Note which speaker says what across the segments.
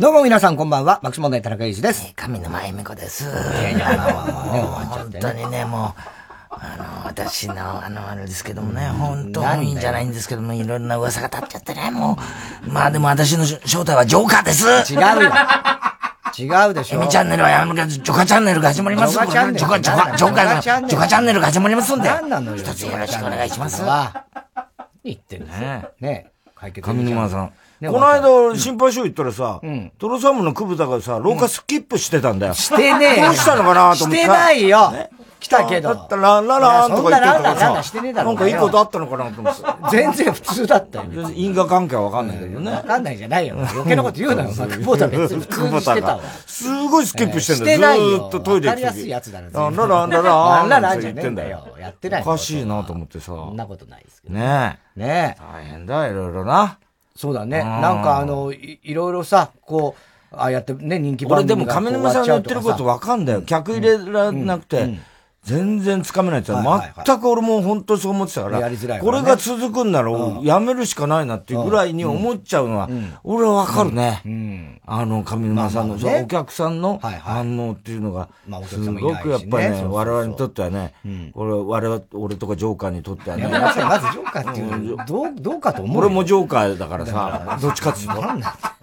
Speaker 1: どうも皆さんこんばんは、爆笑問題田中裕二です。
Speaker 2: 神沼恵美子です。
Speaker 1: いやいや、まあまあまあね、終わっちゃっ
Speaker 2: 本。当にね、もう、あの、私の、あの、あれですけどもね、本当本意じゃないんですけども、いろんな噂が立っちゃってね、もう、まあでも私の正体はジョーカーです。
Speaker 1: 違うよ。違うでしょ。
Speaker 2: エミチャンネルはやめジョカチャンネルが始まります。
Speaker 1: ジョカチャンネル
Speaker 2: ジョカ、ジョカ、ジョカ
Speaker 1: ジョカチャンネル
Speaker 2: ジョカチャンネルが始まりますんで。
Speaker 1: 何なのよ。
Speaker 2: 一つよろしくお願いします。
Speaker 1: は言ってるね。ね解決
Speaker 3: 上沼さん。
Speaker 1: ね
Speaker 3: この間、心配性行ったらさ
Speaker 1: ん、
Speaker 3: トロサムの久保田がさ、廊下スキップしてたんだよ。
Speaker 1: してねえよ
Speaker 3: どうしたのかなと思って。
Speaker 1: してないよ。来たけど。
Speaker 3: だったら、ララーンとか言ってたからさなんかいいことあったのかなと思って。
Speaker 1: 全然普通だったよ。
Speaker 3: 因果関係はわかんないけどね
Speaker 1: わ。かんないじゃないよ。余計なこと言うなよ。まあ久保田別に普通にしてたわ。
Speaker 3: すごいスキップしてんだよ。ずーっとトイレ行く時
Speaker 1: わかりやすいやつだな
Speaker 3: あラランララ
Speaker 1: ラン
Speaker 3: ーン
Speaker 1: ラランじゃねえ
Speaker 3: んだよ。。
Speaker 1: やってない。
Speaker 3: おかしいなと思ってさ。
Speaker 1: そんなことないですけど。
Speaker 3: ねえ。
Speaker 1: ねえ。
Speaker 3: 大変だ、いろいろな。
Speaker 1: そうだね。
Speaker 3: ん。
Speaker 1: なんかあの、いいろいろさ、こう、ああやってね、人気番
Speaker 3: 俺で
Speaker 1: 組が
Speaker 3: も上沼さんが言ってることわかんだよ。客入れられなくて、全然つかめないって言ったら全く俺も本当そう思ってたから、これが続くんなら、やめるしかないなっていうぐらいに思っちゃうのは、俺はわかるね。
Speaker 1: うん。
Speaker 3: あの、上沼さんの、お客さんの反応っていうのがすごくやっぱりね、我々にとってはね、これ、我々、俺とかジョーカーにとってはね。
Speaker 1: まずジョーカーっていうの、どう、どうかと思うよ。
Speaker 3: 俺もジョーカーだからさ、どっちかっつうと、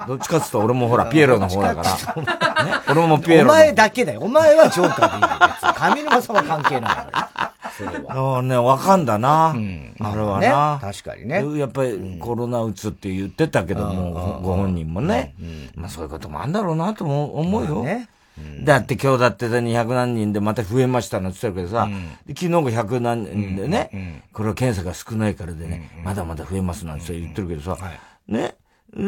Speaker 3: どっちかっつうと俺もほら、ピエロの方だから、ね、俺もピエロの。
Speaker 1: お前だけだよ。お前はジョーカーでいい上沼さんは関係ない。それは。
Speaker 3: ああね、わかんだな。
Speaker 1: ん
Speaker 3: あれは
Speaker 1: ね
Speaker 3: な。
Speaker 1: 確かにね
Speaker 3: やっぱりコロナうつって言ってたけども、ご本人もね。まあそういうこともあるんだろうなとも思うよ。
Speaker 1: ね。
Speaker 3: だって今日だって200何人でまた増えましたなんて言ってたけどさ、で昨日が100何人でね、これは検査が少ないからでね、まだまだ増えますなんて言ってるけどさ、ね。で、あ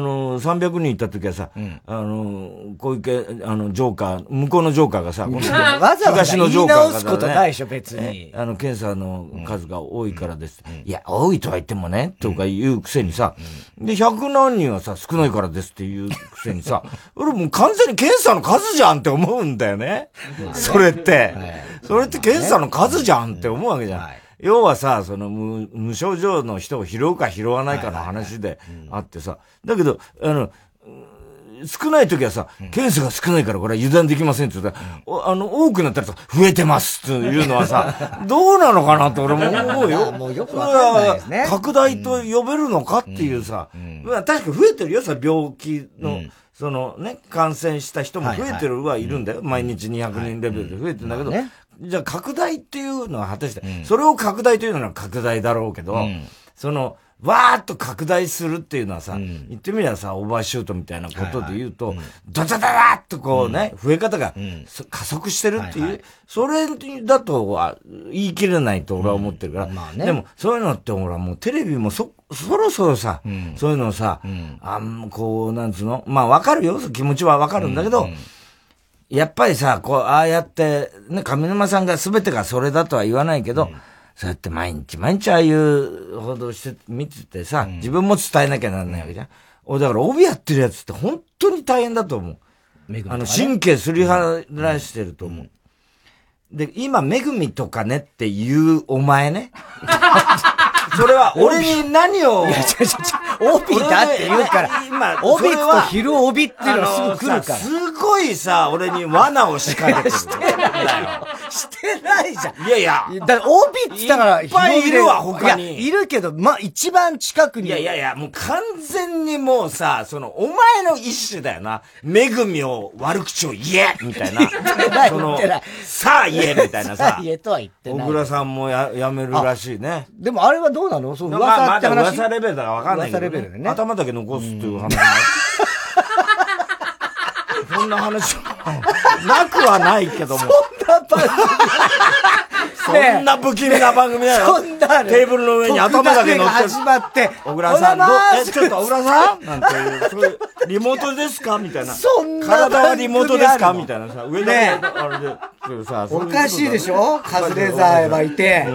Speaker 3: の、300人いた時はさ、あの、小池、あの、ジョーカー、向こうのジョーカーがさ、
Speaker 1: わざわざ
Speaker 3: 東の
Speaker 1: 言い
Speaker 3: ジョーカーがね
Speaker 1: 直すことないでしょ、別に。
Speaker 3: ね。あの、検査の数が多いからです。いや、多いとは言ってもね、とか言うくせにさ、で、100何人はさ、少ないからですって言うくせにさ、俺もう完全に検査の数じゃんって思うんだよね。それって。それって検査の数じゃんって思うわけじゃん。要はさ、その無無症状の人を拾うか拾わないかの話であってさ、だけど、あの、少ない時はさ、検査が少ないからこれは油断できませんって言ったら、おあの、多くなったらさ、増えてますっていうのはさ、どうなのかなって俺も思うよ。
Speaker 1: もうよくわかんないですね。
Speaker 3: 拡大と呼べるのかっていうさ、まあ確か増えてるよ、さ、病気の、そのね、感染した人も増えてるはいるんだよ。毎日200人レベルで増えてるんだけど、じゃあ拡大っていうのは果たして、それを拡大というのは拡大だろうけど、その、わーっと拡大するっていうのはさ、言ってみればさ、オーバーシュートみたいなことで言うと、ダダダダーっとこうね、増え方が、そ加速してるっていう、それだとは言い切れないと俺は思ってるから、
Speaker 1: まあね。
Speaker 3: でもそういうのってほらもうテレビもそ、そろそろさ、そういうのをさ、あんこう、なんつうの、まあわかるよ、気持ちはわかるんだけど、やっぱりさ、こう、ああやって、ね、上沼さんが全てがそれだとは言わないけど、そうやって毎日毎日ああいう報道して、見ててさ、自分も伝えなきゃならないわけじゃん。俺だから帯やってるやつって本当に大変だと思う。あの、神経すり払らしてると思う。で、今、めぐみとかねって言うお前ね。それは俺に何を？いや、
Speaker 1: 違う違う違う、帯だって言うから、
Speaker 3: 今、
Speaker 1: 帯と昼帯っていうのはすぐ来るから。
Speaker 3: すごいさ、俺に罠を仕掛けてる。
Speaker 1: してないよ。してないじゃん。
Speaker 3: いやいや。
Speaker 1: だから帯って言ったから、
Speaker 3: いっぱいいるわ他に
Speaker 1: いや、いるけど、まあ、一番近くに。
Speaker 3: いやいやいや、もう完全にもうさ、その、お前の意思だよな。めぐみを悪口を言えみたいな。
Speaker 1: ない
Speaker 3: その
Speaker 1: 言ってない、
Speaker 3: さあ言えみたいなさ。
Speaker 1: 言えとは言ってない。
Speaker 3: 小倉さんもや、やめるらしいね。
Speaker 1: でもあれはどうなのそう、
Speaker 3: まあ、まだ
Speaker 1: 噂って話。
Speaker 3: 噂レベルだからわかんないけど、
Speaker 1: 噂レベルでね
Speaker 3: 頭だけ残すっていう話。そんな話もなくはないけども。
Speaker 1: な番組。
Speaker 3: そんな不気味な番組だよ。
Speaker 1: そんな
Speaker 3: テーブルの上に頭だけ乗ってる。
Speaker 1: 始まって、
Speaker 3: 小倉さん、どえ、ちょっと小倉さん？なんていう、そういう、リモートですか？みたいな。
Speaker 1: そんな
Speaker 3: 体はリモートですか？みたいなさ、上
Speaker 1: ね
Speaker 3: だけ、あれで、さ、
Speaker 1: おかしいでしょ？カズレーザーはいて、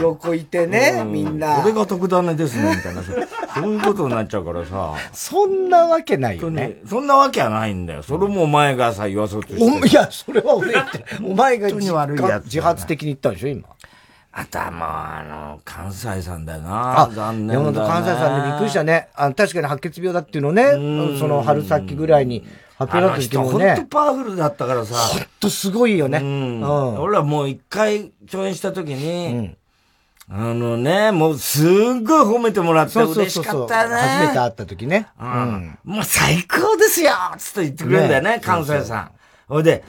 Speaker 1: 横いてね、みんな。
Speaker 3: 俺が特ダネですね、みたいなさ。そういうことになっちゃうからさ。
Speaker 1: そんなわけないよね。
Speaker 3: にそんなわけはないんだよ。それもお前がさ、言わそうとして
Speaker 1: いや、それは俺言って。お前が
Speaker 3: 本当に悪いやつ
Speaker 1: 自発的に言ったんでしょ、今。
Speaker 3: あとはもう、あの、関西さんだよな。
Speaker 1: あ、
Speaker 3: 残念だよ、ね。
Speaker 1: 関西さんでびっくりしたね。あ確かに白血病だっていうのね、その春先ぐらいに発表だった時も。
Speaker 3: パワフルだったからさ。
Speaker 1: ほんとすごいよね。
Speaker 3: うん。
Speaker 1: うん
Speaker 3: 俺らもう一回共演した時に、あのね、もうすっごい褒めてもらって嬉。しかったよね。
Speaker 1: 初めて会った時ね。う
Speaker 3: うんん。もう最高ですよつって言ってくれるんだよね、
Speaker 1: ね
Speaker 3: 関西さん。ほいで、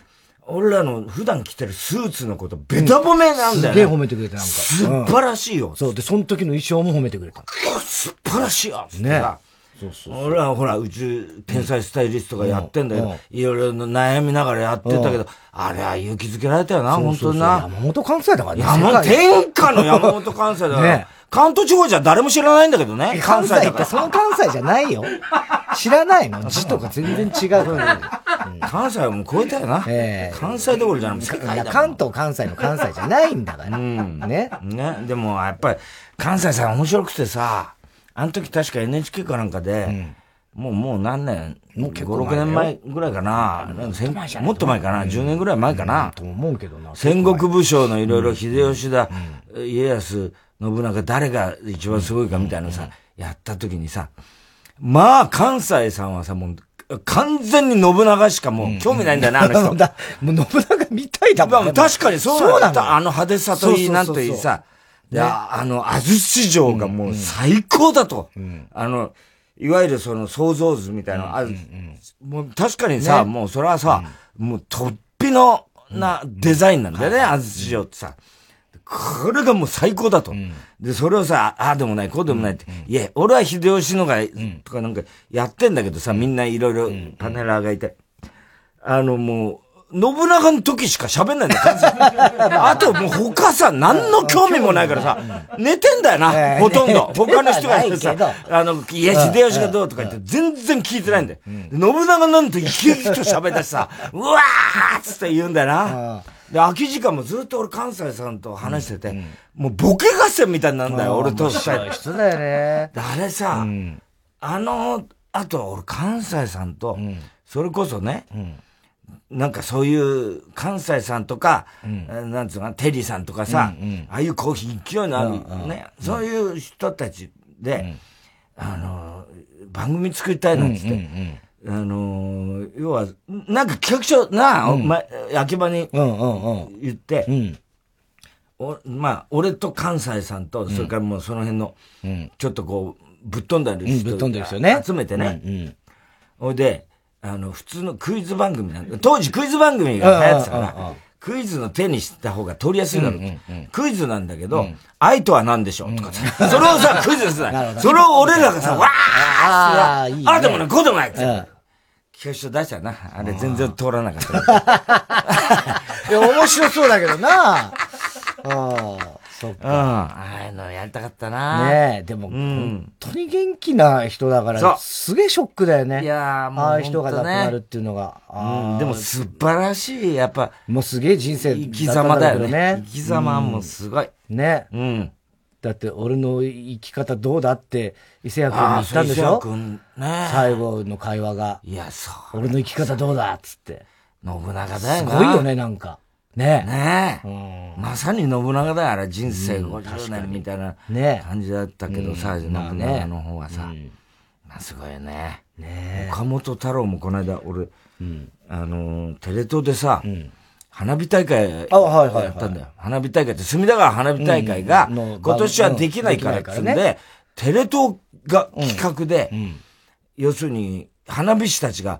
Speaker 3: 俺らの普段着てるスーツのこと、ベタ褒めなんだよね。
Speaker 1: すげえ褒めてくれてなんか。
Speaker 3: 素
Speaker 1: うん
Speaker 3: 晴らしいよ。
Speaker 1: そう。で、その時の衣装も褒めてくれた。
Speaker 3: 素晴らしいよ
Speaker 1: ね
Speaker 3: さ。そうそう俺はほら、うち、天才スタイリストがやってんだけ
Speaker 1: うん
Speaker 3: ど、いろいろ悩みながらやってたけど、あれは勇気づけられたよな、本当にな。
Speaker 1: 山本関西だからね。
Speaker 3: 山天下の山本関西だから。
Speaker 1: ね
Speaker 3: 関東地方じゃ誰も知らないんだけどね。
Speaker 1: 関西って。その関西じゃないよ。知らないの。字とか全然違う。
Speaker 3: 関西はもう超えたよな。
Speaker 1: ええ。
Speaker 3: 関西どころじゃなくて
Speaker 1: 関東関西の関西じゃないんだから。
Speaker 3: ん。
Speaker 1: ね。
Speaker 3: ね、でもやっぱり関西さん面白くてさ、あの時確か NHK かなんかで、もうもう何年、もう5、6年前ぐらいかな、もっと前かな、10年ぐらい前かな、
Speaker 1: と思うけどな。
Speaker 3: 戦国武将のいろいろ秀吉だ、家康、信長誰が一番すごいかみたいなさ、やった時にさ、まあ関西さんはさ、もう完全に信長しかもう興味ないんだよね、あの人。
Speaker 1: だもう信長みたいだもん
Speaker 3: 確かにそう
Speaker 1: な
Speaker 3: んだ。あの派手さといい、なんといいさ。で、ああの、安土城がもう最高だと。あの、いわゆるその想像図みたいなのある。もう確かにさ、もうそれはさ、もう突飛のなデザインなんだよね、安土城ってさ。これがもう最高だと。で、それをさ、ああでもない、こうでもないって。いや、俺は秀吉のが、とかなんかやってんだけどさ、みんないろいろパネラーがいて。あの、もう、信長の時しか喋んないんだよ、あともう他さ、何の興味もないからさ、寝てんだよな、
Speaker 1: ええ
Speaker 3: ほとんど。他の人がさ あの、いや、秀吉がどうとか言って、全然聞いてないんだよ。信長なんて生き生きと喋ったしさ、うわーっつって言うんだよな。で、空き時間もずっと俺関西さんと話してて、もうボケ合戦みたいになるんだよ、俺と二人。
Speaker 1: 人だよね。
Speaker 3: であれさ、あの、あと俺関西さんと、それこそね、なんかそういう関西さんとか、なんつうのかな、テリーさんとかさ、ああいうコーヒー勢いのある、ね、そういう人たちで、あの、番組作りたいなんつって、あの、要は、なんか企画書な、お前、秋葉に
Speaker 1: うんうんうん。
Speaker 3: 言って、
Speaker 1: うん。
Speaker 3: おまあ、俺と関西さんと、それからもうその辺の、ちょっとこう、ぶっ飛んだり
Speaker 1: うんぶっ飛んでる人ね
Speaker 3: 集めてね。
Speaker 1: うん。
Speaker 3: ほいで、あの、普通のクイズ番組なんだ。当時クイズ番組が流行ってたか
Speaker 1: うんうんうん
Speaker 3: ら、クイズの手にした方が取りやすいだろうってクイズなんだけど、愛とは何でしょう？とかさ、それをさ、クイズです ね。それを俺らがさ、わー
Speaker 1: あ
Speaker 3: ああでもね、こうでもないって。
Speaker 1: うん
Speaker 3: 企画書出したよな。あれ全然通らなかった。
Speaker 1: いや、面白そうだけどな。ああ、そっ
Speaker 3: うん。
Speaker 1: か。
Speaker 3: ああいうのやりたかったな。
Speaker 1: ねえ、でも、
Speaker 3: ん
Speaker 1: 本当に元気な人だから、すげえショックだよね。
Speaker 3: いやーもう
Speaker 1: ああいう人が亡くなるっていうのが。
Speaker 3: うんでも素晴らしい、やっぱ、
Speaker 1: もうすげえ人生
Speaker 3: 生き様だよね。
Speaker 1: け
Speaker 3: 生き様もすごい。
Speaker 1: ね。
Speaker 3: うん。
Speaker 1: だって、俺の生き方どうだって、伊勢谷君に言ったんでしょ？
Speaker 3: そう君ね。
Speaker 1: 最後の会話が。
Speaker 3: いや、そう。
Speaker 1: 俺の生き方どうだっつって。
Speaker 3: 信長だよな。
Speaker 1: すごいよ。ね、なんか。ね
Speaker 3: ね
Speaker 1: え。
Speaker 3: え。
Speaker 1: うん
Speaker 3: まさに信長だよ、あれ。人生50年みたいな
Speaker 1: ね
Speaker 3: 感じだったけどさ、信
Speaker 1: まあね
Speaker 3: 長の方はさ。まあすごいよね。
Speaker 1: ね
Speaker 3: 岡本太郎もこの間、俺、あの、テレ東でさ、花火大会
Speaker 1: あはいはいはい。
Speaker 3: やったんだよ。花火大会って、隅田川花火大会が、今年はできないからっつうん
Speaker 1: で
Speaker 3: テレ東が企画で、要するに、花火師たちが、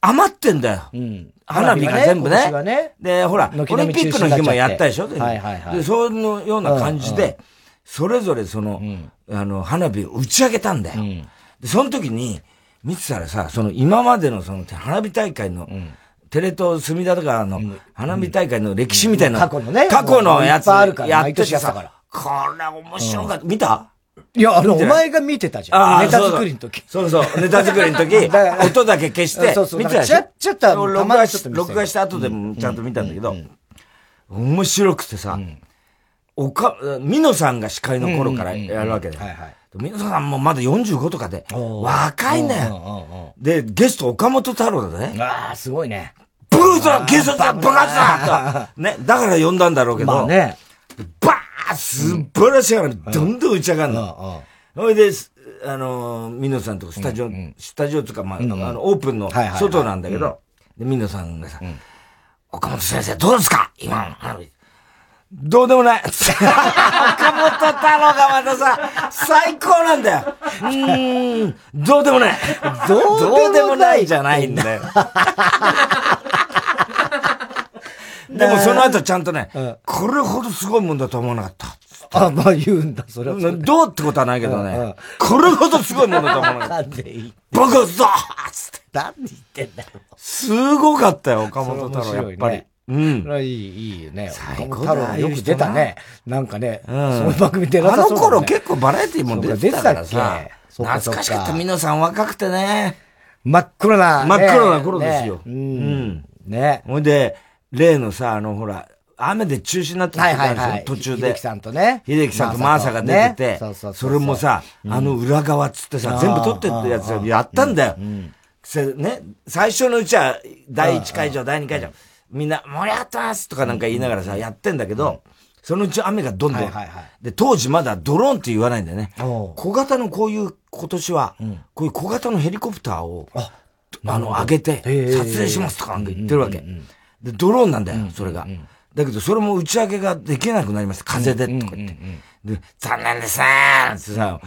Speaker 3: 余ってんだよ。
Speaker 1: うん。
Speaker 3: 花火が全部ね。で、ほら、オリンピックの日もやったでしょで、そのような感じで、それぞれその、あの、花火を打ち上げたんだよ。で、その時に、見てたらさ、その今までのその花火大会のテレ東隅田とかの、花火大会の歴史みたいな。
Speaker 1: 過去のね。
Speaker 3: 過去のやつやってて
Speaker 1: 毎年やったか
Speaker 3: さ
Speaker 1: ら、
Speaker 3: これ面白かった。見た？
Speaker 1: いや、あの、お前が見てたじゃん。ネタ作りの時。
Speaker 3: そうそう、ネタ作りの時 音だけ消して
Speaker 1: そう、そう。
Speaker 3: 見てたでしょ？
Speaker 1: ちょっと
Speaker 3: 録画し録画した後でもちゃんと見たんだけど、面白くてさ、おか、ミノさんが司会の頃からやるわけだよ。
Speaker 1: はいはい。
Speaker 3: ミノさんもまだ45とかで、若いんだよ。
Speaker 1: よ。
Speaker 3: で、ゲスト岡本太郎だね。
Speaker 1: ああ、すごいね。
Speaker 3: ブーだゲストだバカだと。ね、だから呼んだんだろうけど、
Speaker 1: まあね。
Speaker 3: バー素晴らしいから、どんどん打ち上がる
Speaker 1: うん
Speaker 3: の。ほいで、すあのー、ミノさんとこスタジオ、スタジオとか、まあ、あの、オープンの
Speaker 1: はいはいはい。
Speaker 3: 外なんだけど、で、ミノさんがさ、岡本先生どうですか？今。の花火。どうでもない。岡本太郎がまたさ、最高なんだよ。うーん、どうでもない。
Speaker 1: どうでもない
Speaker 3: じゃないんだよ。でもその後ちゃんとね、これほどすごいもんだと思わなかった。
Speaker 1: あ、まあ言うんだ、それは。
Speaker 3: どうってことはないけどね、これほどすごいもんだと思わなかった。バカだつって。
Speaker 1: 何言ってんだよ。
Speaker 3: すごかったよ、岡本太郎、やっぱり。うん
Speaker 1: いい、いいよね。
Speaker 3: 最高
Speaker 1: 太郎よく出たね。なんかね、
Speaker 3: うん
Speaker 1: そういう番組出な
Speaker 3: あ
Speaker 1: さそうだね
Speaker 3: の頃結構バラエティも出てたからさ懐かしかった、皆さん若くてね。
Speaker 1: 真っ黒な、ね。
Speaker 3: 真っ黒な頃ですよ
Speaker 1: ねう
Speaker 3: うん
Speaker 1: ん。ね。
Speaker 3: ほいで、例のさ、あの、ほら、雨で中止になってた
Speaker 1: はい
Speaker 3: んですよ
Speaker 1: はいはい。
Speaker 3: 途中で。
Speaker 1: 秀樹。さんとね。
Speaker 3: 秀樹さんとマーサが出て
Speaker 1: ね
Speaker 3: て
Speaker 1: そうそう、
Speaker 3: それもさ、あの裏側っつってさ、全部撮ってったやつやったんだよ。せね、最初のうちは、第1会場、第2会場、みんな盛り上がってますとかなんか言いながらさ、やってんだけど、そのうち雨がどんどん。
Speaker 1: はいはいはい。
Speaker 3: で、当時まだドローンって言わないんだよね。小型のこういう、今年は、こういう小型のヘリコプターを、あの、上げて、撮影しますとかなんか言ってるわけ。で、ドローンなんだよ、それが。だけど、それも打ち上げができなくなりました。風で、とか言って。で、残念ですねーってさ、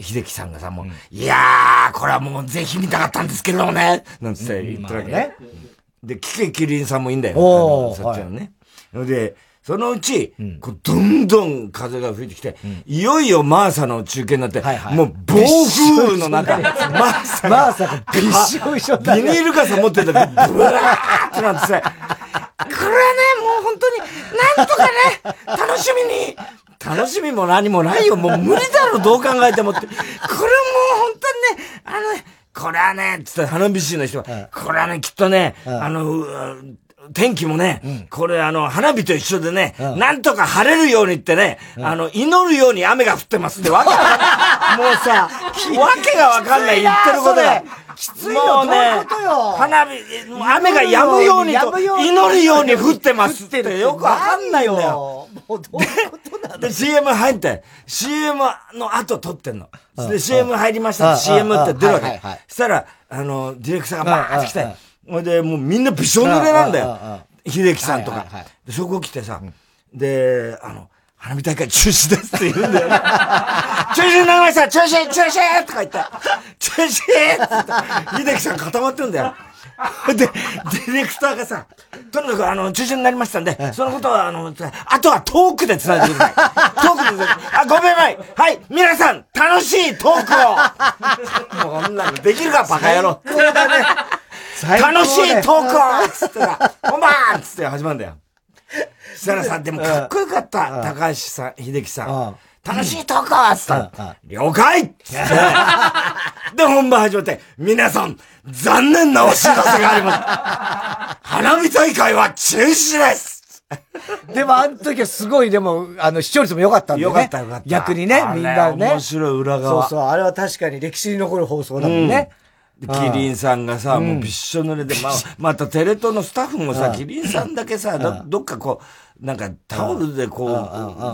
Speaker 3: 秀樹さんがさ、もう、いやー、これはもうぜひ見たかったんですけどもね、なんつって言ってるわけね。で、キケキリンさんもいいんだよ。そっちのね。で、そのうち、こうどんどん風が吹いてきて、いよいよマーサの中継になって、もう暴風の中、マーサが、
Speaker 1: マーサがびっしょびしょだ
Speaker 3: ビニール傘持ってたけど、ブワーってなってさ、これはね、もう本当に、なんとかね、楽しみに、楽しみも何もないよ、もう無理だろ、どう考えてもって。これもう本当にね、あのね、これはね、つって花火師の人は、これはね、きっとね、あの、う天気もね、これあの、花火と一緒でね、なんとか晴れるようにってね、あの、祈るように雨が降ってますってわけ。もうさ、わけがわかんない言ってることが。
Speaker 1: きついよ、どういうことよ。
Speaker 3: 花火、雨が止むようにと、祈るように降ってますってよくわかんないんだよ。
Speaker 1: もうどういうことなの？
Speaker 3: で、CM 入って、CM の後撮ってんの。で、CM 入りました CM って出るわけ。したら、あの、ディレクターがバーって来て、ほいで、もうみんなびしょ濡れなんだよ。秀樹さんとかそこ来てさ、で、あの、花火大会中止ですって言うんだよね。中止になりました中止中止とか言って、中止って秀樹さん固まってんだよ。で、ディレクターがさ、とにかくあの、中止になりましたんで、そのことはあの、あとはトークで繋いでください。トークで、あ、ごめんなさい。はい、皆さん、楽しいトークを もうこんなのできるか、バカ野郎。楽しいトークをつってさ、本番つって始まるんだよ。そしたらさ、でもかっこよかった。高橋さん、秀樹さん。楽しいトークをつったら、了解っつって。で、本番始まって、皆さん、残念なお知らせがあります。花火大会は中止です
Speaker 1: でもあの時はすごい、でも、あの、視聴率も良かったんだよね。
Speaker 3: よかったよかった。
Speaker 1: 逆にね、みんなね。
Speaker 3: 面白い裏
Speaker 1: そう
Speaker 3: 側。
Speaker 1: そう、あれは確かに歴史に残る放送だもんね。
Speaker 3: でキリンさんがさ、もうびっしょ濡れで、まあ、またテレ東のスタッフもさ、キリンさんだけさ、どどっかこう、なんかタオルでこう、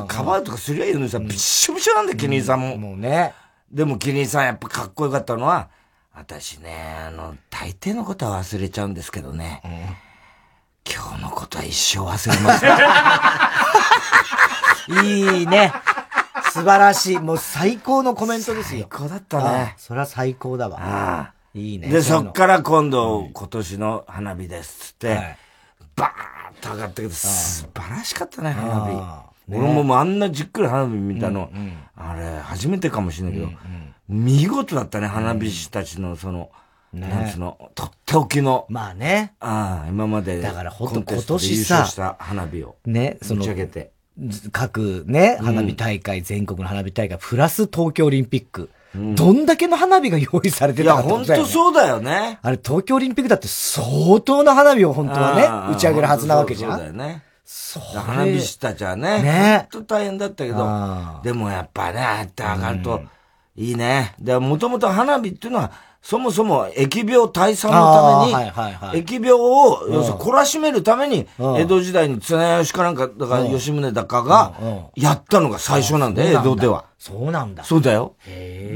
Speaker 3: カバーとかすりゃいいのにさ、びっしょびしょなんだよ、キリンさんも。
Speaker 1: もうね。
Speaker 3: でもキリンさんやっぱかっこよかったのは、私ね、あの、大抵のことは忘れちゃうんですけどね、今日のことは一生忘れません。
Speaker 1: いいね。素晴らしい。もう最高のコメントですよ。
Speaker 3: 最高だった
Speaker 1: あ
Speaker 3: ね。
Speaker 1: それは最高だわ。
Speaker 3: ああ
Speaker 1: いいね。
Speaker 3: で、そっ
Speaker 1: ら。
Speaker 3: から今度、今年の花火ですっつって、
Speaker 1: はい
Speaker 3: バーッと上がったけど、素晴らしかったね、花
Speaker 1: あ
Speaker 3: 火。俺もあんなじっくり花火見たの、あれ、初めてかもしれないけど、見事だったね、花火師たちのその、ね、なんつの、とっておきの。
Speaker 1: まあね。
Speaker 3: ああ、今まで。
Speaker 1: だから本当今年さ、
Speaker 3: した花火を。
Speaker 1: ね、
Speaker 3: その。打ち上げて。
Speaker 1: 各ね、花火大会、うん、全国の花火大会、プラス東京オリンピック。うん、どんだけの花火が用意されてたか
Speaker 3: ってことだよ、ね、いや、本当そうだよね。
Speaker 1: あれ、東京オリンピックだって相当な花火を本当はね、打ち上げるはずなわけじゃん。
Speaker 3: そうだよね。そう。花火師たちはね。
Speaker 1: ね。
Speaker 3: 本当大変だったけど。でもやっぱね、ああやって上がると、いいね。で、もともと花火っていうのは、そもそも疫病退散のために、はいはいはい、疫病を、要するに懲らしめるために、江戸時代に綱吉かなんか、だから吉宗だかが、やったのが最初なんだよ、江戸では。
Speaker 1: そうなんだ。
Speaker 3: そうだよ。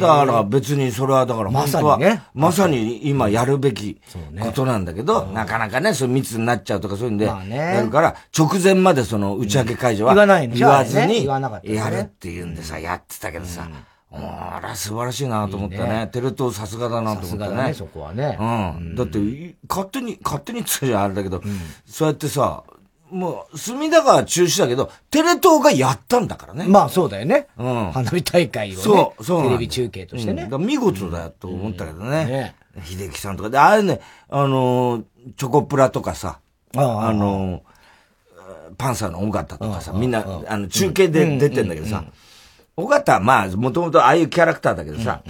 Speaker 3: だから別にそれはだから本当は、まさに。ね、まさに今やるべきことなんだけど、なかなかね、そう密になっちゃうとかそういうんで、やるから、直前までその打ち上げ会場は、言わずに、やるっていうんでさ、やってたけどさ、あら、素晴らしいなと思ったね。テレ東さすがだなと思ったね。ね、
Speaker 1: そこはね。
Speaker 3: うん。だって、勝手に、勝手につじゃあれだけど、そうやってさ、もう、隅田川中止だけど、テレ東がやったんだからね。
Speaker 1: まあそうだよね。うん。花火大会をね。そう、そう。テレビ中継としてね。
Speaker 3: 見事だよと思ったけどね。ね。秀樹さんとかで、あれね、あの、チョコプラとかさ、あの、パンサーの尾形とかさ、みんな、あの、中継で出てんだけどさ、尾形まあ、もともとああいうキャラクターだけどさ、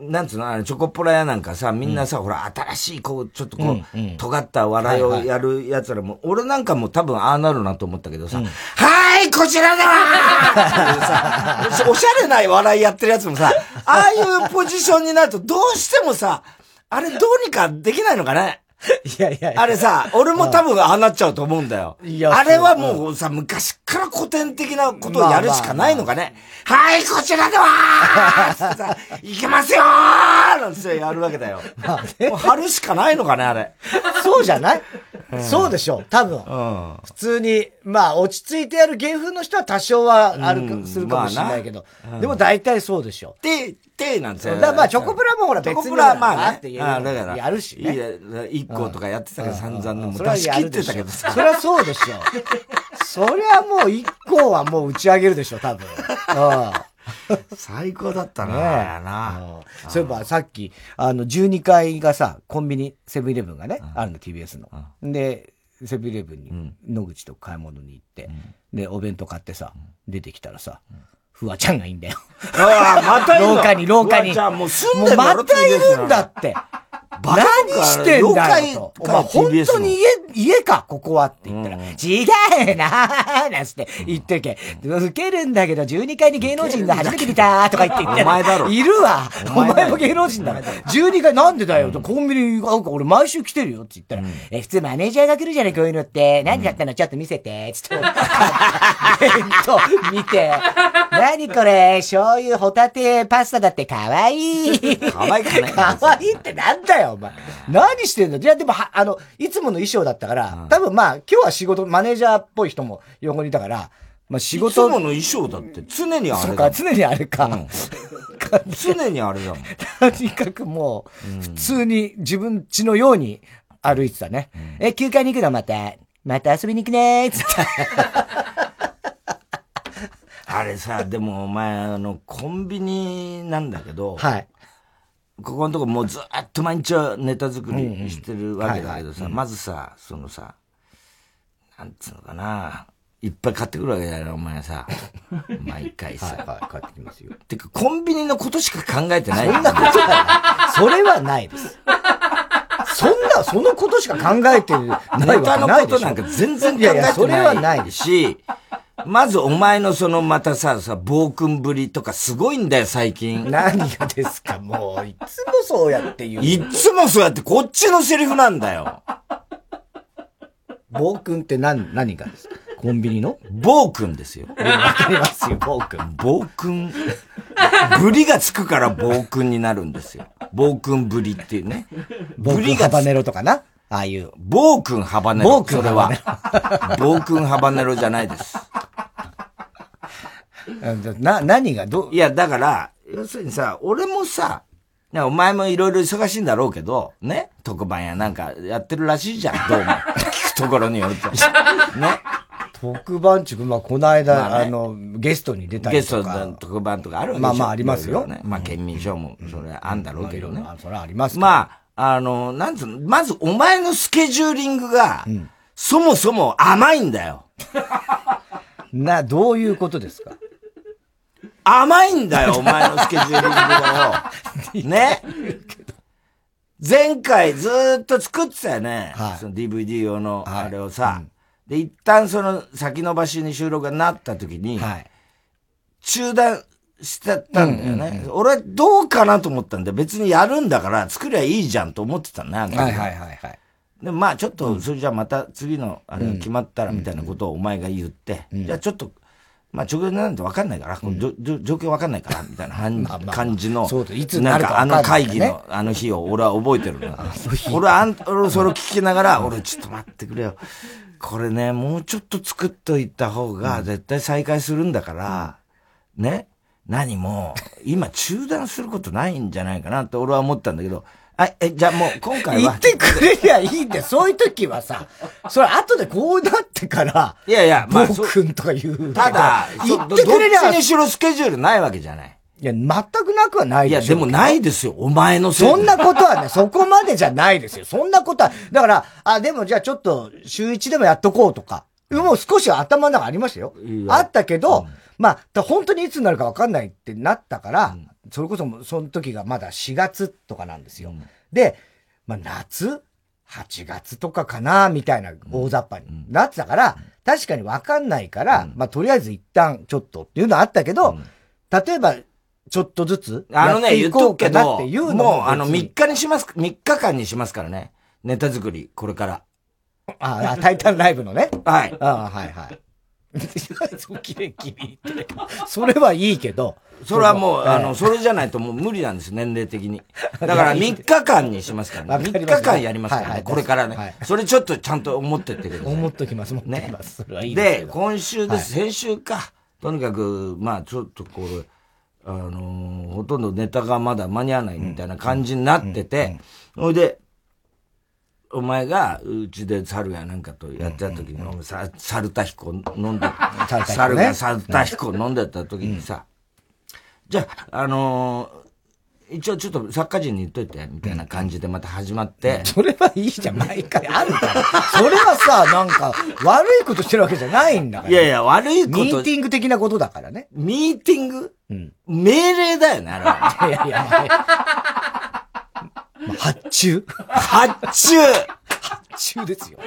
Speaker 3: なんつうの、あの、チョコプラやなんかさ、みんなさ、ほら、新しい、こう、ちょっとこう、尖った笑いをやる奴らも、俺なんかも多分ああなるなと思ったけどさ、はーい、こちらではさ、おしゃれない笑いやってる奴もさ、ああいうポジションになると、どうしてもさ、あれどうにかできないのかね
Speaker 1: いやいや
Speaker 3: あれさ、俺も多分ああなっちゃうと思うんだよ。あれはもうさ、昔から古典的なことをやるしかないのかね。はい、こちらでは さ、行けますよーなんてやるわけだよ。まあね。もう貼るしかないのかね、あれ。
Speaker 1: そうじゃない、そうでしょう、多分。うん、普通に、まあ、落ち着いてやる芸風の人は多少はあるか、するかもしれないけど。でも大体そうでしょ
Speaker 3: う。で、で、なんですよ。
Speaker 1: だまあ、チョコプラもほら別に。チョコプラまあね。あだから。やるし、
Speaker 3: や、一個とかやってたけど、散々の。もう出し切ってたけどさ。
Speaker 1: そりゃそうでしょ。そりゃもう一個はもう打ち上げるでしょ、多分。
Speaker 3: 最高だったね。な
Speaker 1: そういえばさっき、あの、12階がさ、コンビニ、セブンイレブンがね、あるの、TBS の。で、セブンイレブンに野口と買い物に行って、で、お弁当買ってさ、出てきたらさ、フワちゃんがいいんだよ。
Speaker 3: ああ、またい
Speaker 1: る廊下に、廊下に。
Speaker 3: じゃあもう住んでんだ
Speaker 1: ろまたいるんだって。何してんだよと。お前本当に家、家か、ここはって言ったら、うん、違うなーなんつって言ってるけ。受けるんだけど、12階に芸能人が初めて見たとか言って言って。お前だろ。いるわ。お前も芸能人だ。12階なんでだよと、コンビニが俺毎週来てるよって言ったら、え、普通マネージャーが来るじゃない、こういうのって。何だったの？ちょっと見せて。つっと、見て。何これ？醤油、ホタテ、パスタだって可愛い。
Speaker 3: 可愛いかね。
Speaker 1: 可愛いってなんだよ、お前。何してんのいや、でも、あの、いつもの衣装だったから、多分まあ、今日は仕事、マネージャーっぽい人も横にいたから、まあ仕事。
Speaker 3: いつもの衣装だって常にあれだ
Speaker 1: そうか、常にあれか。うん、
Speaker 3: 常にあれだもん。
Speaker 1: とにかくもう、普通に自分家のように歩いてたね。うん、え、休暇に行くの？また。また遊びに行くねーつって。
Speaker 3: あれさ、でもお前、あの、コンビニなんだけど、
Speaker 1: はい。
Speaker 3: ここのとこもうずっと毎日ネタ作りしてるわけだけどさ、まずさ、そのさ、なんつうのかな、いっぱい買ってくるわけだよ、お前さ。毎回さ。
Speaker 1: はい、はい、買ってきますよ。
Speaker 3: てか、コンビニのことしか考えてない。
Speaker 1: そんなことはない。それはないです。そんな、そのことしか考えてないわけないでしょ。
Speaker 3: のことなんか全然考えてない。いやいや、それはないし、まずお前のそのまたさ、さ、暴君ぶりとかすごいんだよ、最近。
Speaker 1: 何がですか、もう、いつもそうやって言う。
Speaker 3: いつもそうやってこっちのセリフなんだよ。
Speaker 1: 暴君って何、何がですか？コンビニの？
Speaker 3: 暴君ですよ。
Speaker 1: わかりますよ、暴君。
Speaker 3: 暴君？ぶりがつくから暴君になるんですよ。暴君ぶりっていうね。
Speaker 1: 暴君ハバネロとかな？ああいう。
Speaker 3: 暴君ハバネロ。暴君それは。暴君ハバネロじゃないです。
Speaker 1: な、何がど
Speaker 3: う？いや、だから、要するにさ、俺もさ、お前もいろいろ忙しいんだろうけど、ね特番やなんかやってるらしいじゃん、どうも。聞くところによると。ね
Speaker 1: 特番中、まあ、この間、まあね、あの、ゲストに出たりとか。
Speaker 3: ゲスト特番とかあるわけ
Speaker 1: まあまあありますよ。
Speaker 3: ね、まあ、県民賞も、それあんだろうけどね。まあ、
Speaker 1: それはあります
Speaker 3: まあ、あの、なんつうの、まずお前のスケジューリングが、うん、そもそも甘いんだよ。
Speaker 1: な、どういうことですか？
Speaker 3: 甘いんだよ、お前のスケジューリングだよ。ね？前回ずっと作ってたよね。はい、その DVD 用のあれをさ。はいうん、で、一旦その先延ばしに収録がなった時に、はい、中断してたんだよね。俺どうかなと思ったんで、別にやるんだから作りゃいいじゃんと思ってたね、はい
Speaker 1: はいはいはい。
Speaker 3: で、まあちょっと、それじゃあまた次のあれが決まったらみたいなことをお前が言って、うん、じゃあちょっとまあ直前なんて分かんないから、うん、状況分かんないから、みたいな 感じの、
Speaker 1: そうい
Speaker 3: つなんかあの会議のあの日を俺は覚えてるの。俺はあん、俺それを聞きながら、俺ちょっと待ってくれよ。これね、もうちょっと作っといた方が絶対再開するんだから、ね。何も、今中断することないんじゃないかなって俺は思ったんだけど、はい、え、じゃあもう今回
Speaker 1: は。言ってくれりゃいいんだよ。そういう時はさ、それ後でこうなってから、
Speaker 3: いやいや、
Speaker 1: まあ、僕んとか言う。
Speaker 3: ただ、言ってくれりゃ。どっちにしろスケジュールないわけじゃない。
Speaker 1: いや、全くなくはない
Speaker 3: で。いや、でもないですよ。お前の
Speaker 1: せい。そんなことはね、そこまでじゃないですよ。そんなことは、だから、あ、でもじゃあちょっと、週一でもやっとこうとか。もう少し頭の中ありましたよ。あったけど、うん、まあ、本当にいつになるか分かんないってなったから、うん、それこそその時がまだ4月とかなんですよ。うん、で、まあ、夏 ?8 月とかかなみたいな大雑把になってたから、確かにわかんないから、まあ、とりあえず一旦ちょっとっていうのはあったけど、例えば、ちょっとずつ、
Speaker 3: あのね、言っとくけど、っていうのもう、あの、3日にします、3日間にしますからね。ネタ作り、これから。
Speaker 1: ああ、タイタンライブのね。
Speaker 3: はい。
Speaker 1: ああ、はいはい。キレキレって。それはいいけど。
Speaker 3: それはもう、あの、それじゃないともう無理なんです、年齢的に。だから3日間にしますからね。3日間やりますからね、これからね。それちょっとちゃんと思ってってください。
Speaker 1: 思っときます、思っときます。そ
Speaker 3: れはいいで、今週です、先週か。とにかく、まあちょっとこれ、あのほとんどネタがまだ間に合わないみたいな感じになってて、ほいで、お前が、うちで猿やなんかとやってた時に、うんさ、猿田彦飲んで、猿が猿田彦飲んでた時にさ、じゃあ、あのー、一応ちょっと作家陣に言っといて、みたいな感じでまた始まって。
Speaker 1: それはいいじゃん、毎回あるから。それはさ、なんか、悪いことしてるわけじゃないんだから。
Speaker 3: いやいや、悪いこと。
Speaker 1: ミーティング的なことだからね。
Speaker 3: ミーティング？うん。命令だよね、あれは。いやいや、
Speaker 1: まあ、発注
Speaker 3: 発注
Speaker 1: 発注ですよ。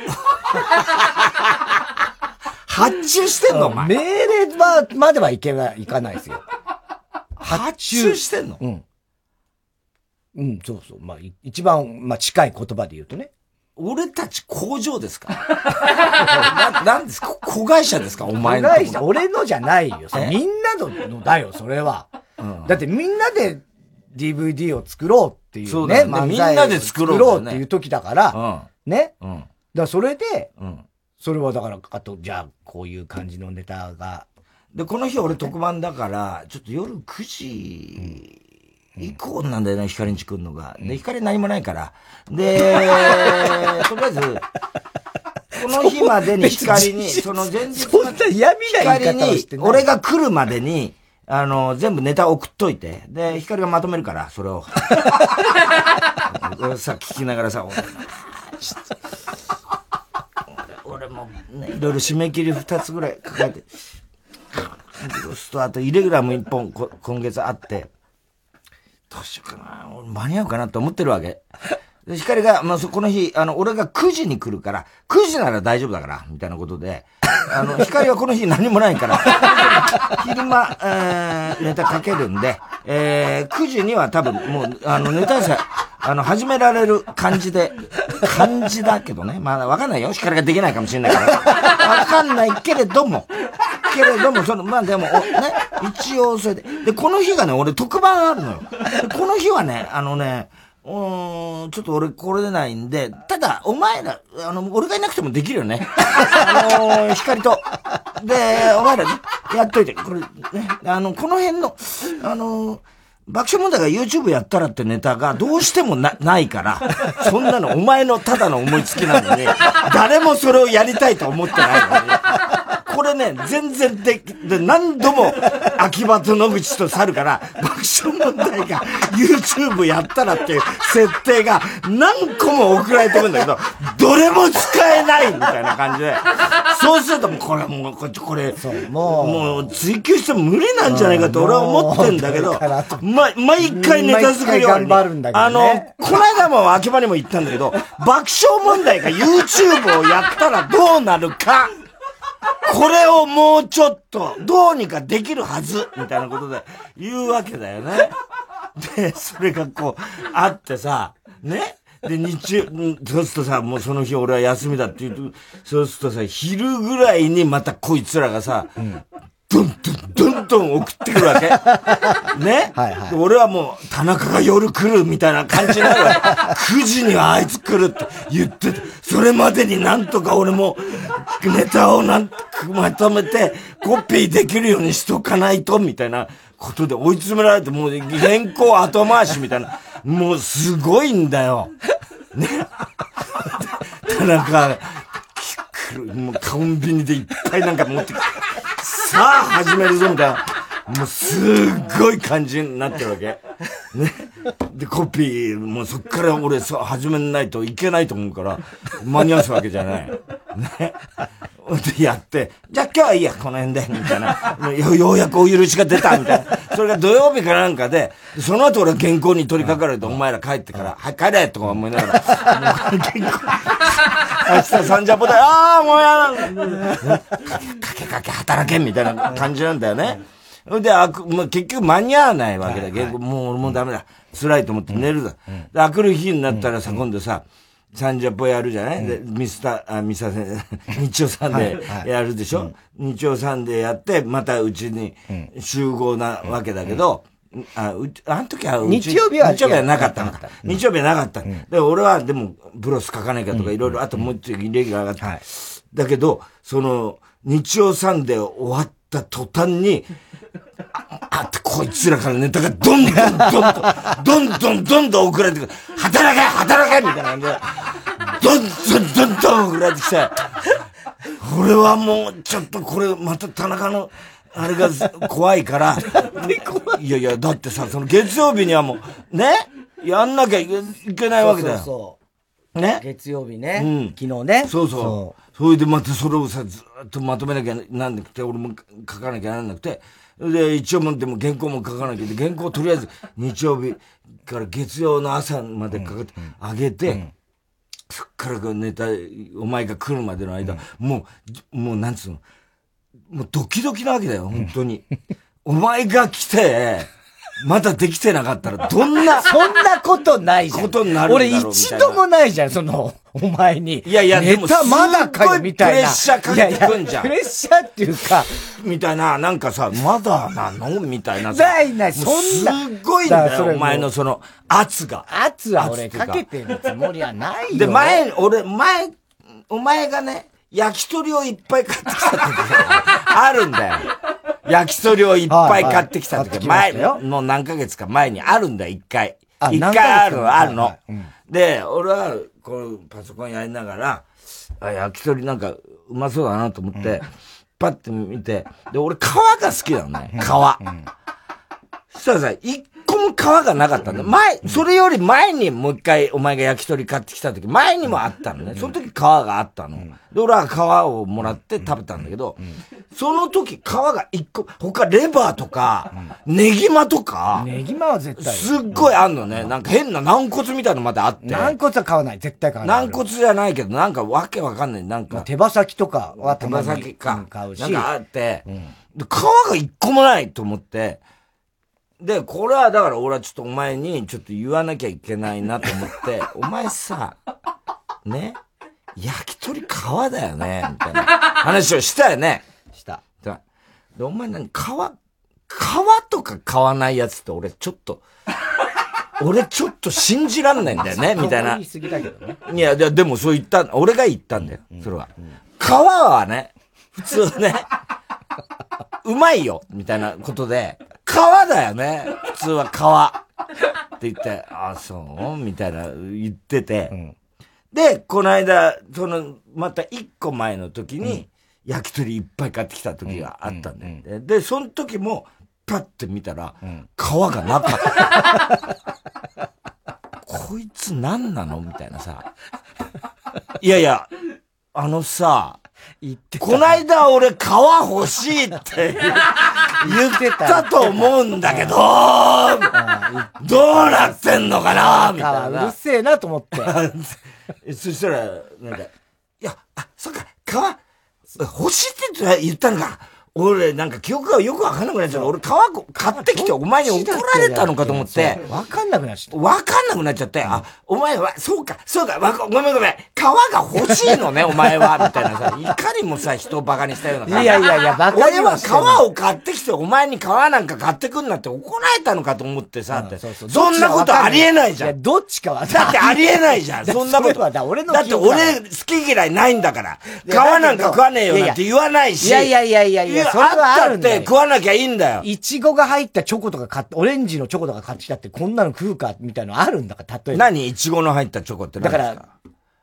Speaker 3: 発注してんのお前。
Speaker 1: 命令は、まではいけない、いかないですよ。
Speaker 3: 発注してんの？
Speaker 1: うん。うん、そうそう。まあ、一番、まあ、近い言葉で言うとね。
Speaker 3: 俺たち工場ですか な、なんですか？子会社ですか？お前
Speaker 1: の。子会社、俺のじゃないよ。みんなのだよ、それは。うん、だってみんなで DVD を作ろうっていうね。そう。
Speaker 3: みんなで作ろう、
Speaker 1: っていう時だから、うん、ね。うん。だそれで、うん。それはだから、あと、じゃあ、こういう感じのネタが。
Speaker 3: で、この日俺特番だから、ちょっと夜9時以降なんだよね、光んち来るのが。で、光何もないから。で、とりあえず、この日までに光に、その前日
Speaker 1: の光
Speaker 3: に、俺が来るまでに、あの、全部ネタ送っといて、で、光がまとめるから、それを。俺 さ、聞きながらさ、俺も、ね、いろいろ締め切り二つぐらい抱えて、そうすると、あと、イレギュラーも一本、今月あって、どうしようかな、俺間に合うかなって思ってるわけ。で、光が、まあ、そこの日、あの、俺が9時に来るから、9時なら大丈夫だから、みたいなことで、あの、光はこの日何もないから、昼間、えー、ネタかけるんで、えー、9時には多分もう、あの、ネタさ、あの、始められる感じで、感じだけどね。まだわかんないよ。光ができないかもしれないから。わかんないけれども、けれども、その、まあでも、ね、一応それで。で、この日がね、俺特番あるのよ。この日はね、あのね、うん、ちょっと俺これでないんで、ただ、お前ら、あの、俺がいなくてもできるよね。あのー、光と。で、お前ら、やっといて、これ、ね、あの、この辺の、あのー、爆笑問題が YouTube やったらってネタがどうしてもな、ないから、そんなのお前のただの思いつきなのに、誰もそれをやりたいと思ってないのに、これね、全然で、で、何度も、秋葉と野口と去るから、爆笑問題が YouTube やったらっていう設定が何個も送られてくるんだけど、どれも使えないみたいな感じで。そうするともうこれもう、これ、もう、もう。追求しても無理なんじゃないかと俺は思ってんだけど、ま、毎回ネタ作り
Speaker 1: 頑張るんだけど、
Speaker 3: ね、あの、この間も秋葉にも言ったんだけど、爆笑問題が YouTube をやったらどうなるかこれをもうちょっと、どうにかできるはずみたいなことで言うわけだよね。で、それがこう、あってさ、ね？で、日中、そうするとさ、もうその日俺は休みだって言うと、そうするとさ、昼ぐらいにまたこいつらがさ、うん、どんどん、送ってくるわけ。ね？はいはい。俺はもう、田中が夜来るみたいな感じになるわけ。9時にはあいつ来るって言ってて、それまでになんとか俺も、ネタをなんまとめて、コピーできるようにしとかないと、みたいなことで追い詰められて、もう原稿後回しみたいな。もうすごいんだよ。ね？田中、もうコンビニでいっぱいなんか持ってきて。さあ始めるぞみたいな。もうすっごい感じになってるわけ。ね。で、コピー、もうそっから俺さ、始めないといけないと思うから、間に合わすわけじゃない。ね。で、やって、じゃあ今日はいいや、この辺で、みたいな。よようやくお許しが出た、みたいな。それが土曜日かなんかで、その後俺原稿に取り掛かると、お前ら帰ってから、はい、帰れとか思いながら、原稿、明日サンジャポで、ああ、もうやだ、かけかけ働け、みたいな感じなんだよね。で、あく、まあ、結局間に合わないわけだ。はいはい、もう俺もうダメだ。辛いと思って寝るだ。うん、で、あくる日になったらさ、今度さ、サンジャポやるじゃない、で、ミスター、あ、ミサセ、日曜サンデーやるでしょ、日曜サンデーやって、またうちに集合なわけだけど、あ、う、あの時は
Speaker 1: 日曜日は
Speaker 3: 日曜日はなかったの。日曜日はなかった。で、俺はでも、ブロス書かなきゃとかいろいろ、あともう一つレギュラーがあった。だけど、その、日曜サンデー終わった途端に、あって、こいつらからネタがどんどんどんどん、どんどんどんどん送られてくる。働け働けみたいな感じで、どんどんどんどん送られてきて、俺はもう、ちょっとこれ、また田中の、あれが怖いから、いやいや、だってさ、その月曜日にはもう、ね？やんなきゃいけないわけだよ。そう
Speaker 1: そうね？月曜日ね。うん。昨日ね。
Speaker 3: そうそう。それでまたそれをさ、ずっとまとめなきゃなんなくて、俺も書かなきゃなんなくて、で、一応もでも原稿も書かなきゃ。で、原稿とりあえず日曜日から月曜の朝までかかって、あげて、そっからネタ、お前が来るまでの間、もう、もうなんつうの、もうドキドキなわけだよ、本当に。お前が来て、まだできてなかったら、どんな。
Speaker 1: そんなことないじゃん。
Speaker 3: ことになる
Speaker 1: 俺一度もないじゃん、その、お前に。
Speaker 3: いやいや、
Speaker 1: ネタまだかよ、みたいな。
Speaker 3: プレッシャーかけてくんじゃん。
Speaker 1: プレッシャーっていうか。
Speaker 3: みたいな、なんかさ、まだなのみたいな
Speaker 1: さ。ないない、そんな。
Speaker 3: すごいんだよ、お前のその、圧が。
Speaker 1: 圧は俺かけてるつもりはないよ。
Speaker 3: で、前、俺、前、お前がね、焼き鳥をいっぱい買ってきた時あるんだよ。焼き鳥をいっぱい買ってきた時、前、もう何ヶ月か前にあるんだよ、一回。一回あるの、あるの。で、俺は、こう、パソコンやりながら、あ、焼き鳥なんかうまそうだなと思って、パッて見て、で、俺皮が好きなのね、皮。そしたらさ、一個も皮がなかったんだ。前、それより前にもう一回お前が焼き鳥買ってきた時、前にもあったのね。その時皮があったの。で、俺は皮をもらって食べたんだけど、その時皮が一個、他レバーとか、ネギマとか、
Speaker 1: ネギマは絶対。
Speaker 3: すっごいあんのね。なんか変な軟骨みたいなのまであって。
Speaker 1: 軟骨は買わない。絶対買わな
Speaker 3: い。軟骨じゃないけど、なんかわけわかんない。なんか。
Speaker 1: 手羽先とかは
Speaker 3: 手羽先か。買うし。なんかあって、皮が一個もないと思って、で、これはだから俺はちょっとお前にちょっと言わなきゃいけないなと思って、お前さ、ね、焼き鳥皮だよね、みたいな話をしたよね？
Speaker 1: した。
Speaker 3: で、お前何？皮、皮とか買わないやつって俺ちょっと、俺ちょっと信じらんないんだよね、みたいな。いや、でもそう言った、俺が言ったんだよ、それは。皮はね、普通ね、うまいよ、みたいなことで、川だよね。普通は川。って言って、あ、そう？みたいな言ってて。うん、で、この間、その、また一個前の時に、焼き鳥いっぱい買ってきた時があったんだよ。うんうん、で、その時も、パッて見たら、皮がなかった。こいつ何なの？みたいなさ。いやいや、あのさ、言ってこないだ俺皮欲しいって言 ってたと思うんだけど、どうなってんのかなみたいな。
Speaker 1: うるせえなと思って。
Speaker 3: そしたら、なんか、いや、あ、そっか、皮、欲しいって言ったのか。俺、なんか記憶がよくわかんなくなっちゃう。俺、皮買ってきてお前に怒られたのかと思って。
Speaker 1: わかんなくなっちゃった。
Speaker 3: わかんなくなっちゃって。あ、お前は、そうか、そうか、ごめんごめん。皮が欲しいのね、お前は。みたいなさ、いかにもさ、人を馬鹿にしたような感
Speaker 1: じ。いやいやいや、
Speaker 3: 馬鹿に俺は皮を買ってきて、お前に皮なんか買ってくんなって怒られたのかと思ってさ、って。そんなことありえないじゃん。いや、
Speaker 1: どっちかは
Speaker 3: だってありえないじゃん。そんなことは。だ俺のだって俺、好き嫌いないんだから。皮なんか食わねえよなんて言わないし。い
Speaker 1: やいやいやいやいや、それはあるん
Speaker 3: って食わなきゃいいんだよ。
Speaker 1: いちごが入ったチョコとか買って、オレンジのチョコとか買ってきたって、こんなの食うか、みたいなのあるんだから、例えば。
Speaker 3: 何？いちごの入ったチョコって
Speaker 1: 何だから、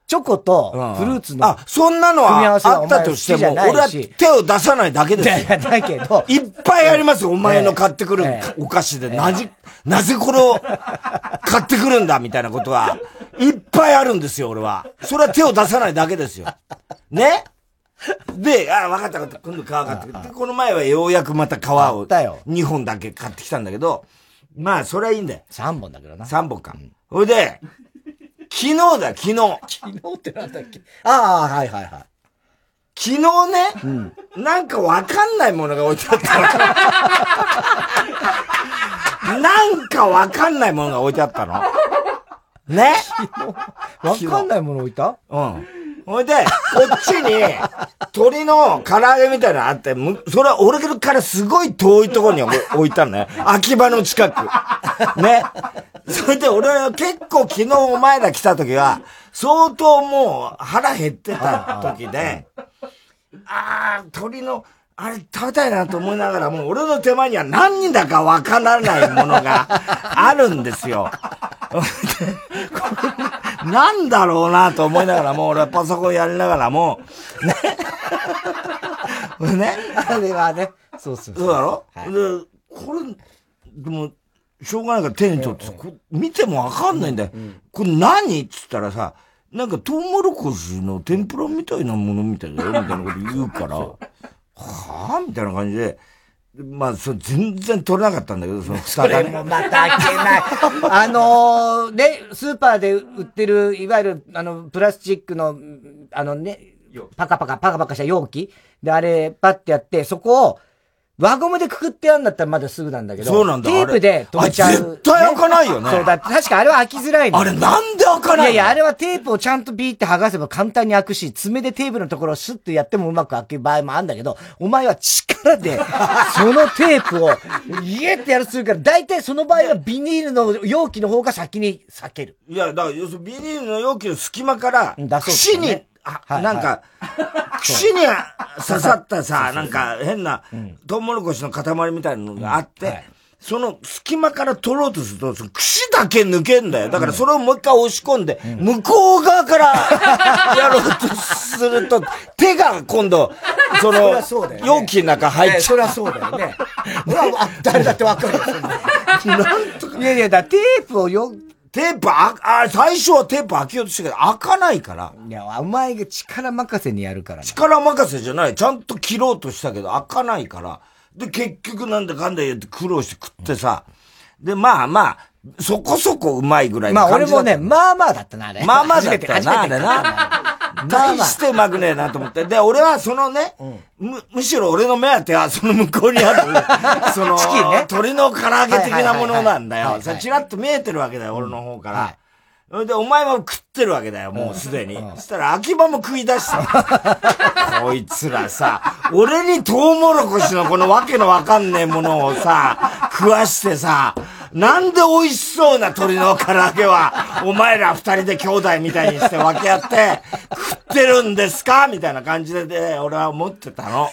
Speaker 1: チョコとフルーツの、
Speaker 3: あ、そんなのはあったとしても、俺は手を出さないだけですよ。
Speaker 1: だけど。
Speaker 3: いっぱいありますお前の買ってくるお菓子で。なぜ、なぜこれを買ってくるんだみたいなことは、いっぱいあるんですよ、俺は。それは手を出さないだけですよ。ね？で、あ、分かった分かった。今度皮買ってきて。この前はようやくまた皮を2本だけ買ってきたんだけど、まあ、それはいいんだよ。
Speaker 1: 3本だけどな。
Speaker 3: 3本か。ほ、いで、昨日だ、昨日。
Speaker 1: 昨日ってなんだっけ？ああ、はいはいはい。
Speaker 3: 昨日ね、うん、なんかわかんないものが置いてあったの。なんかわかんないものが置いてあったの。ね？
Speaker 1: わかんないもの置いた？
Speaker 3: うん。ほいで、こっちに、鳥の唐揚げみたいなのあって、それは俺からすごい遠いところに置いたのね。秋葉の近く。ね。それで俺は結構昨日お前ら来た時は、相当もう腹減ってた時で、ああ、鳥の、あれ食べたいなと思いながらも、俺の手前には何だかわからないものがあるんですよ。なんだろうなと思いながらも、俺はパソコンやりながらも、ね。ね。
Speaker 1: あれはね、
Speaker 3: そうそうそう。だろ、はい、で、これ、でも、しょうがないから手に取って、こ見てもわかんないんだよ。うんうん、これ何？っつったらさ、なんかトウモロコシの天ぷらみたいなものみたいだよ、みたいなこと言うから、はぁ？みたいな感じで、まあ、そ全然取れなかったんだけど、その
Speaker 1: 蓋が、ね。それもまた開けない。あのー、ね、スーパーで売ってる、いわゆる、あの、プラスチックの、あのね、パカパカ、パカパカした容器で、あれ、パッてやって、そこを、輪ゴムでくくってやんだったらまだすぐなんだけど。
Speaker 3: そうなんだ。
Speaker 1: テープで止めちゃう。
Speaker 3: 絶対開かないよね。
Speaker 1: そうだ、確かあれは開きづらいの。
Speaker 3: あれなんで開かない
Speaker 1: いやいや、あれはテープをちゃんとビーって剥がせば簡単に開くし、爪でテープのところをシュッとやってもうまく開く場合もあるんだけど、お前は力で、そのテープを、イエってやるするから、大体その場合はビニールの容器の方が先に避ける。
Speaker 3: いや、だから、要するにビニールの容器の隙間から、串に、あ、なんか、串に刺さったさ、なんか変な、トウモロコシの塊みたいなのがあって、その隙間から取ろうとすると、その串だけ抜けんだよ。だからそれをもう一回押し込んで、向こう側からやろうとすると、手が今度、その、容器の中入っちゃう。
Speaker 1: そりゃそうだよね。誰だってわかるよ、なんとか。いやいや、だテープをよ、
Speaker 3: テープ、あ、あ、最初はテープ開けようとしたけど、開かないから。
Speaker 1: いや、お前が力任せにやるから、
Speaker 3: 力任せじゃない。ちゃんと切ろうとしたけど、開かないから。で、結局なんだかんだ言って苦労して食ってさ。で、まあまあ、そこそこうまいぐらい
Speaker 1: の感じまあ俺もね、まあまあだったな、あれ。
Speaker 3: まあまあだったな、あれな。大してうまくねえなと思って。で、俺はそのね、む、むしろ俺の目当ては その向こうにある、その、ね、鳥の唐揚げ的なものなんだよ。さ、チラッと見えてるわけだよ、俺の方から。で、お前も食ってるわけだよ、もうすでに。そしたら、秋葉も食い出した。こいつらさ、俺にトウモロコシのこのわけのわかんねえものをさ、食わしてさ、なんで美味しそうな鶏の唐揚げは、お前ら二人で兄弟みたいにして分け合って、食ってるんですか？みたいな感じで、ね、俺は思ってたの。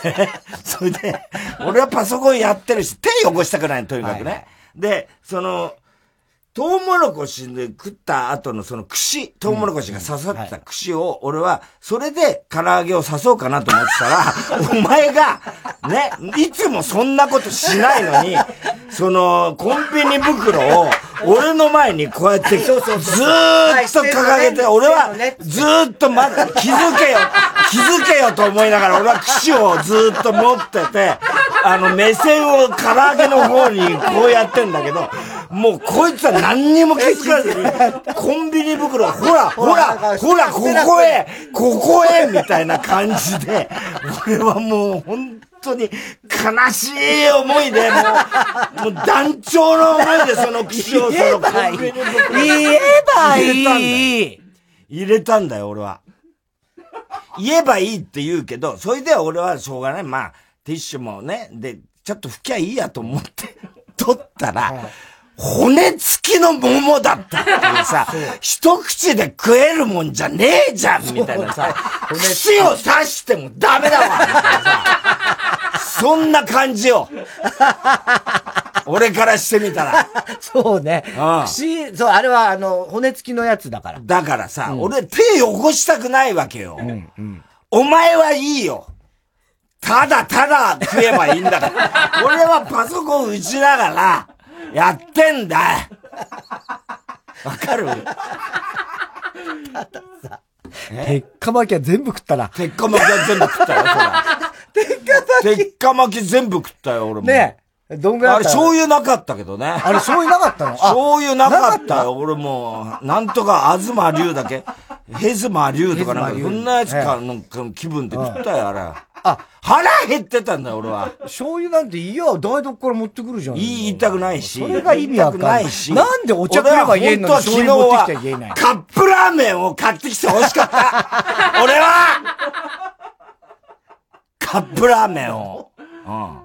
Speaker 3: それで、俺はパソコンやってるし、手汚したくないとにかくね。はいはい、で、その、トウモロコシで食った後のその串、トウモロコシが刺さってた串を、俺は、それで唐揚げを刺そうかなと思ってたら、お前が、ね、いつもそんなことしないのに、その、コンビニ袋を、俺の前にこうやって、ずーっと掲げて、俺は、ずーっとまだ、気づけよ、気づけよと思いながら、俺は串をずーっと持ってて、あの、目線を唐揚げの方にこうやってんだけど、もうこいつは何にも気づかずに、コンビニ袋、ほら、ほら、ほら、ここへ、ここへ、みたいな感じで、俺はもう本当に悲しい思いで、もう、もう団長の思いでその口を そのコンビニ袋
Speaker 1: 言えばいい
Speaker 3: 入れたんだよ、俺は。言えばいいって言うけど、それでは俺はしょうがない。まあ、ティッシュもね、で、ちょっと拭きゃいいやと思って、取ったら、骨付きの桃だったっていうさ、一口で食えるもんじゃねえじゃんみたいなさ、串を刺してもダメだわみたいなさ、そんな感じよ。俺からしてみたら。
Speaker 1: そうね。串、そう、あれはあの、骨付きのやつだから。
Speaker 3: だからさ、うん、俺手汚したくないわけよ。うんうん、お前はいいよ。ただただ食えばいいんだから。俺はパソコン打ちながら、やってんだわかる？
Speaker 1: たださ、鉄火巻きは全部食ったな。
Speaker 3: 鉄火巻きは全部食ったよ、
Speaker 1: 鉄火巻
Speaker 3: き鉄火巻き全部食ったよ、俺も。
Speaker 1: ねどんぐらい
Speaker 3: あれ醤油なかったけどね。
Speaker 1: あれ醤油なかったの？
Speaker 3: 醤油なかったよ、俺もう。なんとか、東龍だけ。ヘズマ龍とかなんか、そんなやつか、の気分で食ったよ、あれ。あ、腹減ってたんだよ、俺は。
Speaker 1: 醤油なんていいよ、台所から持ってくるじゃん。
Speaker 3: 言いたくないし。
Speaker 1: それが意味わかんないし。なんでお茶食えば言えんのに
Speaker 3: 醤油持ってきて言えない。カップラーメンを買ってきて欲しかった。俺はカップラーメンを。
Speaker 1: うん。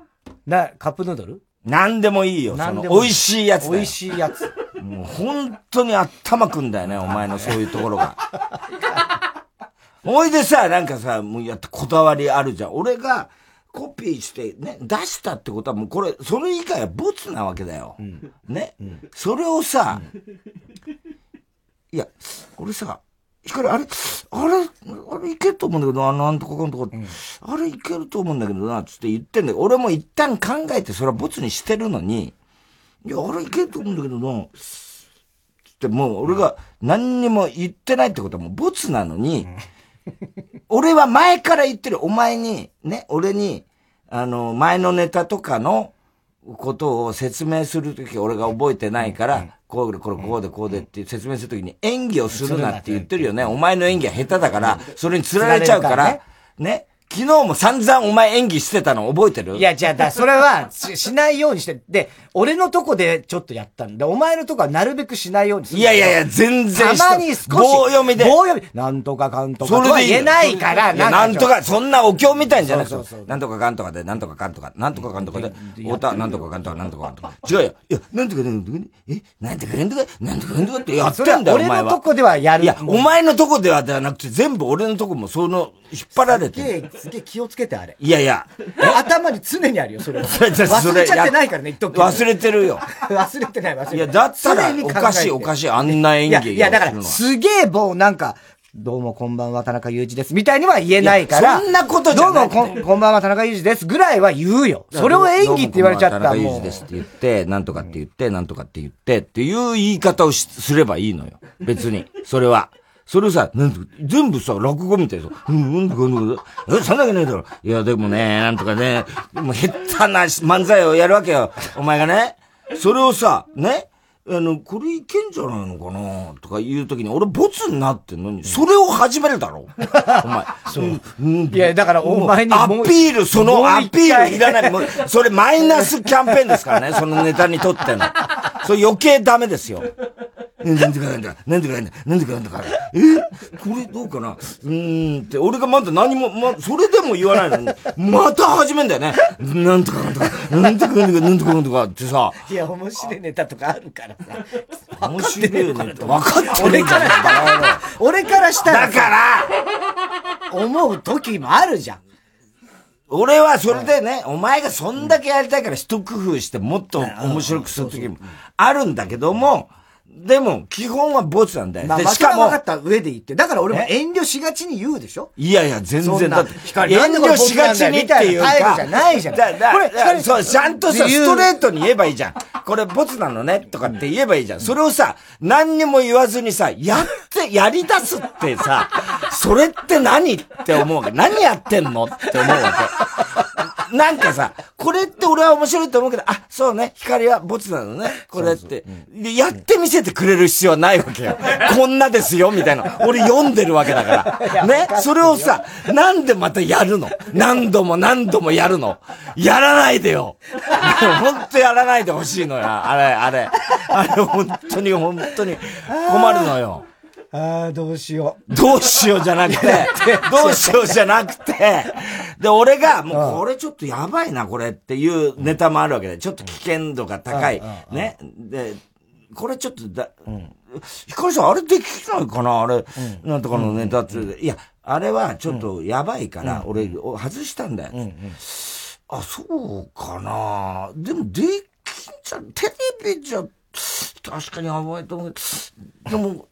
Speaker 1: な、カップヌードル？
Speaker 3: なんでもいいよ。その、美味しいやつ
Speaker 1: 美味しいやつ。
Speaker 3: もう本当に頭くんだよね、お前のそういうところが。おいでさ、なんかさ、もうやってこだわりあるじゃん。俺がコピーしてね、出したってことはもうこれ、それ以外はボツなわけだよ。うん、ね、うん、それをさ、うん、いや、俺さ、光あれ、あれ、あれいけると思うんだけど、あなんとかかんとか、あれいけると思うんだけどな、つって言ってんだけど、俺も一旦考えてそれはボツにしてるのに、いや、あれいけると思うんだけどな、つってもう俺が何にも言ってないってことはもうボツなのに、俺は前から言ってる、お前に、ね、俺に、あの、前のネタとかのことを説明するとき俺が覚えてないから、こうで、これ、こうで、こうでって説明するときに演技をするなって言ってるよね。お前の演技は下手だから、それに釣られちゃうから、ね。昨日も散々お前演技してたの覚えてる？
Speaker 1: いや、じゃあ、だ、それはし、しないようにして、で、俺のとこでちょっとやったんで、お前のとこはなるべくしないようにする。
Speaker 3: いやいやいや、全然
Speaker 1: たまに少し。
Speaker 3: 棒読みで。
Speaker 1: 棒読み。なんとかかんとか。それで言えないから、
Speaker 3: なんとか、そんなお経みたいんじゃないですか。なんとかかんとかで、なんとかかんとか、なんとかかんとかで、太田、なんとかかんとか、なんとかかんとか。違うよ。いや、なんとかなんとか、え、なんとかなんとか、なんとかなんとかってやってんだよ、お前は。俺
Speaker 1: のとこではやる。
Speaker 3: いや、お前のとこではではなくて、全部俺のとこもその、引っ張られて。
Speaker 1: すげえ、気をつけてあれ。
Speaker 3: いやいや。
Speaker 1: 頭に常にあるよ、それは。忘れちゃってないからね、言っとく
Speaker 3: 忘れてるよ。
Speaker 1: 忘れてない、忘れてない。
Speaker 3: いや、だったら、おかしい、おかしい、あんな演技
Speaker 1: いや、だから、すげえもうなんか、どうもこんばんは、田中裕二です。みたいには言えないから。
Speaker 3: そんなことじゃ
Speaker 1: ない。どうもこ こんばんは、田中裕二です。ぐらいは言うよ。それを演技って言われちゃったら。
Speaker 3: 田中裕二ですって言って、なんとかって言って、なんとかって言って、っていう言い方をすればいいのよ。別に。それは。それさ、なんと全部さ、落語みたいさ、うん、うんとか、うんとか、え、そんなわけないだろ。いや、でもね、なんとかね、もう下手な漫才をやるわけよ。お前がね。それをさ、ね、あの、これいけんじゃないのかな？とか言うときに、俺ボツになってんの？に、それを始めるだろお前。
Speaker 1: そう。うん、いや、だからお前に
Speaker 3: アピール、そのアピールいらない。もう、それマイナスキャンペーンですからね、そのネタにとっての。それ余計ダメですよ。なんでかなんだ、なんでかなんだ、なんでかなんだから。えこれどうかなうーんって、俺がまだ何も、ま、それでも言わないのに、また始めんだよね。なんとかなんとか、なんとかなんとか、なんとかなんとかってさ。
Speaker 1: いや、面白いネタとかあるからさ。
Speaker 3: 面白いネタ。分かってる
Speaker 1: 俺から、俺からした
Speaker 3: ら。だから
Speaker 1: 思う時もあるじゃん。
Speaker 3: 俺はそれでね、お前がそんだけやりたいから一工夫してもっと面白くする時もあるんだけども、でも、基本はボツなんだよ。
Speaker 1: まあ、
Speaker 3: で、
Speaker 1: しかも。分かった上で言って。だから俺も遠慮しがちに言うでしょ？
Speaker 3: いやいや、全然。だって、
Speaker 1: 遠慮しがちにっていうか。じゃないじゃん。だ
Speaker 3: だこれ、そう、ちゃんとさ、ストレートに言えばいいじゃん。これ、ボツなのね、とかって言えばいいじゃん。それをさ、何にも言わずにさ、やって、やり出すってさ、それって何って思うわけ。何やってんの？って思うわけ。なんかさ、これって俺は面白いと思うけど、あ、そうね、光はボツなのね、これって。やってみせてくれる必要はないわけよ。こんなですよ、みたいな。俺読んでるわけだから。ね？それをさ、なんでまたやるの？何度も何度もやるの？やらないでよ。ほんとやらないでほしいのよ。あれ、あれ。あれ、本当に本当に困るのよ。
Speaker 1: ああ、どうしよ
Speaker 3: う。どうしようじゃなくて、どうしようじゃなくて、で、俺が、もうこれちょっとやばいな、これっていうネタもあるわけで、ちょっと危険度が高い。ね。で、これちょっとだ、うん。ヒカルさん、あれできないかなあれ、なんとかのネタって。いや、あれはちょっとやばいから、俺、外したんだよ。あ、そうかな。でも、できんじゃ、テレビじゃ、確かに甘いと思う。でも、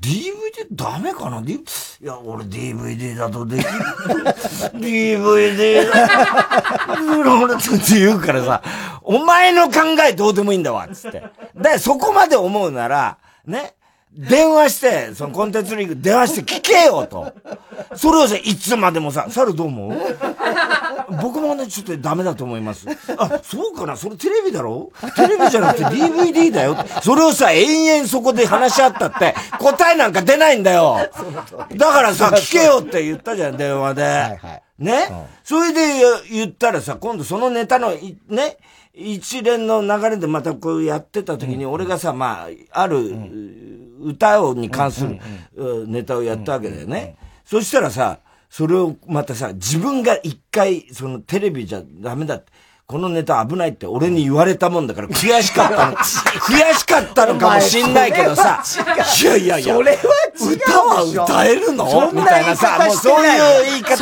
Speaker 3: DVD ダメかな？いや、俺 DVD だとできる。DVD だ。って言うからさ、お前の考えどうでもいいんだわ、つって。で、そこまで思うなら、ね、電話して、そのコンテンツリーグ電話して聞けよと。それをさ、いつまでもさ、猿どう思う？僕もね、ちょっとダメだと思います。あ、そうかな？それテレビだろ？テレビじゃなくて DVD だよ。それをさ、延々そこで話し合ったって、答えなんか出ないんだよ。だからさ、聞けよって言ったじゃん、電話で。はいはい、ね、うん、それで言ったらさ、今度そのネタの、ね、一連の流れでまたこうやってた時に、俺がさ、まあ、ある、歌をに関するネタをやったわけだよね。そしたらさ、それをまたさ、自分が一回、そのテレビじゃダメだって。このネタ危ないって俺に言われたもんだから悔しかったの。悔しかったのかもしんないけどさ。いやいやいや。それは歌は歌えるの？みたいなさ、もうそういう言い方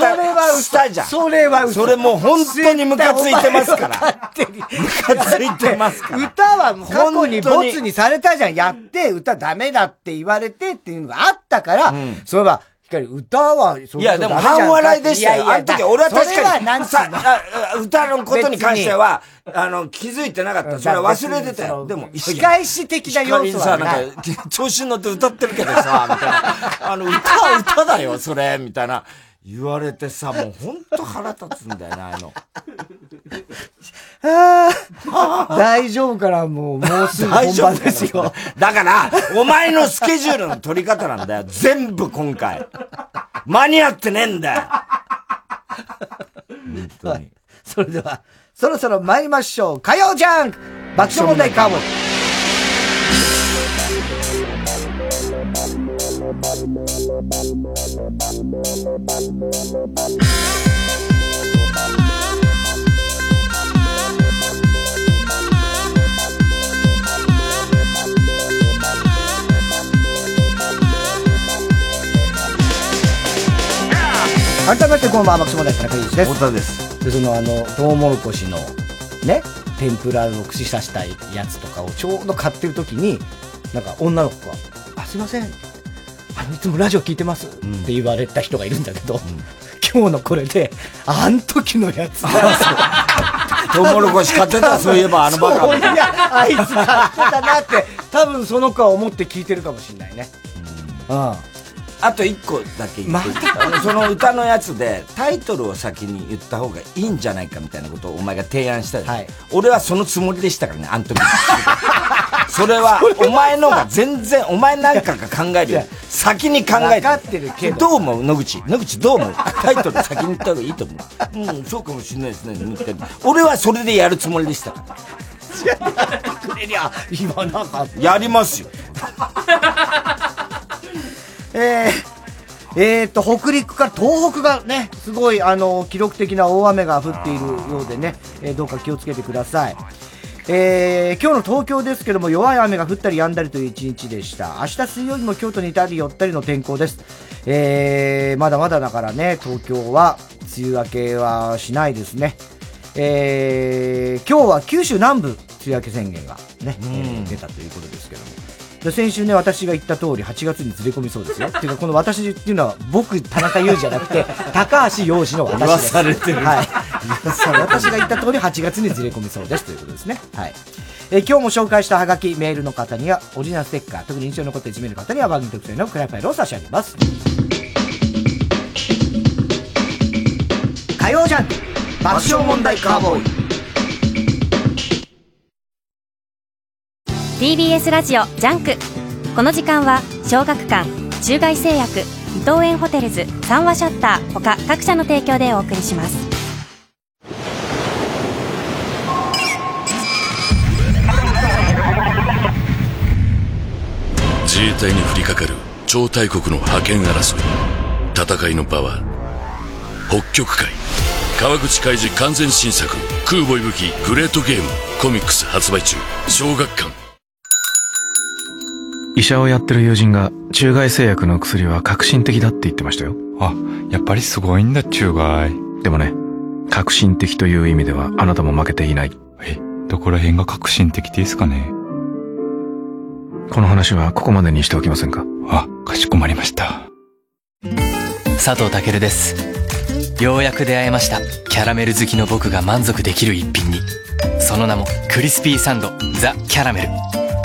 Speaker 3: したじゃん。
Speaker 1: それは
Speaker 3: それもう本当にムカついてますから。ムカついてますから。
Speaker 1: 歌は過去にボツにされたじゃん。やって歌ダメだって言われてっていうのがあったから、そういえば、光歌は、
Speaker 3: いや、でも半笑いでしたよ。あの時俺は確かに、さ、歌のことに関しては、あの、気づいてなかった。それは忘れてたよ。でも、
Speaker 1: 仕返し的な要素はさ、なん
Speaker 3: か、調子に乗って歌ってるけどさ、みたいな。あの、歌は歌だよ、それ、みたいな。言われてさ、もうほんと腹立つんだよな、あの。
Speaker 1: 大丈夫かなもう、もうすぐ本番ですよ。
Speaker 3: だから、お前のスケジュールの取り方なんだよ。全部今回。間に合ってねえんだよ。
Speaker 1: 本当に。それでは、そろそろ参りましょう。火曜ジャンク爆笑問題カーボー改めてこんばんは、爆笑問題田中裕二です。
Speaker 3: 太田です。
Speaker 1: で、そのあの、トウモロコシの、ね、天ぷらの串刺したやつとかをちょうど買ってる時に、なんか女の子が、あ、すいません。あの、いつもラジオ聞いてます、って言われた人がいるんだけど、うん、今日のこれで、あん時のやつだ。
Speaker 3: トウモロコシ買ってた、そういえば、あのバカ。
Speaker 1: いや、あいつ買ってたなって、多分その子は思って聞いてるかもしれないね。うん。
Speaker 3: あと一個だけ言って、ま、その歌のやつでタイトルを先に言った方がいいんじゃないかみたいなことをお前が提案した、はい、俺はそのつもりでしたからねあの時それはお前のが全然お前なんかが考えるよ先に考えて。るけど。どう思う？野口。野口どう思う？タイトル先に言った方がいいと思う。うん。そうかもしれないですね俺はそれでやるつもりでした。から
Speaker 1: くれりゃ今なんか
Speaker 3: やりますよ
Speaker 1: えー、えー、と、北陸から東北がね、すごい、あの、記録的な大雨が降っているようでね、えー、どうか気をつけてください。えー、今日の東京ですけども、弱い雨が降ったり止んだりという一日でした。明日水曜日も京都にいたり寄ったりの天候です。えー、まだまだだからね、東京は梅雨明けはしないですね。えー、今日は九州南部梅雨明け宣言がね、えー、出たということですけども。で先週ね、私が言った通り8月にずれ込みそうですよ。っていうか、この私っていうのは僕、田中裕二じゃなくて、高橋洋二の私です。
Speaker 3: 言わされてる。
Speaker 1: はい。私が言った通り8月にずれ込みそうですということですね。はい。えー、今日も紹介したハガキ、メールの方には、オリジナルステッカー、特に印象に残っていじめる方には番組特製のクリアファイルを差し上げます。火曜ジャン爆笑問題カーボーイ。
Speaker 4: TBS ラジオ JUNK。この時間は小学館中外製薬伊藤園ホテルズ三和シャッター他各社の提供でお送りします。
Speaker 5: 自衛隊に降りかかる超大国の覇権争い。戦いの場は北極海。川口海事完全新作空母息吹グレートゲームコミックス発売中。小学館。
Speaker 6: 医者をやってる友人が中外製薬の薬は革新的だって言ってましたよ。
Speaker 7: あ、やっぱりすごいんだ、中外。
Speaker 6: でもね、革新的という意味ではあなたも負けていない。
Speaker 7: え、どこら辺が革新的ですかね？
Speaker 6: この話はここまでにしておきませんか？
Speaker 7: あ、かしこまりました。
Speaker 8: 佐藤健です。ようやく出会えました。キャラメル好きの僕が満足できる一品に。その名もクリスピーサンドザ・キャラメル。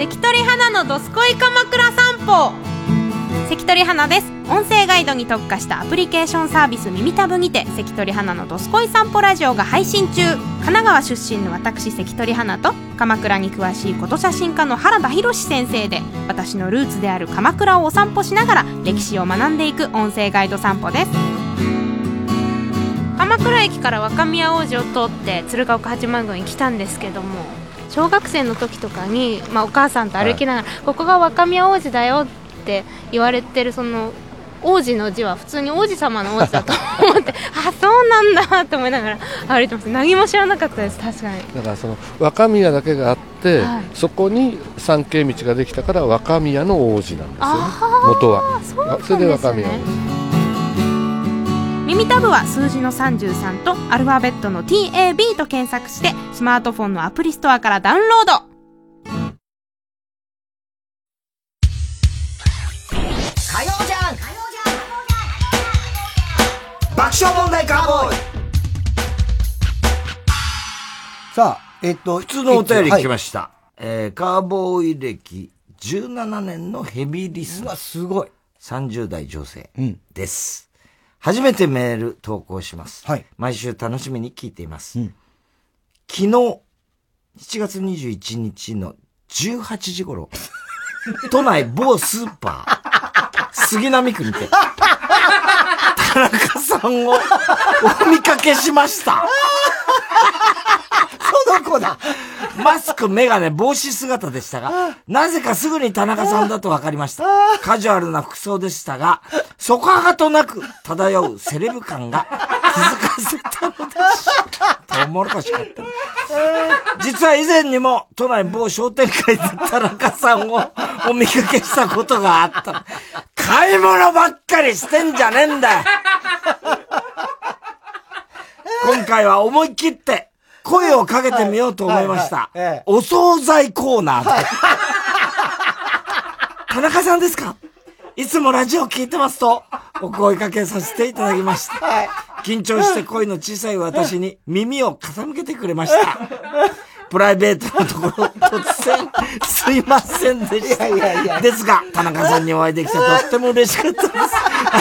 Speaker 9: 関取花のどすこい鎌倉散歩。関取花です。音声ガイドに特化したアプリケーションサービス耳たぶにて関取花のどすこい散歩ラジオが配信中。神奈川出身の私関取花と鎌倉に詳しいこと写真家の原田博先生で私のルーツである鎌倉をお散歩しながら歴史を学んでいく音声ガイド散歩です。鎌倉駅から若宮王子を通って鶴岡八幡宮に来たんですけども小学生の時とかに、まあ、お母さんと歩きながら、はい、ここが若宮王子だよって言われてるその王子の字は普通に王子様の王子だと思って あそうなんだと思いながら歩いてます。何も知らなかったです確かに。
Speaker 10: だからその若宮だけがあって、はい、そこに参詣道ができたから若宮の王子なんですよね。元は。そ、ね,、れで若宮王子
Speaker 9: 耳たぶは数字の33とアルファベットの TAB と検索してスマートフォンのアプリストアからダウンロード
Speaker 1: 火曜じゃん爆笑問題カーボーイさあ、えっと、
Speaker 3: 普通のお便り来ました。はい、えー、カーボーイ歴17年のヘビーリスナー。
Speaker 1: すごい。
Speaker 3: 30代女性です。初めてメール投稿します。はい。毎週楽しみに聞いています。うん、昨日、7月21日の18時頃、都内某スーパー、杉並区にて、田中さんをお見かけしました。
Speaker 1: その子だ。
Speaker 3: マスク、メガネ、帽子姿でしたが、なぜかすぐに田中さんだと分かりました。カジュアルな服装でしたが、そこはとなく漂うセレブ感が気づかせたのです。トウモロコシ買った実は以前にも都内某商店街で田中さんをお見かけしたことがあった。買い物ばっかりしてんじゃねえんだよ今回は思い切って声をかけてみようと思いました。お惣菜コーナーで。田中さんですか？いつもラジオ聞いてますと、お声かけさせていただきました。緊張して声の小さい私に耳を傾けてくれました。プライベートのところ、突然、すいませんでした。いやいやいやですが、田中さんにお会いできてとっても嬉しかったです。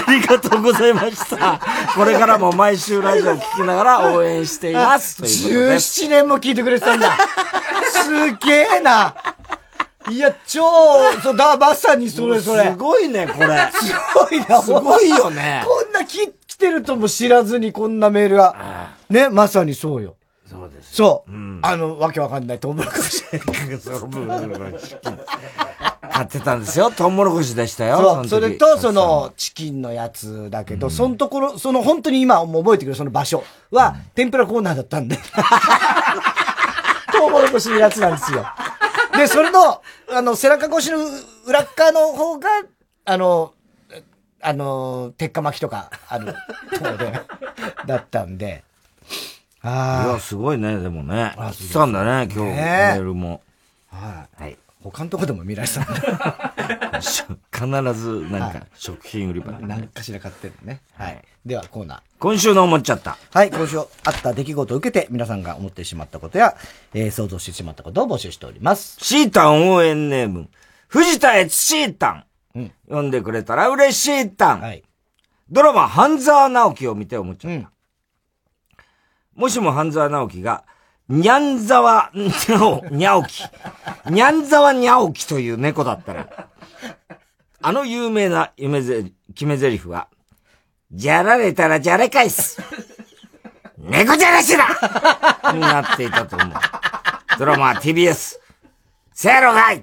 Speaker 3: ありがとうございました。これからも毎週ラジオ聞きながら応援しています。
Speaker 1: 17年も聞いてくれてたんだ。すげえな。いや、超、そう、だ、まさにそれそれ。
Speaker 3: すごいね、これ。
Speaker 1: すごいな、
Speaker 3: すごいよね。
Speaker 1: こんな来、来てるとも知らずにこんなメールが。ね、まさにそうよ。
Speaker 3: そうです
Speaker 1: そう。あの、わけわかんないトウモロコシ。
Speaker 3: 買ってたんですよ。トウモロコシでしたよ。
Speaker 1: それと、その、チキンのやつだけど、そのところ、その本当に今も覚えてくるその場所は、天ぷらコーナーだったんで。トウモロコシのやつなんですよ。で、それの、あの、背中越しの裏っ側の方が、あの、あの、鉄火巻きとかあるところで、だったんで。あ
Speaker 3: いや、すごいね、でもね。来てたんだね、今日、メ
Speaker 1: ね
Speaker 3: ールも。
Speaker 1: はい。はい。他のとこでも見られてたんだ。
Speaker 3: 必ず、なんか、食品売り場で
Speaker 1: 何かしら買ってるね。はい。では、コーナー。
Speaker 3: 今週の思っちゃった。
Speaker 1: はい、今週あった出来事を受けて、皆さんが思ってしまったことや、えー想像してしまったことを募集しております。
Speaker 3: シータン応援ネーム、藤田悦シータン。読んでくれたら嬉しいタン。ドラマ、半沢直樹を見て思っちゃった。もしも半沢直樹が、にゃんざわにゃお、にゃおき。にゃんざわにゃおきという猫だったら、あの有名な夢ぜ決め台詞は、じゃられたらじゃれ返す。猫じゃらしだになっていたと思う。ドラマは TBS。せやろがい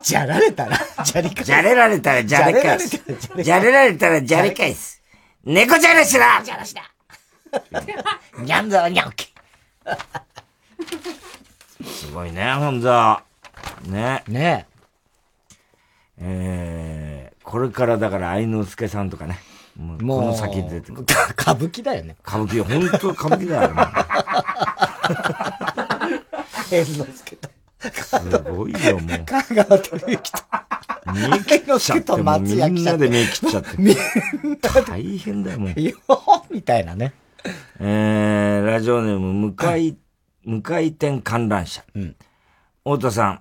Speaker 1: じゃられたら、じゃり返す。
Speaker 3: じゃれられたらじゃれ返す。じゃれられたらじゃれ返す。猫じゃらしだ
Speaker 1: じゃらしだにゃんざわにゃおき。
Speaker 3: すごいね、本座。ね。
Speaker 1: ね
Speaker 3: えー、これからだから愛之助さんとかね。もうこの先出てくる。
Speaker 1: 歌舞伎だよね。
Speaker 3: 歌舞伎、本当歌舞伎だよね。
Speaker 1: 猿 之助と。
Speaker 3: すごいよ、もう。
Speaker 1: 香川照之と。
Speaker 3: 見え切っちゃって、みんなで見え切っちゃって。大変だよ、もう。
Speaker 1: よみたいなね。
Speaker 3: えー、ラジオネーム、向かい、向かい転観覧車。太田さん。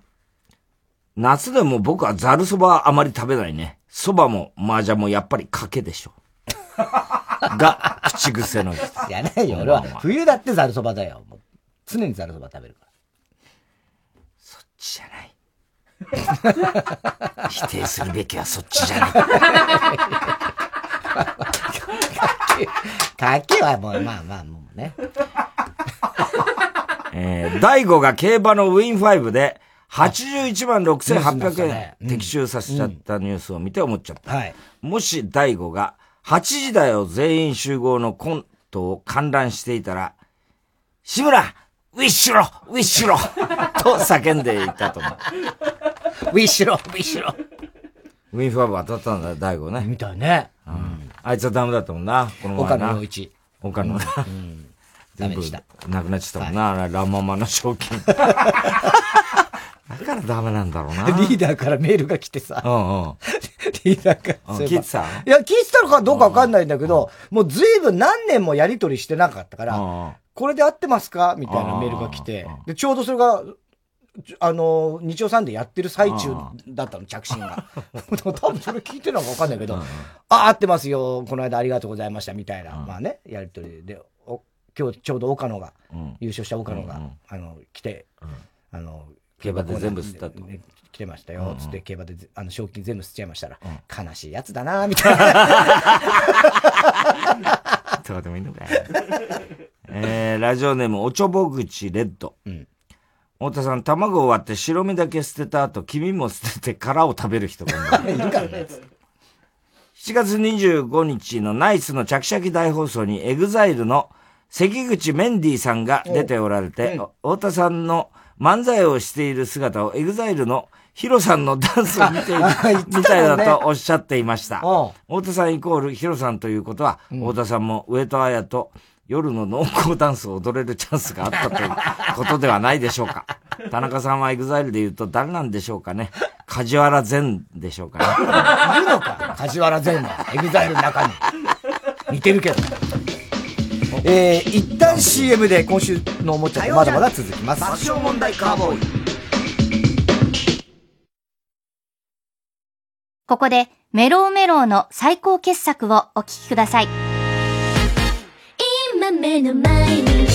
Speaker 3: 夏でも僕はざるそばあまり食べないね。そばも麻雀もやっぱり賭けでしょ。が、口癖の人。
Speaker 1: じゃないよ、俺は。冬だってざるそばだよ。もう常にざるそば食べるから。
Speaker 3: そっちじゃない。否定するべきはそっちじゃない。
Speaker 1: かけはもう、まあまあ、もうね。
Speaker 3: えー、大悟が競馬のウィン5で、81万
Speaker 1: ニュースになって
Speaker 3: 6800
Speaker 1: たね
Speaker 3: 円的中させちゃったニュースを見て思っちゃった。
Speaker 1: はい
Speaker 3: もし大悟が8時だよ全員集合のコントを観覧していたら、志村ウィッシュロウィッシュロ と叫んでいたと思う。
Speaker 1: ウィッシュロウィッシュロ
Speaker 3: ウィン5当たったんだ、大悟ね。
Speaker 1: みたいね。
Speaker 3: あいつはダメだったもんな、この前な。
Speaker 1: 岡野陽一。
Speaker 3: 岡野。
Speaker 1: ダ
Speaker 3: 全部
Speaker 1: メでした。
Speaker 3: なくなっちゃったもんな、あれラ・ママの賞金。だからダメなんだろうな。
Speaker 1: リーダーからメールが来てさ。
Speaker 3: うんうん。
Speaker 1: リーダーから。
Speaker 3: うん聞いてた？
Speaker 1: いや、聞いてたのかどうかわかんないんだけど、もう随分何年もやりとりしてなかったから、これで合ってますか？みたいなメールが来て、で、ちょうどそれが、あの、日曜サンデーやってる最中だったの、着信が。多分それ聞いてるのかわかんないけど、あ、合ってますよ、この間ありがとうございました、みたいな、まあね、やりとり。で、お今日ちょうど岡野が、優勝した岡野が、あの、来て、あの、
Speaker 3: 競馬で全部吸ったと。
Speaker 1: ね来てましたよ、つって競馬でぜあの賞金全部吸っちゃいましたら、悲しいやつだなみたいな。
Speaker 3: どうでもいいのかよ。えー、ラジオネーム、おちょぼ口レッド。太田さん、卵を割って白身だけ捨てた後、黄身も捨てて殻を食べる人がいる。
Speaker 1: いるからね。
Speaker 3: 7月25日のナイツのちゃきちゃき大放送に EXILE の関口メンディーさんが出ておられて、太田さんの漫才をしている姿を EXILE の HIRO さんのダンスを見ているみたいだとおっしゃっていました。
Speaker 1: うん
Speaker 3: 太田さんイコール HIRO さんということは、太田さんも上戸彩と夜の濃厚ダンスを踊れるチャンスがあったということではないでしょうか。田中さんは EXILE で言うと誰なんでしょうかね。梶原善でしょうかね。
Speaker 1: いるのか梶原善は、 EXILE の中に。似てるけど。えー、一旦 CM で今週のおもちゃまだまだ続きます。
Speaker 11: 爆笑問題カーボーイ。
Speaker 4: ここでメローメローの最高傑作をお聴きください。
Speaker 12: 今目の前に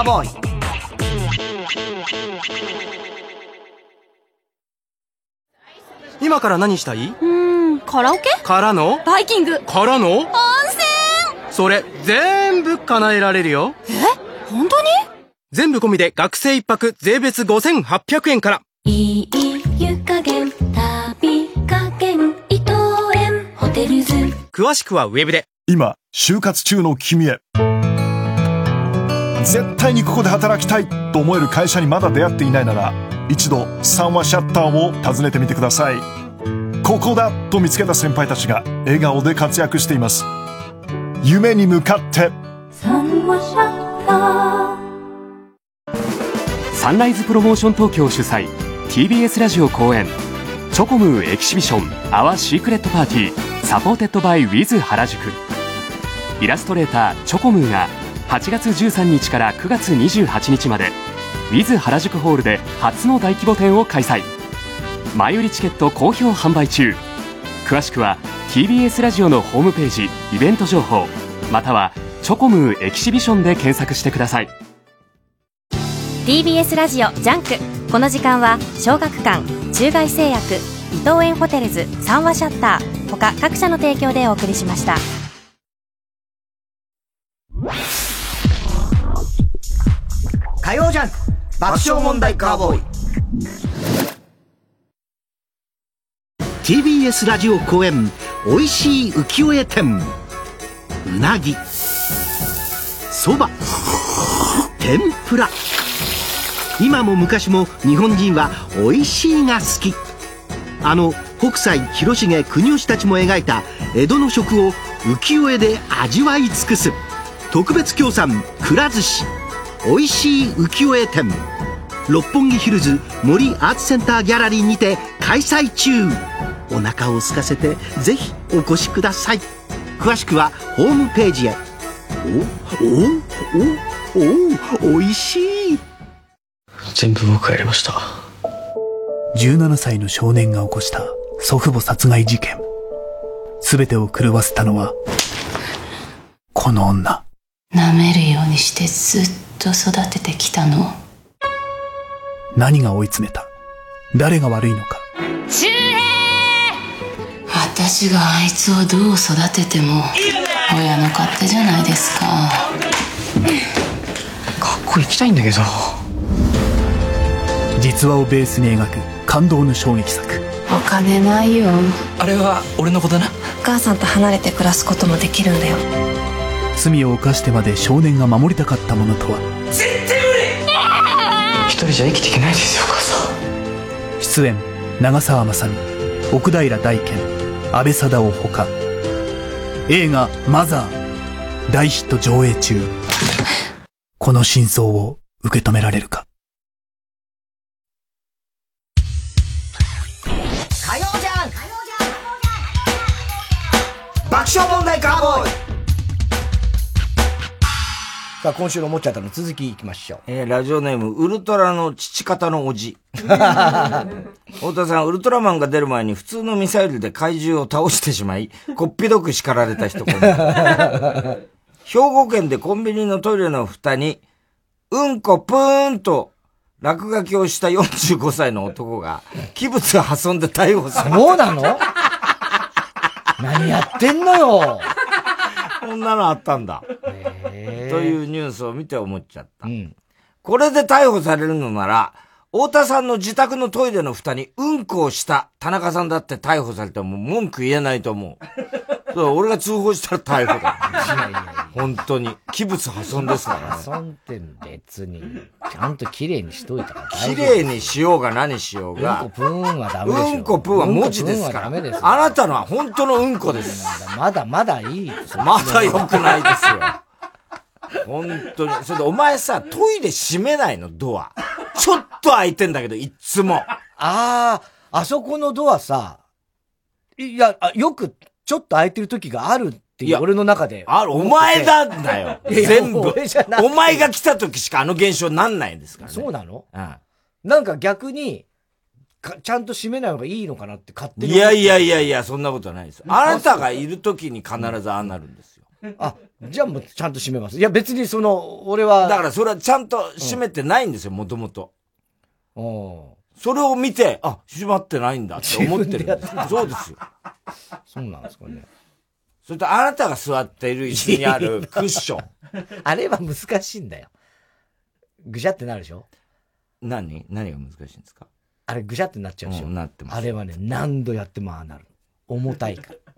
Speaker 1: カーボーイ。
Speaker 13: 今から何したい？う
Speaker 4: ーん、カラオケ？
Speaker 13: からの？
Speaker 4: バイキング。
Speaker 13: からの？
Speaker 4: 温泉。
Speaker 13: それ全部叶えられるよ。
Speaker 4: え？本当に？
Speaker 13: 全部込みで学生一泊税別5800円から。
Speaker 12: いい湯加減旅加減伊藤園。ホテルズ。
Speaker 13: 詳しくはウェブで。
Speaker 14: 今就活中の君へ絶対にここで働きたいと思える会社にまだ出会っていないなら一度三和シャッターを訪ねてみてください。ここだと見つけた先輩たちが笑顔で活躍しています。夢に向かって。
Speaker 12: 三和シャッター
Speaker 15: サンライズプロモーション東京主催 TBS ラジオ公演。 Chocomoo Exhibition Our Secret Party supported by WITH 原宿。イラストレーター Chocomoo が8月13日から9月28日まで WITH 原宿ホールで初の大規模展を開催。前売りチケット好評販売中。詳しくは TBS ラジオのホームページイベント情報または Chocomoo Exhibition で検索してください。
Speaker 4: TBS ラジオ JUNK。この時間は小学館中外製薬伊藤園ホテルズ三和シャッター他各社の提供でお送りしました。
Speaker 1: 火曜ジャンク爆笑問題カーボーイ。
Speaker 16: TBS ラジオ公演おいしい浮世絵展。うなぎ。そば。天ぷら。今も昔も日本人はおいしいが好き。あの北斎広重国吉たちも描いた江戸の食を浮世絵で味わい尽くす。特別協賛くら寿司。おいしい浮世絵展。六本木ヒルズ森アーツセンターギャラリーにて開催中。お腹を空かせてぜひお越しください。詳しくはホームページへ。おおおおおいしい
Speaker 17: 全部僕がやりました
Speaker 18: 17歳の少年が起こした祖父母殺害事件全てを狂わせたのはこの女
Speaker 19: 舐めるようにしてずっと育ててきたの。
Speaker 18: 何が追い詰めた？誰が悪いのか？
Speaker 19: 周平。私があいつをどう育てても親の勝手じゃないですか。
Speaker 17: 学校行きたいんだけど。
Speaker 18: 実話をベースに描く感動の衝撃作。
Speaker 19: お金ないよ。
Speaker 17: あれは俺の子だな。
Speaker 20: お母さんと離れて暮らすこともできるんだよ
Speaker 18: 罪を犯してまで少年が守りたかったものとは。
Speaker 17: 絶対無理。一人じゃ生きていけないですよお母さん。
Speaker 18: 出演長澤まさみ奥平大賢安倍貞夫ほか。映画「マザー」大ヒット上映中。この真相を受け止められるか。
Speaker 1: 爆笑問題カーボーイさあ、今週の思っちゃったの続きいきましょう。
Speaker 3: えー、ラジオネーム、ウルトラの父方のおじ。太田さん、ウルトラマンが出る前に普通のミサイルで怪獣を倒してしまい、こっぴどく叱られた人兵庫県でコンビニのトイレの蓋に、うんこぷーんと落書きをした45歳の男が、器物を挟んで逮捕された。
Speaker 1: そうなの？何やってんのよ
Speaker 3: こんなのあったんだ。というニュースを見て思っちゃった。これで逮捕されるのなら、太田さんの自宅のトイレの蓋にうんこをした田中さんだって逮捕されても文句言えないと思う。そう俺が通報したら逮捕だ。本当に。器物破損ですからね。
Speaker 1: 破損って別に、ちゃんと綺麗にしといたら大
Speaker 3: 綺麗にしようが何しようが。
Speaker 1: うんこぷーんはダメでしょ。
Speaker 3: うんこぷーんは文字ですから。あなたのは本当のうんこです。
Speaker 1: まだまだいい。
Speaker 3: まだ良くないですよ。本当に。それでお前さ、トイレ閉めないの、ドア。ちょっと開いてんだけど、いっつも。
Speaker 1: ああ、あそこのドアさ、いや、あよくちょっと開いてる時があるっていう、俺の中で。
Speaker 3: ある、お前なんだよ。全部お前が来た時しかあの現象なんないんですからね。
Speaker 1: そうなの？
Speaker 3: うん。
Speaker 1: なんか逆に、かちゃんと閉めない方がいいのかなって勝手に。
Speaker 3: いやいやいやいや、そんなことないですよ。あなたがいる時に必ずああなるんですよ。
Speaker 1: あ、じゃあもうちゃんと閉めます。いや別にその、俺は。
Speaker 3: だからそれはちゃんと閉めてないんですよ、もともと。それを見て、あ、閉まってないんだって思ってる。そうですよ。
Speaker 1: そうなんですかね。
Speaker 3: それとあなたが座っている椅子にあるクッション。
Speaker 1: あれは難しいんだよ。ぐしゃってなるでしょ？
Speaker 3: 何？何が難しいんですか？
Speaker 1: あれぐしゃってなっちゃうでしょ、
Speaker 3: うんなってます
Speaker 1: あれはね、何度やってもああなる。重たいから。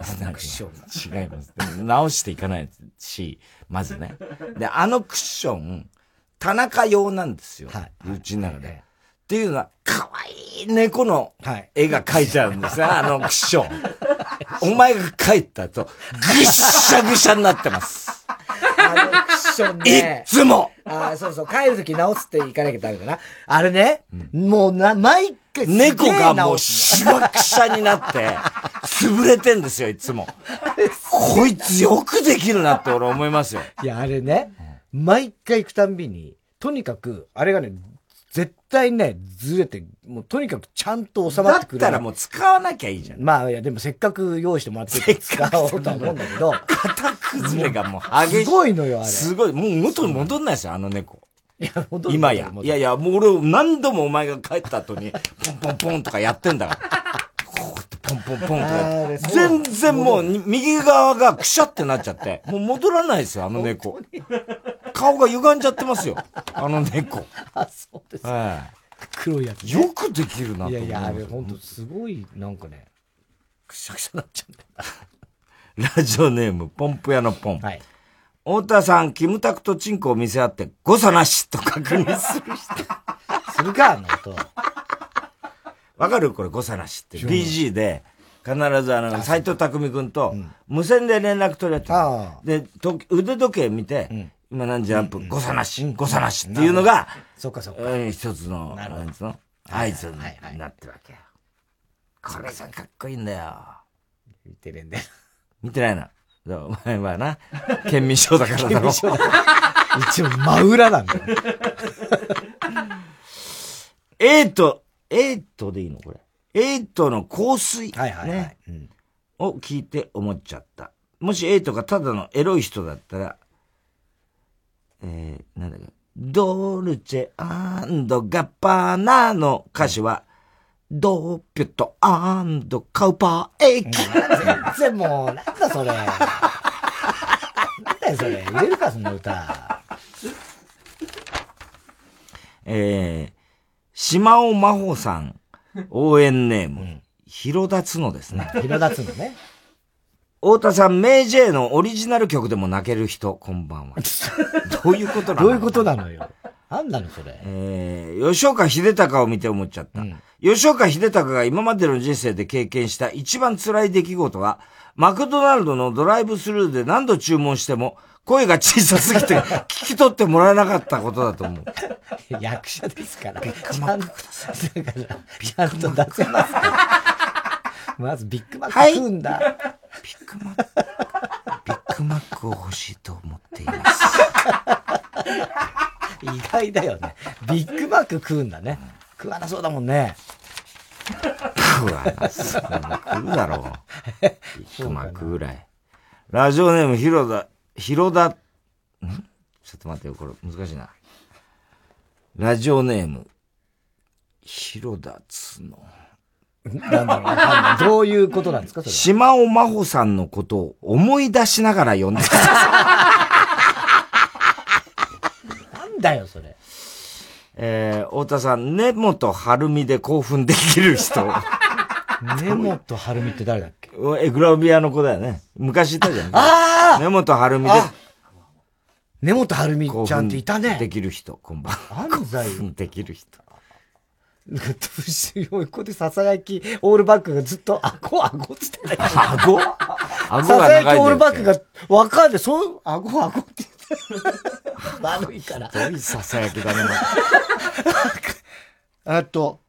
Speaker 1: クッション
Speaker 3: 違います。直していかないし、まずね。で、あのクッション、田中用なんですよ。うちの中で。っていうのは、可愛い猫の絵が描いてあるんですね、あのクッション。お前が描いたと、ぐっしゃぐしゃになってます。
Speaker 1: あ のションね。
Speaker 3: いっつも
Speaker 1: あそうそう、帰るとき直すって行かなきゃダメだな。あれね、もうな、毎回
Speaker 3: 猫がもうしわくしゃになって、潰れてんですよ、いつも。こいつよくできるなって俺思いますよ。
Speaker 1: いや、あれね、毎回行くたんびに、とにかく、あれがね、絶対ね、ずれて、もうとにかくちゃんと収まってくる。
Speaker 3: だったらもう使わなきゃいいじゃん。
Speaker 1: まあ、いや、でもせっかく用意してもらって使おうとは思うんだけど。
Speaker 3: 型崩れがもう激しい。
Speaker 1: すごいのよ、あれ。
Speaker 3: すごい。もう元に戻んないですよ、あの猫。
Speaker 1: いや、戻る
Speaker 3: 今や。
Speaker 1: 戻る
Speaker 3: いやいや、もう俺何度もお前が帰った後に、ポンポンポンとかやってんだから。こうやってポンポンポンとか全然もうに右側がくしゃってなっちゃって、もう戻らないですよ、あの猫。顔が歪んじゃってますよ、あの猫。
Speaker 1: あ、そうです。
Speaker 3: はい
Speaker 1: 黒いやつ、ね。
Speaker 3: よくできるなと
Speaker 1: いやいや、あれ本当すごい、なんかね、くしゃくしゃなっちゃうんだよ
Speaker 3: ラジオネーム、ポンプ屋のポン。太田さん、キムタクとチンコを見せ合って、誤差なしと確認する人。
Speaker 1: するか、あの音。
Speaker 3: わかる？これ、誤差なしって。BG で、必ずあの、斎藤匠くんと、無線で連絡取り合ってるで、と腕時計見て、今何時何分、誤差なし、誤差なしっていうのが、
Speaker 1: そっかそっか。
Speaker 3: うん一つの、
Speaker 1: な
Speaker 3: んつうの？合図になってるわけよ。これがかっこいいんだよ。
Speaker 1: 見てるんだよ。
Speaker 3: 見てないな。お前はな、県民ショーだからだろ。
Speaker 1: 一応真裏なんだよ。
Speaker 3: エイト、エイトでいいの？これ。エイトの香水。
Speaker 1: はいはいはい
Speaker 3: ね。を聞いて思っちゃった。もしエイトがただのエロい人だったら、えー、なんだっけ、ドルチェガッパーナの歌詞は、ドーピュットカウパーエイキ。
Speaker 1: 全然もう、なんだそれ。なんだよそれ。売れるか、そんな歌。
Speaker 3: えー、島尾真帆さん、応援ネーム、広田つのですね。
Speaker 1: 広田つのね。
Speaker 3: 太田さん、メイジェイのオリジナル曲でも泣ける人、こんばんは。どういうことなの？
Speaker 1: どういうことなのよ。なんなのそれ？
Speaker 3: えー、吉岡秀隆を見て思っちゃった。吉岡秀隆が今までの人生で経験した一番辛い出来事は、マクドナルドのドライブスルーで何度注文しても、声が小さすぎて 聞き取ってもらえなかったことだと思う。
Speaker 1: 役者ですから。ちゃんと、だから、ちゃんと出せますから。まずビッグマック食うんだ。
Speaker 3: ビッグマック、ビッグマックを欲しいと思っています。
Speaker 1: 意外だよね。ビッグマック食うんだね。食わなそうだもんね。
Speaker 3: 食わなそう食うだろう。ビッグマックぐらい。ラジオネーム、広田、広田、ん？ちょっと待ってよ、これ難しいな。ラジオネーム、広田つの。
Speaker 1: なんだろう。どういうことなんですか。
Speaker 3: 島尾真帆さんのことを思い出しながら読んでた。
Speaker 1: なんだよ、それ。
Speaker 3: えー、太田さん、根本晴美で興奮できる人。
Speaker 1: 根本晴美って誰だっけ？
Speaker 3: え、グラビアの子だよね。昔いたじゃん。
Speaker 1: あ
Speaker 3: 根本晴美で。
Speaker 1: 根本晴美ちゃんっていたね。
Speaker 3: できる人、こんばんは。
Speaker 1: 安西。
Speaker 3: できる人。
Speaker 1: 横でささやき、オールバックがずっと、あご、あごっつってない。
Speaker 3: 顎顎
Speaker 1: ささやきオールバックがわかんない。そう、あご、あごって言って。悪いから。
Speaker 3: どういうささやきだね。
Speaker 21: えっと、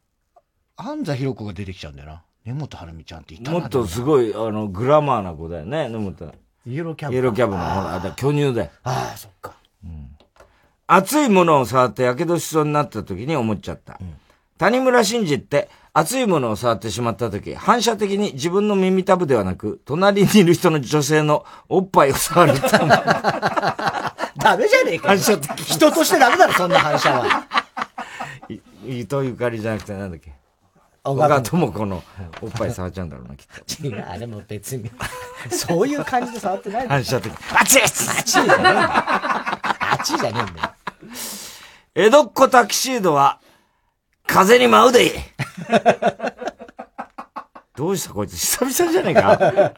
Speaker 21: 安西弘子が出てきちゃうんだよな。根本晴美ちゃんっていたな。
Speaker 3: もっとすごい、あの、グラマーな子だよね、根本。
Speaker 1: イエローキャブ。
Speaker 3: イエローキャブの、ほら、あだ巨乳で。
Speaker 1: ああ、そっか。
Speaker 3: 熱いものを触って火傷しそうになった時に思っちゃった。谷村新司って熱いものを触ってしまった時、反射的に自分の耳たぶではなく、隣にいる人の女性のおっぱいを触るため。
Speaker 1: ダメじゃねえかよ。
Speaker 3: 反射的。
Speaker 1: 人としてダメだろ、そんな反射は。
Speaker 3: い伊藤ゆかりじゃなくてなんだっけ？小
Speaker 1: 小川
Speaker 3: 川智子のおっぱい触っちゃうんだろうな、きっと。
Speaker 1: 違う、あれも別に。そういう感じで触ってない
Speaker 3: 反射的。
Speaker 1: あっちいあっちいじゃねえんだよ。あっちいじゃねえんだよ。
Speaker 3: 江戸っ子タキシードは、風に舞うで どうしたこいつ久々じゃねえか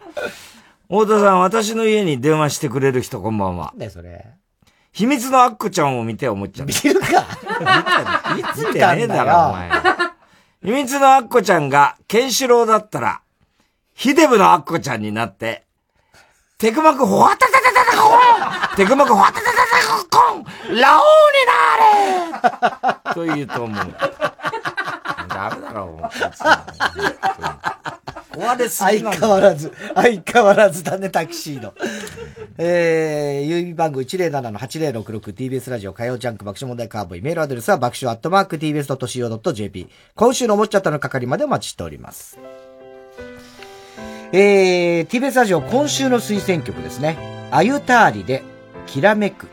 Speaker 3: 太田さん、私の家に電話してくれる人こんばんは。
Speaker 1: なんだよ、それ。
Speaker 3: 秘密のアッコちゃんを見て思っちゃった。
Speaker 1: 見るか
Speaker 3: いつ見てねえだろ、お前。秘密のアッコちゃんが、ケンシロウだったら、ヒデブのアッコちゃんになって、テクマクホワタタタタタコンテクマクホワタタタタコンラオウになれと言うと思う。ダメだろ、もう。壊れすぎ
Speaker 1: 相変わらず、相変わらずだね、タキシード。えー、郵便番号 107-8066TBS ラジオ火曜ジャンク爆笑問題カーボイ。メールアドレスは爆笑アットマーク TBS.CO.JP。今週のおもっちゃったの係までお待ちしております。えー、TBS ラジオ今週の推薦曲ですね。あゆたーりで、きらめく。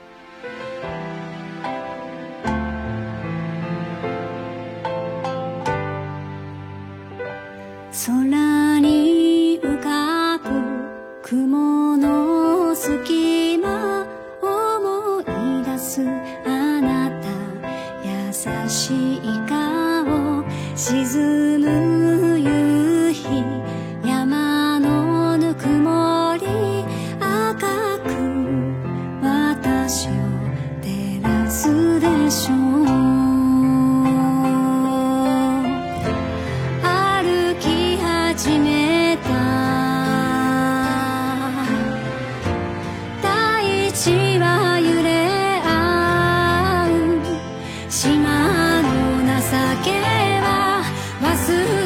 Speaker 22: 空に浮かぶ雲の隙間思い出すあなた優しい顔沈む私を照らすでしょう歩き始めた大地は揺れ合う島の情けは忘れ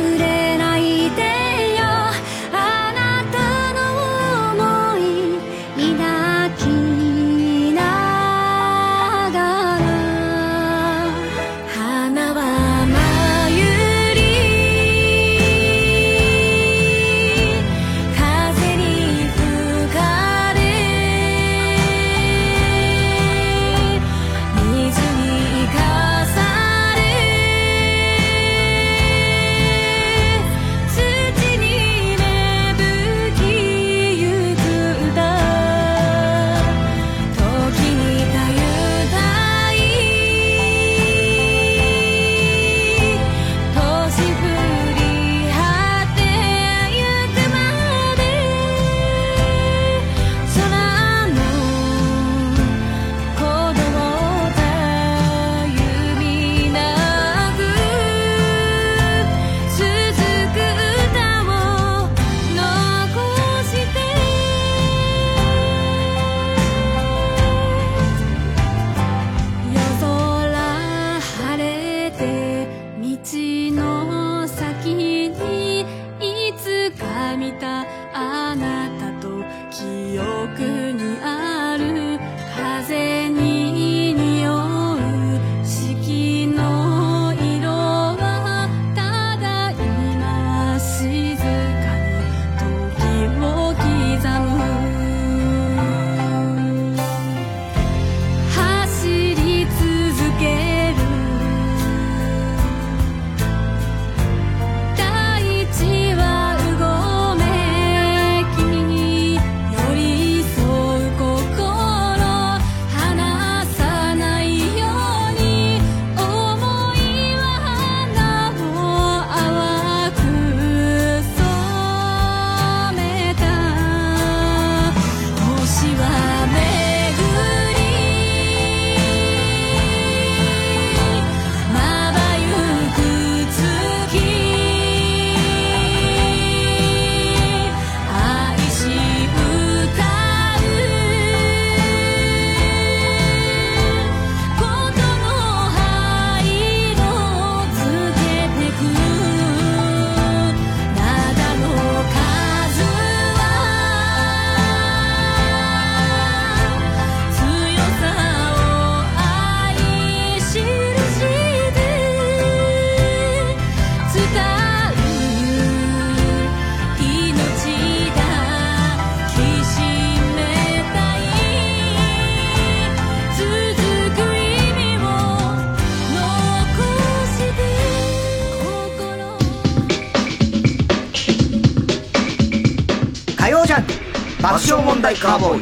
Speaker 1: 爆笑問題カーボーイ。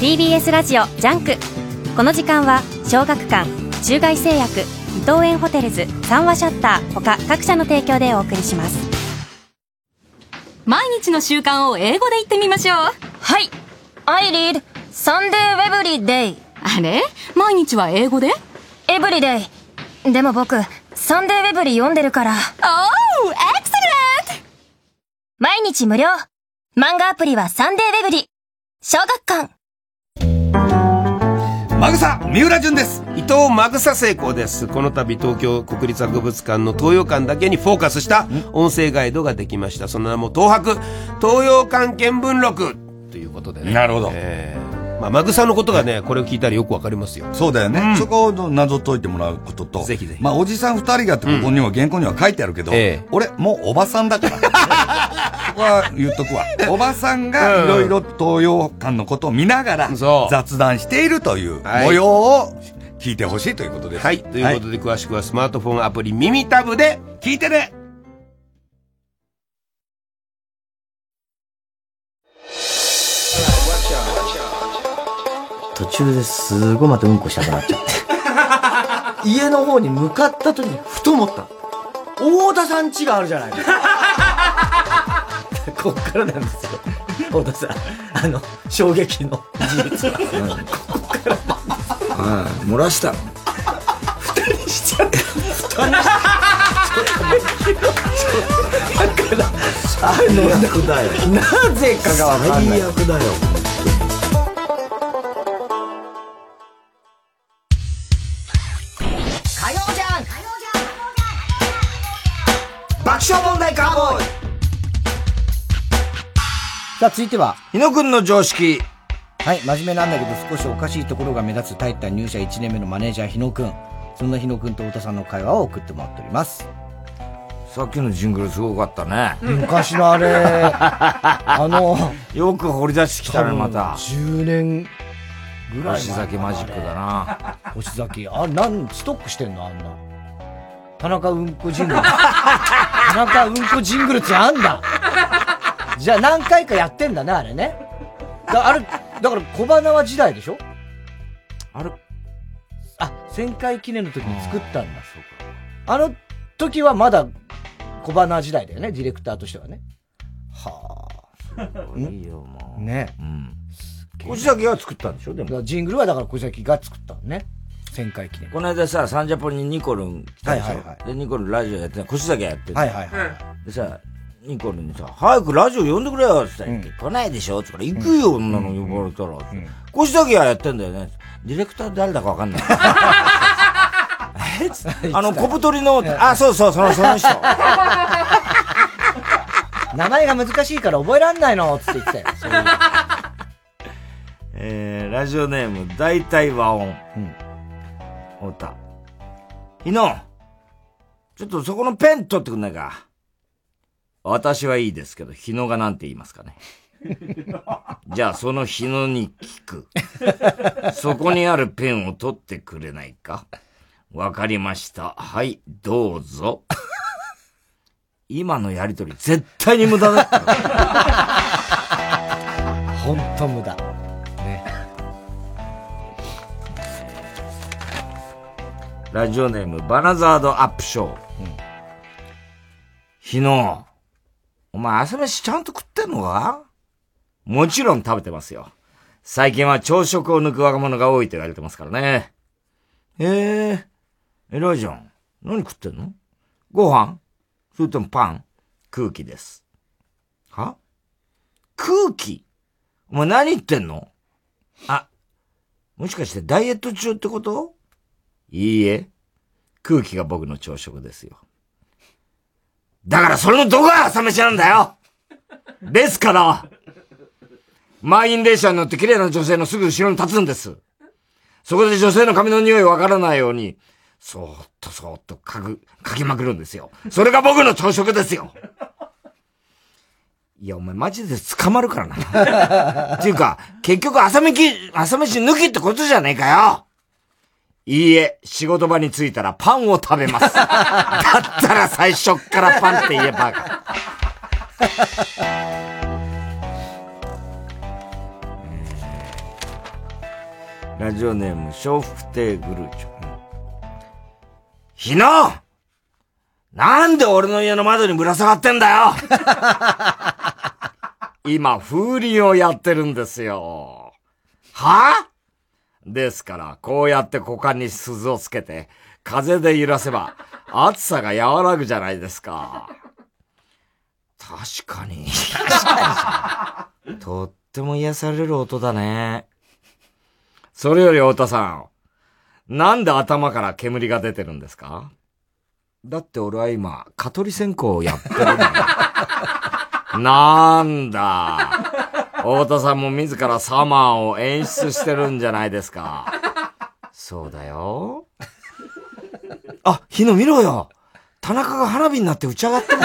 Speaker 4: TBS ラジオ JUNK。この時間は小学館中外製薬伊藤園ホテルズ三和シャッター他各社の提供でお送りします。
Speaker 23: 毎日の習慣を英語で言ってみましょう。はい。I read Sunday every day あれ？毎日は英語で
Speaker 20: ？Every day でも僕サンデーウェブリ読んでるから日無料。漫画アプリはサンデーウェブリ小学館。
Speaker 24: マグサ三浦淳です。伊藤マグサ成功です。この度東京国立博物館の東洋館だけにフォーカスした音声ガイドができました。その名も東博東洋館見聞録。ということでね。
Speaker 25: なるほど。
Speaker 24: えーまあ、マグサのことがね、これを聞いたらよくわかりますよ。
Speaker 25: そうだよね。そこを謎解いてもらうことと。
Speaker 24: ぜひぜひ。
Speaker 25: まあ、おじさん二人がってここには原稿には書いてあるけど、俺、もうおばさんだから。ここは言っとくわ。おばさんがいろいろ東洋館のことを見ながら雑談しているという模様を聞いてほしいということです。
Speaker 24: はい。ということで、詳しくはスマートフォンアプリ耳タブで聞いてね
Speaker 1: 中ですごいまたうんこしたくなっちゃって。家の方に向かった時にふと思った。大田さん家があるじゃないですか。こっからなんですよ。大田さん。あの、衝撃の事実が。ここから
Speaker 3: はい、漏らしたの。
Speaker 1: 二人しちゃった。二人しだから、あの、なぜかがわかんない。
Speaker 3: 最悪だよ。
Speaker 1: 爆笑問題カーボーイさあ、続いては。
Speaker 3: 日野くんの常識。
Speaker 1: はい、真面目なんだけど少しおかしいところが目立つタイタン入社1年目のマネージャー日野くん。そんな日野くんと太田さんの会話を送ってもらっております。
Speaker 3: さっきのジングルすごかったね。
Speaker 1: 昔のあれ、あの、
Speaker 3: よく掘り出してきたね、また。
Speaker 1: 10年ぐらい前
Speaker 3: 星崎マジックだな。
Speaker 1: 星崎、あ、なん、ストックしてんのあんな。田中うんこジングル。田中うんこジングルってあんだ？じゃあ何回かやってんだね、あれね。だあれ、だから小花は時代でしょ？
Speaker 3: あれ
Speaker 1: あ、1000回記念の時に作ったんだ。あの時はまだ小花時代だよね、ディレクターとしてはね。はあ。
Speaker 3: いいよ、も
Speaker 1: う。ね。
Speaker 3: うん。星崎が作ったんでしょでも。
Speaker 1: ジングルはだから小崎が作ったのね。1000回記念。
Speaker 3: この間さ、サンジャポにニコルン来たでしょ、
Speaker 1: はいはいは
Speaker 3: で、ニコルンラジオやってた、越崎がやってる
Speaker 1: はいはいはい。
Speaker 3: でさ、ニコルンにさ、早くラジオ呼んでくれよって言ったら、来ないでしょって言ったら、行くよ、そんなの呼ばれたら。越崎がやってんだよね。ディレクター誰だかわかんない。え？つあの、小太りの、あ、そうそう、その、その人。
Speaker 1: 名前が難しいから覚えらんないのつって言ってたよ。
Speaker 3: えー、ラジオネーム、大体和音。うん。太田。日野、ちょっとそこのペン取ってくんないか。私はいいですけど、日野がなんて言いますかね。じゃあ、その日野に聞く。そこにあるペンを取ってくれないか。わかりました。はい、どうぞ。今のやりとり、絶対に無駄だったよ。
Speaker 1: ほんと無駄。
Speaker 3: ラジオネーム、バナザードアップショー。日野、お前朝飯ちゃんと食ってんのか？もちろん食べてますよ。最近は朝食を抜く若者が多いと言われてますからね。ええ偉いじゃん。何食ってんの？ご飯？それともパン？空気です。は？空気？お前何言ってんの？あ、もしかしてダイエット中ってこと？いいえ。空気が僕の朝食ですよ。だからそれのどこが朝飯なんだよですから満員電車に乗って綺麗な女性のすぐ後ろに立つんです。そこで女性の髪の匂いわからないように、そーっとそーっとかぐ、かきまくるんですよ。それが僕の朝食ですよ。いや、お前マジで捕まるからな。っていうか、結局朝飯、朝飯抜きってことじゃねえかよいいえ、仕事場に着いたらパンを食べます。だったら最初っからパンって言えばか。ラジオネーム、笑福亭グルーチョ。日野なんで俺の家の窓にぶら下がってんだよ 今、風鈴をやってるんですよ。は？ですから、こうやって股間に鈴をつけて、風で揺らせば、暑さが和らぐじゃないですか。確かに。とっても癒される音だね。それより太田さん、なんで頭から煙が出てるんですか？だって俺は今、蚊取り線香をやってるんだ。なんだ。太田さんも自らサマーを演出してるんじゃないですか。そうだよ。あ、日野見ろよ。田中が花火になって打ち上がってる。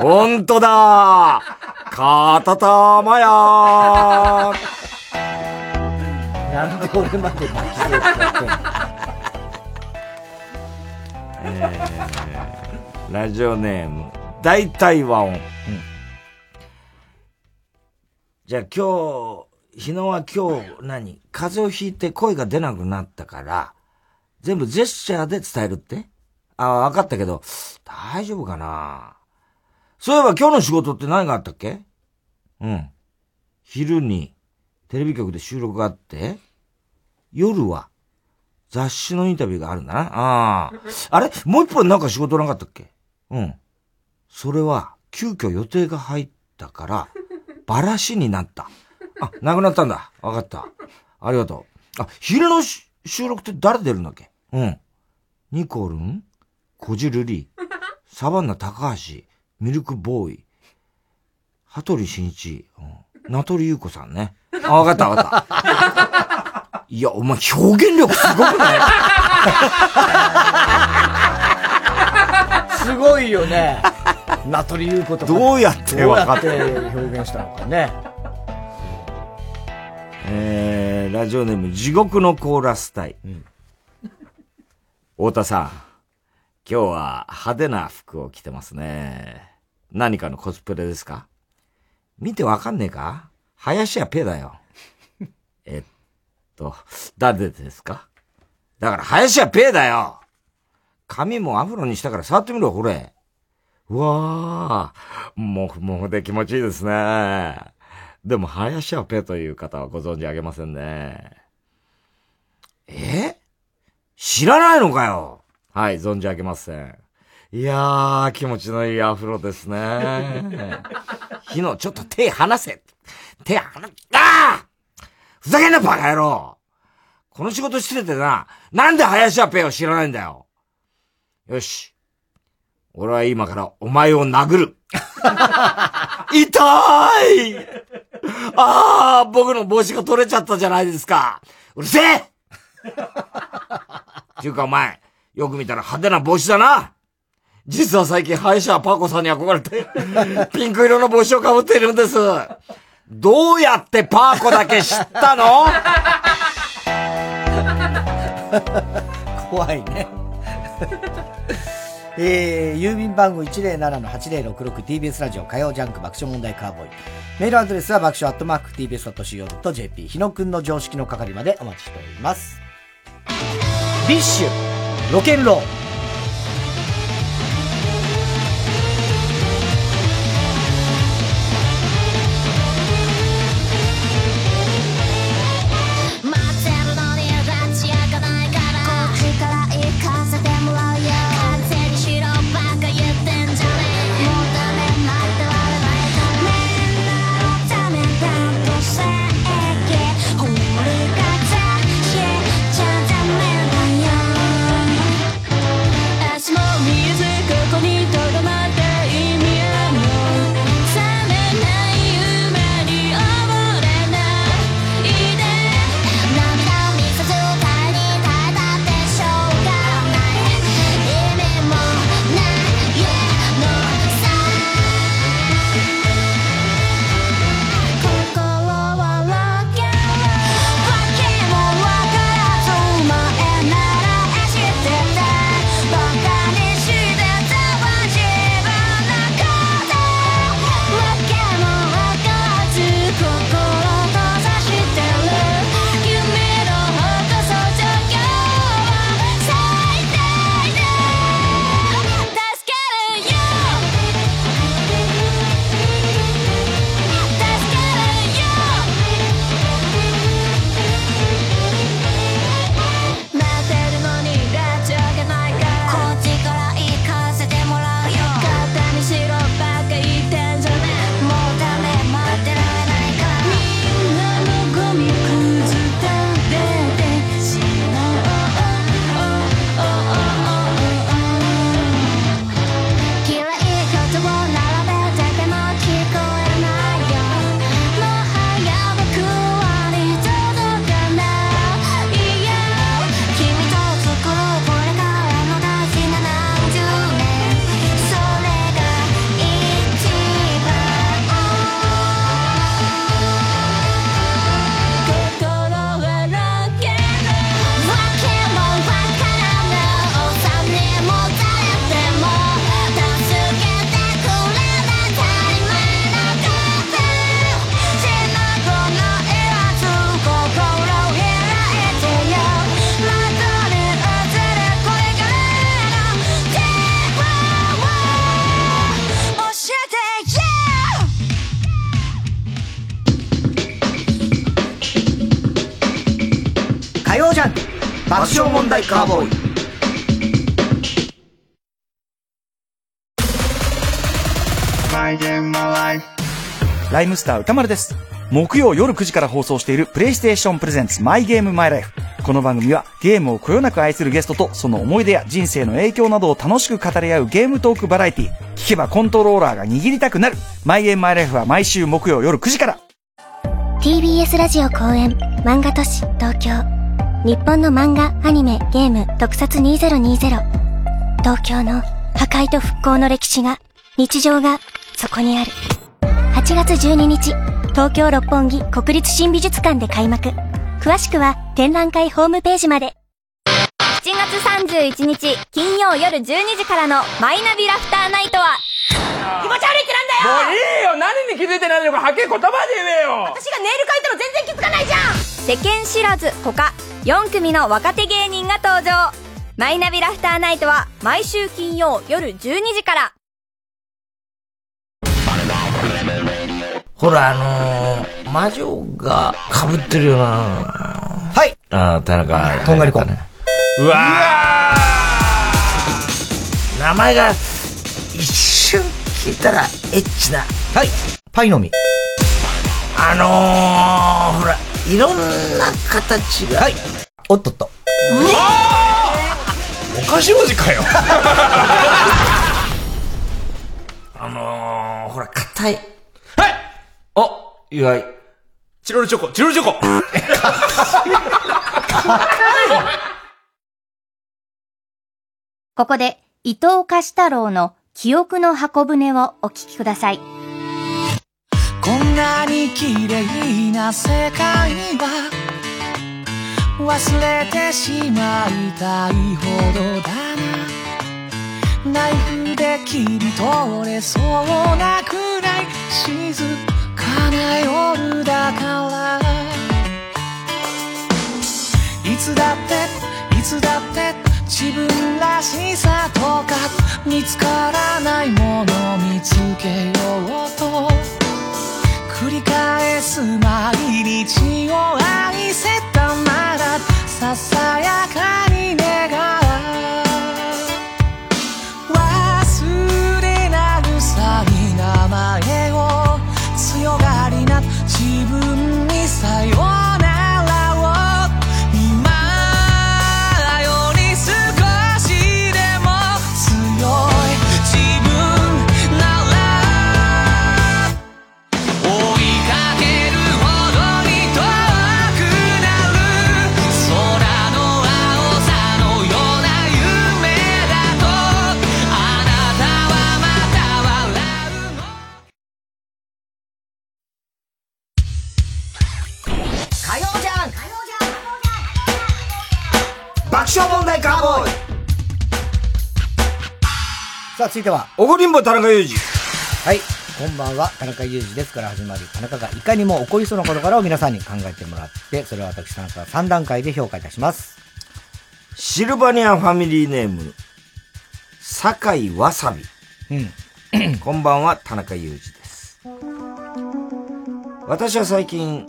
Speaker 3: ほんとだかたたまや
Speaker 1: なんで俺まで泣きそう
Speaker 3: えー、ラジオネーム、大体和音。じゃあ今日、日野は今日何、風邪をひいて声が出なくなったから、全部ジェスチャーで伝えるって？あ、わかったけど、大丈夫かな？そういえば今日の仕事って何があったっけ？うん。昼にテレビ局で収録があって、夜は雑誌のインタビューがあるんだな。ああ。あれ？もう一本なんか仕事なかったっけ？うん。それは、急遽予定が入ったから、バラシになった。あ、なくなったんだ。わかった。ありがとう。あ、昼の収録って誰出るんだっけ？うん。ニコルン？コジルリサバンナ高橋？ミルクボーイ？羽鳥慎一、うん、名取裕子さんね。あ、わかったわかった。いや、お前表現力すごくない？
Speaker 1: すごいよね。名取優子とか。
Speaker 3: どうやって分かって
Speaker 1: どうやって表現したのかね。
Speaker 3: えー、ラジオネーム、地獄のコーラス隊。太田さん、今日は派手な服を着てますね。何かのコスプレですか？見てわかんねえか？林家ペーだよ。えっと、誰ですか？だから林家ペーだよ髪もアフロにしたから触ってみろ、これ。うわー、もふもふで気持ちいいですね。でも、林家ペという方はご存知あげませんね。え？知らないのかよはい、存じ上げません。いやー、気持ちのいいアフロですね。日野、ちょっと手離せ。手離、あーふざけんな、バカ野郎この仕事しててな、なんで林家ペを知らないんだよよし。俺は今からお前を殴る。痛いああ、僕の帽子が取れちゃったじゃないですか。うるせえ っていうかお前、よく見たら派手な帽子だな。実は最近、歯医者はパコさんに憧れて、ピンク色の帽子をかぶっているんです。どうやってパーコだけ知ったの？
Speaker 1: 怖いね。えー、郵便番号 107-8066TBS ラジオ火曜ジャンク爆笑問題カーボーイ。メールアドレスは爆笑アットマーク TBS.CO.JP 日野くんの常識の係までお待ちしております。 BiSH ロケンロー
Speaker 3: 笑問題カーボーイ
Speaker 26: ライムスター歌丸です。木曜夜9時から放送しているプレイステーションプレゼンツマイゲームマイライフ。この番組はゲームをこよなく愛するゲストとその思い出や人生の影響などを楽しく語り合うゲームトークバラエティ聞けばコントローラーが握りたくなる。マイゲームマイライフは毎週木曜夜9時から。
Speaker 12: TBS ラジオ公演漫画都市東京日本の漫画アニメゲーム特撮2020東京の破壊と復興の歴史が日常がそこにある。8月12日東京六本木国立新美術館で開幕。詳しくは展覧会ホームページまで。
Speaker 20: 7月31日金曜夜12時からのマイナビラフターナイトは。
Speaker 27: 気持ち悪いってなんだよ！もういいよ！何に気づいてないのかはっきり言葉で言えよ！
Speaker 20: 私がネイル描いたの全然気づかないじゃん世間知らず他4組の若手芸人が登場マイナビラフターナイトは毎週金曜夜12時から
Speaker 3: ほら、あのー、魔女が被ってるような。はい。あー田中。
Speaker 1: とんがりコン。
Speaker 3: うわー名前が、一瞬聞いたら、エッチな。
Speaker 1: はい。パイの実。
Speaker 3: あのー、ほら、いろんな形が。はい。
Speaker 1: おっとっと。
Speaker 27: お菓子文字かよ
Speaker 3: あのー、ほら、硬い。はいお、意外。
Speaker 27: チロルチョコ、チロルチョコ
Speaker 4: ここで伊藤貸太郎の記憶の箱舟をお聞きください。
Speaker 28: んなに綺麗な世界は忘れてしまいたいほどだな。ナイフで切り取れそうなくらい静かな夜だから。いつだっていつだって自分らしさとか見つからないもの見つけようと。繰り返す毎日を愛せたならささやかにさあ、
Speaker 1: 続いては。
Speaker 3: おごりんぼ田中裕二。
Speaker 1: はい。こんばんは、田中裕二ですから始まり、田中がいかにも起こりそうな事柄を皆さんに考えてもらって、それを私田中が3段階で評価いたします。
Speaker 3: シルバニアファミリーネーム、酒井わさび。
Speaker 1: うん。
Speaker 3: こんばんは、田中裕二です。私は最近、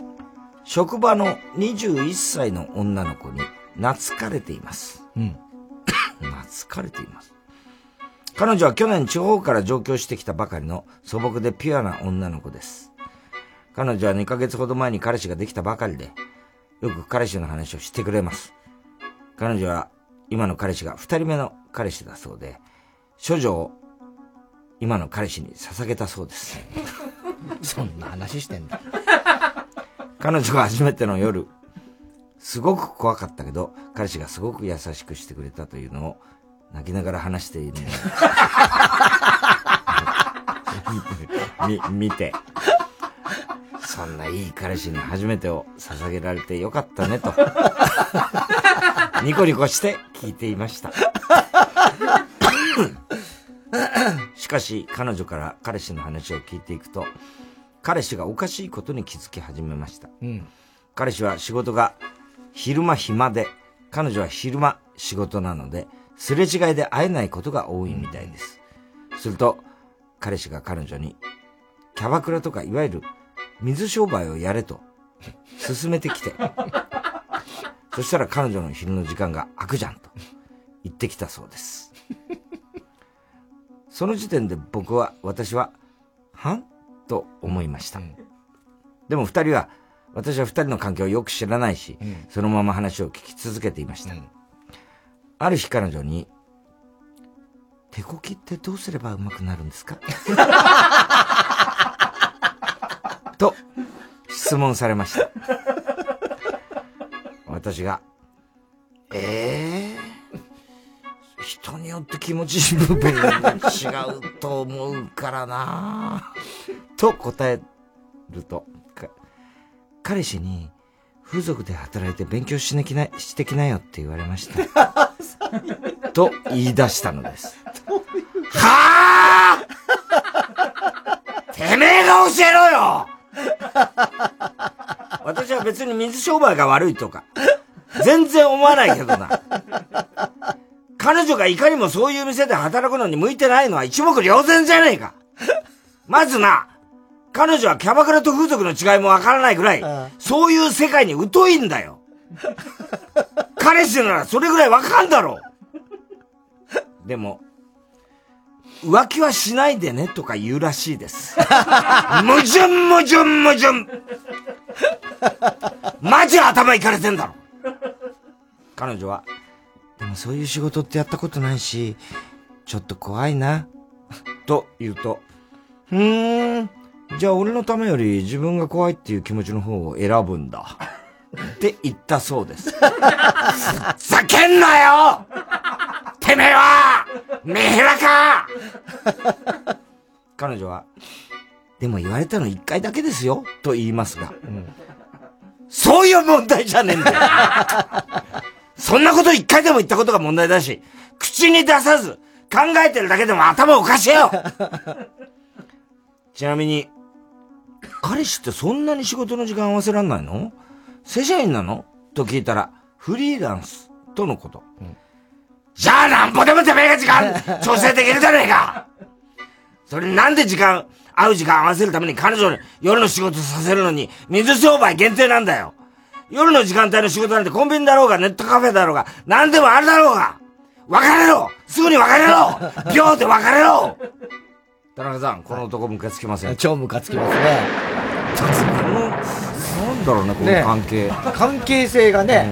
Speaker 3: 職場の21歳の女の子に懐かれています。
Speaker 1: うん。
Speaker 3: 懐かれています。彼女は去年地方から上京してきたばかりの素朴でピュアな女の子です。彼女は2ヶ月ほど前に彼氏ができたばかりで、よく彼氏の話をしてくれます。彼女は今の彼氏が二人目の彼氏だそうで、処女を今の彼氏に捧げたそうです。
Speaker 1: そんな話してんだ。
Speaker 3: 彼女が初めての夜、すごく怖かったけど、彼氏がすごく優しくしてくれたというのを泣きながら話しているの み、見て、そんないい彼氏に初めてを捧げられてよかったねと、ニコニコして聞いていました。しかし、彼女から彼氏の話を聞いていくと、彼氏がおかしいことに気づき始めました。
Speaker 1: うん。
Speaker 3: 彼氏は仕事が昼間暇で、彼女は昼間仕事なので、すれ違いで会えないことが多いみたいです。すると、彼氏が彼女に、キャバクラとかいわゆる水商売をやれと、勧めてきて、そしたら彼女の昼の時間が空くじゃんと言ってきたそうです。その時点で僕は、私は、はん？と思いました。でも二人は、私は二人の関係をよく知らないし、そのまま話を聞き続けていました。ある日彼女に、手こきってどうすれば上手くなるんですか？と、質問されました。私が、ええ人によって気持ちいい部分が違うと思うからなと答えると、か彼氏に、風俗で働いて勉強しなきな、してきなよって言われました。と言い出したのです。はあてめえが教えろよ私は別に水商売が悪いとか、全然思わないけどな。彼女がいかにもそういう店で働くのに向いてないのは一目瞭然じゃねえか。まずな、彼女はキャバクラと風俗の違いもわからないぐらい、そういう世界に疎いんだよ。彼氏ならそれぐらいわかんだろう。でも、浮気はしないでねとか言うらしいです。矛盾矛盾矛盾マジ頭いかれてんだろ彼女は、でもそういう仕事ってやったことないし、ちょっと怖いな。と言うと、うーん、じゃあ俺のためより自分が怖いっていう気持ちの方を選ぶんだ。って言ったそうです。ふざけんなよてめえはメヘラか彼女は、でも言われたの一回だけですよ、と言いますが、そういう問題じゃねえんだよ。そんなこと一回でも言ったことが問題だし、口に出さず、考えてるだけでも頭おかしいよちなみに、彼氏ってそんなに仕事の時間合わせらんないの？正社員なの？と聞いたら、フリーランス、とのこと。じゃあなんぼでもてめえが時間 調整できるじゃねえか。それになんで時間、会う時間合わせるために彼女に夜の仕事させるのに、水商売限定なんだよ。夜の時間帯の仕事なんてコンビニだろうが、ネットカフェだろうが、何でもあるだろうが。別れろ！すぐに別れろ！秒で別れろ田中さん、この男ムカつきません？
Speaker 1: 超ムカつきますね。
Speaker 3: この、なんだろうね、この関係。
Speaker 1: 関係性がね、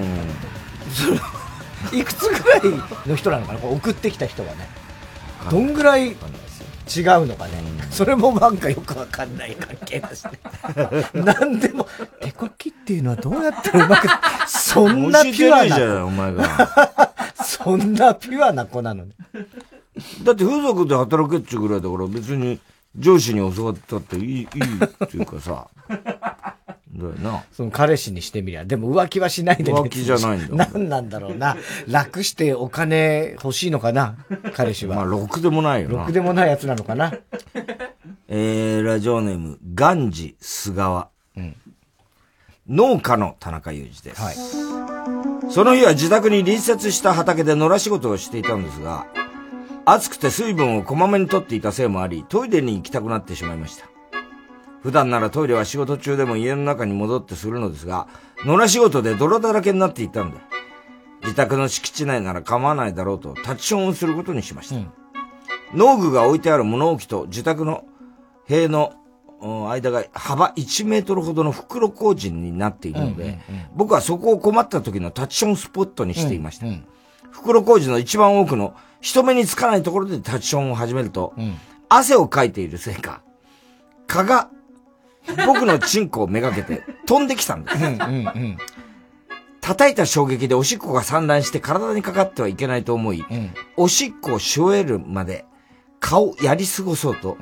Speaker 1: いくつぐらいの人なのかな？こう送ってきた人がね。どんぐらい違うのかね？それもなんかよくわかんない関係だしね。なんでも、手こきっていうのはどうやったらうまく、そんなピュア
Speaker 3: 教えてねえじゃない
Speaker 1: な。
Speaker 3: お前が。
Speaker 1: そんなピュアな子なのに。
Speaker 3: だって風俗で働けっちゅうぐらいだから別に上司に教わったっていい、いいっていうかさ。だよな。
Speaker 1: その彼氏にしてみりゃ。でも浮気はしないでね
Speaker 3: 浮気じゃないんだ
Speaker 1: 何なんだろうな。楽してお金欲しいのかな彼氏は。
Speaker 3: まあ、ろくでもないよな。
Speaker 1: ろくでもないやつなのかな
Speaker 3: えー、ラジオネーム、ガンジ菅川。農家の田中裕二です。その日は自宅に隣接した畑で野良仕事をしていたんですが、暑くて水分をこまめに取っていたせいもあり、トイレに行きたくなってしまいました。普段ならトイレは仕事中でも家の中に戻ってするのですが、野良仕事で泥だらけになっていたんで、自宅の敷地内なら構わないだろうとタッチションをすることにしました。農具が置いてある物置と自宅の塀のうん間が幅1メートルほどの袋工事になっているので、僕はそこを困った時のタッチションスポットにしていました。袋工事の一番奥の人目につかないところでタッチションを始めると、汗をかいているせいか、蚊が僕のチンコをめがけて 飛んできたんです。叩いた衝撃でおしっこが散乱して体にかかってはいけないと思い、おしっこをし終えるまで顔やり過ごそうと、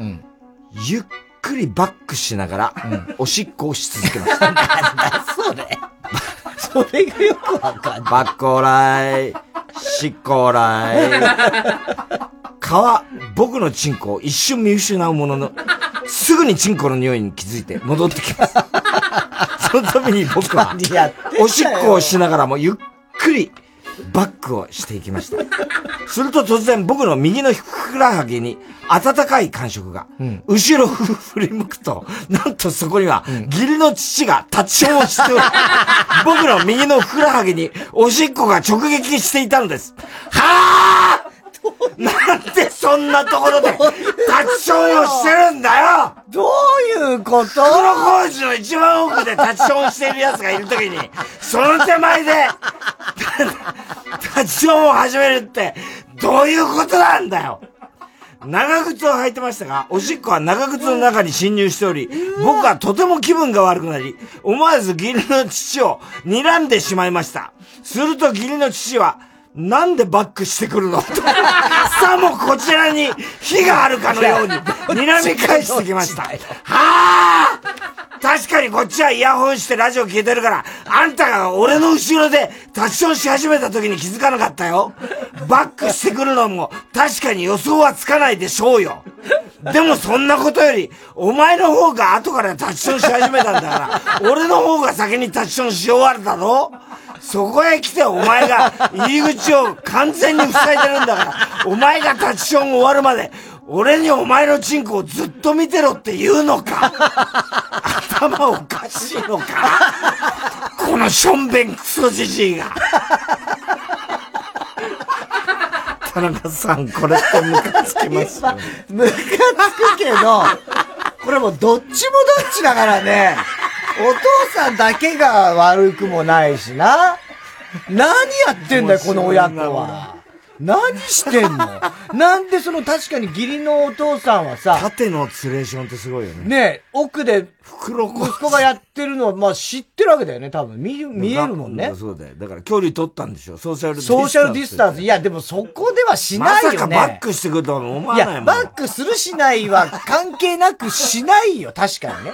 Speaker 3: ゆっくりバックしながら、おしっこをし続けました。
Speaker 1: それ。それがよくわかんない。
Speaker 3: バッコーライ、しっこーらい。蚊は僕のチンコを一瞬見失うものの、すぐにチンコの匂いに気づいて戻ってきます。そのために僕はおしっこをしながらもゆっくりバックをしていきました。すると突然僕の右のふくらはぎに温かい感触が。後ろを振り向くと、なんとそこには、義理の父が立ちションをして僕の右のふくらはぎにおしっこが直撃していたのです。はぁ なんでそんなところで立ちションをしてるんだよ！
Speaker 1: どういうこと？
Speaker 3: 袋小路の一番奥で立ちションしている奴がいるときに、その手前で、立ちションを始めるって、どういうことなんだよ！長靴を履いてましたが、おしっこは長靴の中に侵入しており、僕はとても気分が悪くなり、思わず義理の父を睨んでしまいました。すると義理の父は、なんでバックしてくるの？と さもこちらに火があるかのように、睨み返してきました。はあ確かにこっちはイヤホンしてラジオ聞いてるから、あんたが俺の後ろでタッチションし始めた時に気づかなかったよ。バックしてくるのも確かに予想はつかないでしょうよ。でもそんなことより、お前の方が後からタッチションし始めたんだから、俺の方が先にタッチションし終わるだろ？そこへ来てお前が入り口を完全に塞いでるんだから、お前がタッチション終わるまで、俺にお前のチンコをずっと見てろって言うのか頭おかしいのかこのしょんべんクソじじいが。田中さん、これってムカつきますよ。
Speaker 1: ムカつくけど、これもうどっちもどっちだからね。お父さんだけが悪くもないしな。何やってんだよ、この親子は。何してんの？なんでその確かに義理のお父さんはさ、
Speaker 3: 縦のツレーションってすごいよね。
Speaker 1: ねえ、奥で、袋息子がやってるのは、まあ知ってるわけだよね、多分。見る、見えるもんね。
Speaker 3: そうだよ。だから距離取ったんでしょ、ソーシャルディスタンス。
Speaker 1: ソーシャルディスタンス。いや、でもそこではしないよね。
Speaker 3: まさかバックしてくるとは思わないもん。
Speaker 1: いや、バックするしないは関係なくしないよ、確かにね。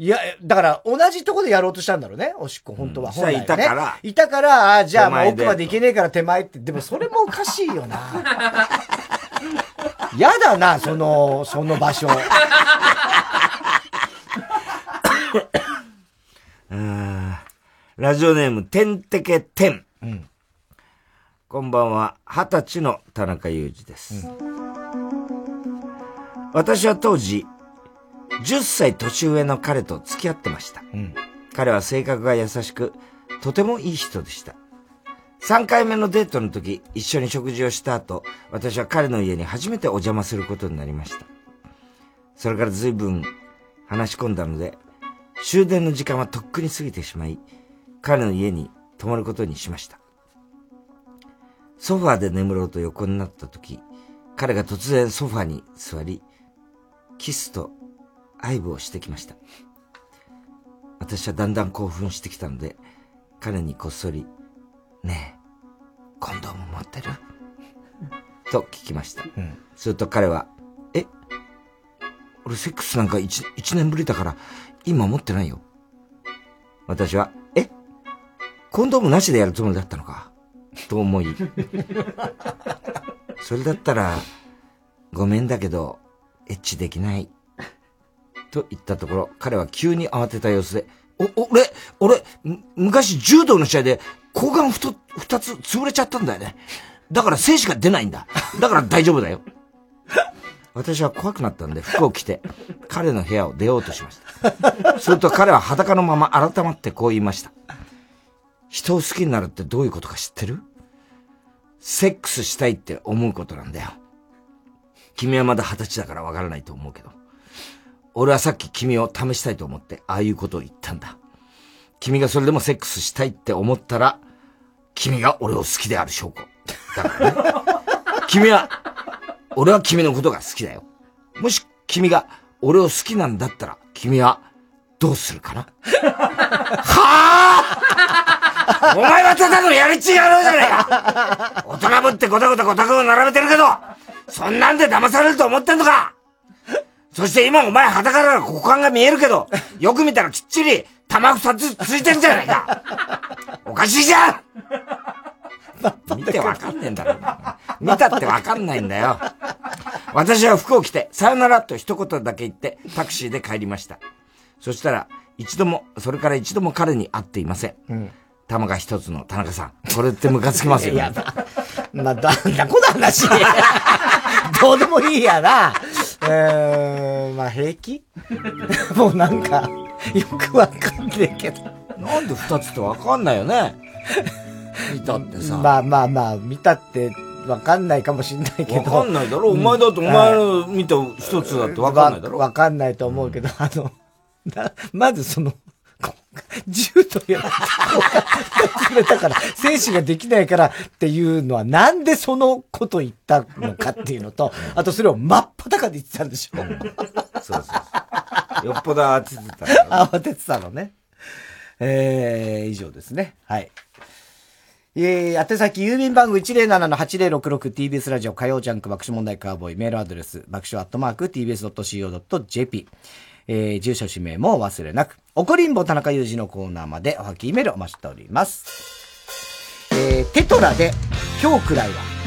Speaker 1: いや、だから、同じとこでやろうとしたんだろうね、おしっこ、本当は。
Speaker 3: うん
Speaker 1: 本来ね
Speaker 3: いたから
Speaker 1: いたから、あじゃあもう奥まで行けねえから手前って。でもそれもおかしいよな。やだな、その、その場所。
Speaker 3: うんラジオネーム、てんてけてん。こんばんは、二十歳の田中裕二です。私は当時、10歳年上の彼と付き合ってました。彼は性格が優しく、とてもいい人でした。3回目のデートの時、一緒に食事をした後、私は彼の家に初めてお邪魔することになりました。それから随分話し込んだので、終電の時間はとっくに過ぎてしまい、彼の家に泊まることにしました。ソファーで眠ろうと横になった時、彼が突然ソファーに座り、キスと愛撫をしてきました。私はだんだん興奮してきたので、彼にこっそり、ねえ、コンドーム持ってる？と聞きました。すると彼は、え俺セックスなんか一一年ぶりだから、今持ってないよ。私は、えコンドームなしでやるつもりだったのか？と思い、それだったら、ごめんだけど、エッチできない。と言ったところ、彼は急に慌てた様子で、お、俺、俺、昔柔道の試合で、睾丸ふと、二つ潰れちゃったんだよね。だから精子が出ないんだ。だから大丈夫だよ。私は怖くなったんで服を着て、彼の部屋を出ようとしました。すると彼は裸のまま改まってこう言いました。人を好きになるってどういうことか知ってる？セックスしたいって思うことなんだよ。君はまだ二十歳だからわからないと思うけど。俺はさっき君を試したいと思って、ああいうことを言ったんだ。君がそれでもセックスしたいって思ったら、君が俺を好きである証拠。だからね。君は、俺は君のことが好きだよ。もし君が俺を好きなんだったら、君はどうするかな？はあお前はただのやりち野郎じゃねえか大人ぶってごたごたごたごた並べてるけど、そんなんで騙されると思ってんのかそして今お前裸から股間が見えるけど、よく見たらきっちり玉二つついてるじゃないかおかしいじゃん 見てわかんねえんだろ。見たってわかんないんだよ。私は服を着て、さよならと一言だけ言って、タクシーで帰りました。そしたら、一度も、それから一度も彼に会っていません。玉が一つの田中さん。これってムカつきますよね。
Speaker 1: まあ、だ、なこの話。どうでもいいやな。えー、まあ平気？もうなんか、よくわかんねえけど。
Speaker 3: なんで二つってわかんないよね。見たってさ。
Speaker 1: まあまあまあ、見たってわかんないかもしんないけど。
Speaker 3: わかんないだろお前だってお前の見た一つだってわかんないだろ
Speaker 1: わかんないと思うけど、あの、なまずその、こ銃とやられたから、精子ができないからっていうのは、なんでそのこと言ったのかっていうのと、あとそれを真っ裸で言ってたんでしょ。
Speaker 3: そうそう。よっぽど慌ててた、
Speaker 1: 慌ててたのね。えー、以上ですね。はい。えー、宛先、郵便番号 107-8066TBS ラジオ火曜ジャンク爆笑問題カーボーイメールアドレス、爆笑アットマーク TBS.CO.JP。えー、住所氏名も忘れなく、怒りんぼ田中裕二のコーナーまでおはきメールお待ちしております。えー、テトラ
Speaker 22: で、今日くらいは。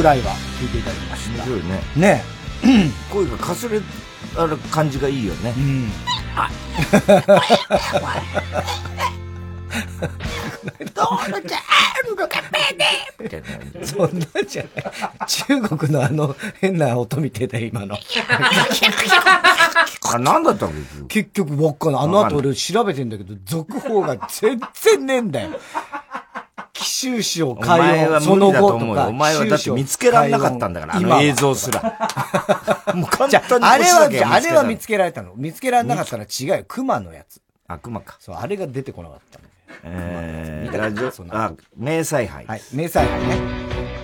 Speaker 22: くらいは
Speaker 1: 聞いていただきました。
Speaker 3: 面白いね。
Speaker 1: ね
Speaker 3: 声がかすれある感じがいいよね。
Speaker 1: うん。そんなんじゃない。中国のあの変な音みてえだよ、今の。
Speaker 3: あ、なんだったの？
Speaker 1: 結局わかんない。あの後俺調べてんだけど、続報が全然ねえんだよ。奇襲詩を
Speaker 3: お前
Speaker 1: 変えよう。その後とか。
Speaker 3: お前はだって見つけられなかったんだから、あの映像すら。もう簡単に
Speaker 1: あ、あれは、あれは見
Speaker 3: つ
Speaker 1: つけられたの？見つけられなかったら違うよ。熊のやつ。
Speaker 3: あ、熊か。
Speaker 1: そう、あれが出てこなかったの。
Speaker 3: えー、ラジオ、あ、迷彩杯。
Speaker 1: はい、迷彩杯ね。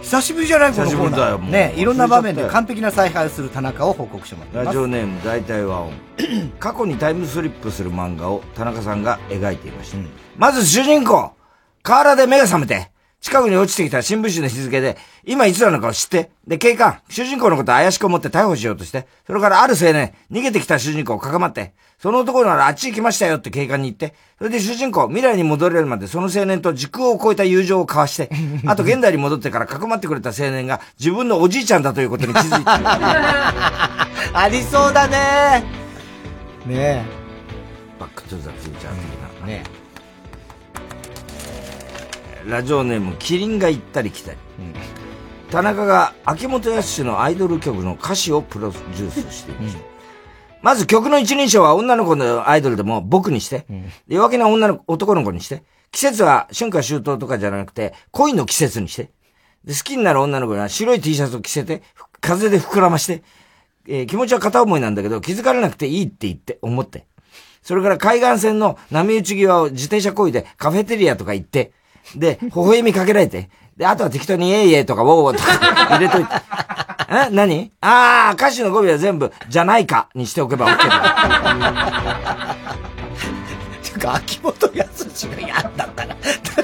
Speaker 1: 久しぶりじゃない？このコーナー。
Speaker 3: だよもう
Speaker 1: ね、いろんな場面で完璧な采配をする田中を報告してもらってます。
Speaker 3: ラジオネーム大体和音。過去にタイムスリップする漫画を田中さんが描いていました。まず主人公河原で目が覚めて、近くに落ちてきた新聞紙の日付で、今いつなのかを知って、で、警官、主人公のことを怪しく思って逮捕しようとして、それからある青年、逃げてきた主人公をかかまって、その男ならあっち行きましたよって警官に言って、それで主人公、未来に戻れるまでその青年と時空を超えた友情を交わして、あと現代に戻ってからかくまってくれた青年が自分のおじいちゃんだということに気づいた。
Speaker 1: ありそうだねね
Speaker 3: バックトゥザフューチャー的ラジオネーム、キリンが行ったり来たり。田中が秋元康のアイドル曲の歌詞をプロデュースしていました。まず曲の一人称は女の子のアイドルでも僕にして、で弱気な女の男の子にして、季節は春夏秋冬とかじゃなくて、恋の季節にして、で好きになる女の子には白い T シャツを着せて、ふ風で膨らまして、えー気持ちは片思いなんだけど、気づかれなくていいって言って、思って。それから海岸線の波打ち際を自転車こいでカフェテリアとか行って、で、微笑みかけられて、で、あとは適当にイエイエイとかウォーウォーとか入れといて。え？何？ああ、歌詞の語尾は全部、じゃないかにしておけば OK だ。
Speaker 1: ていうか、秋元康がやんだから、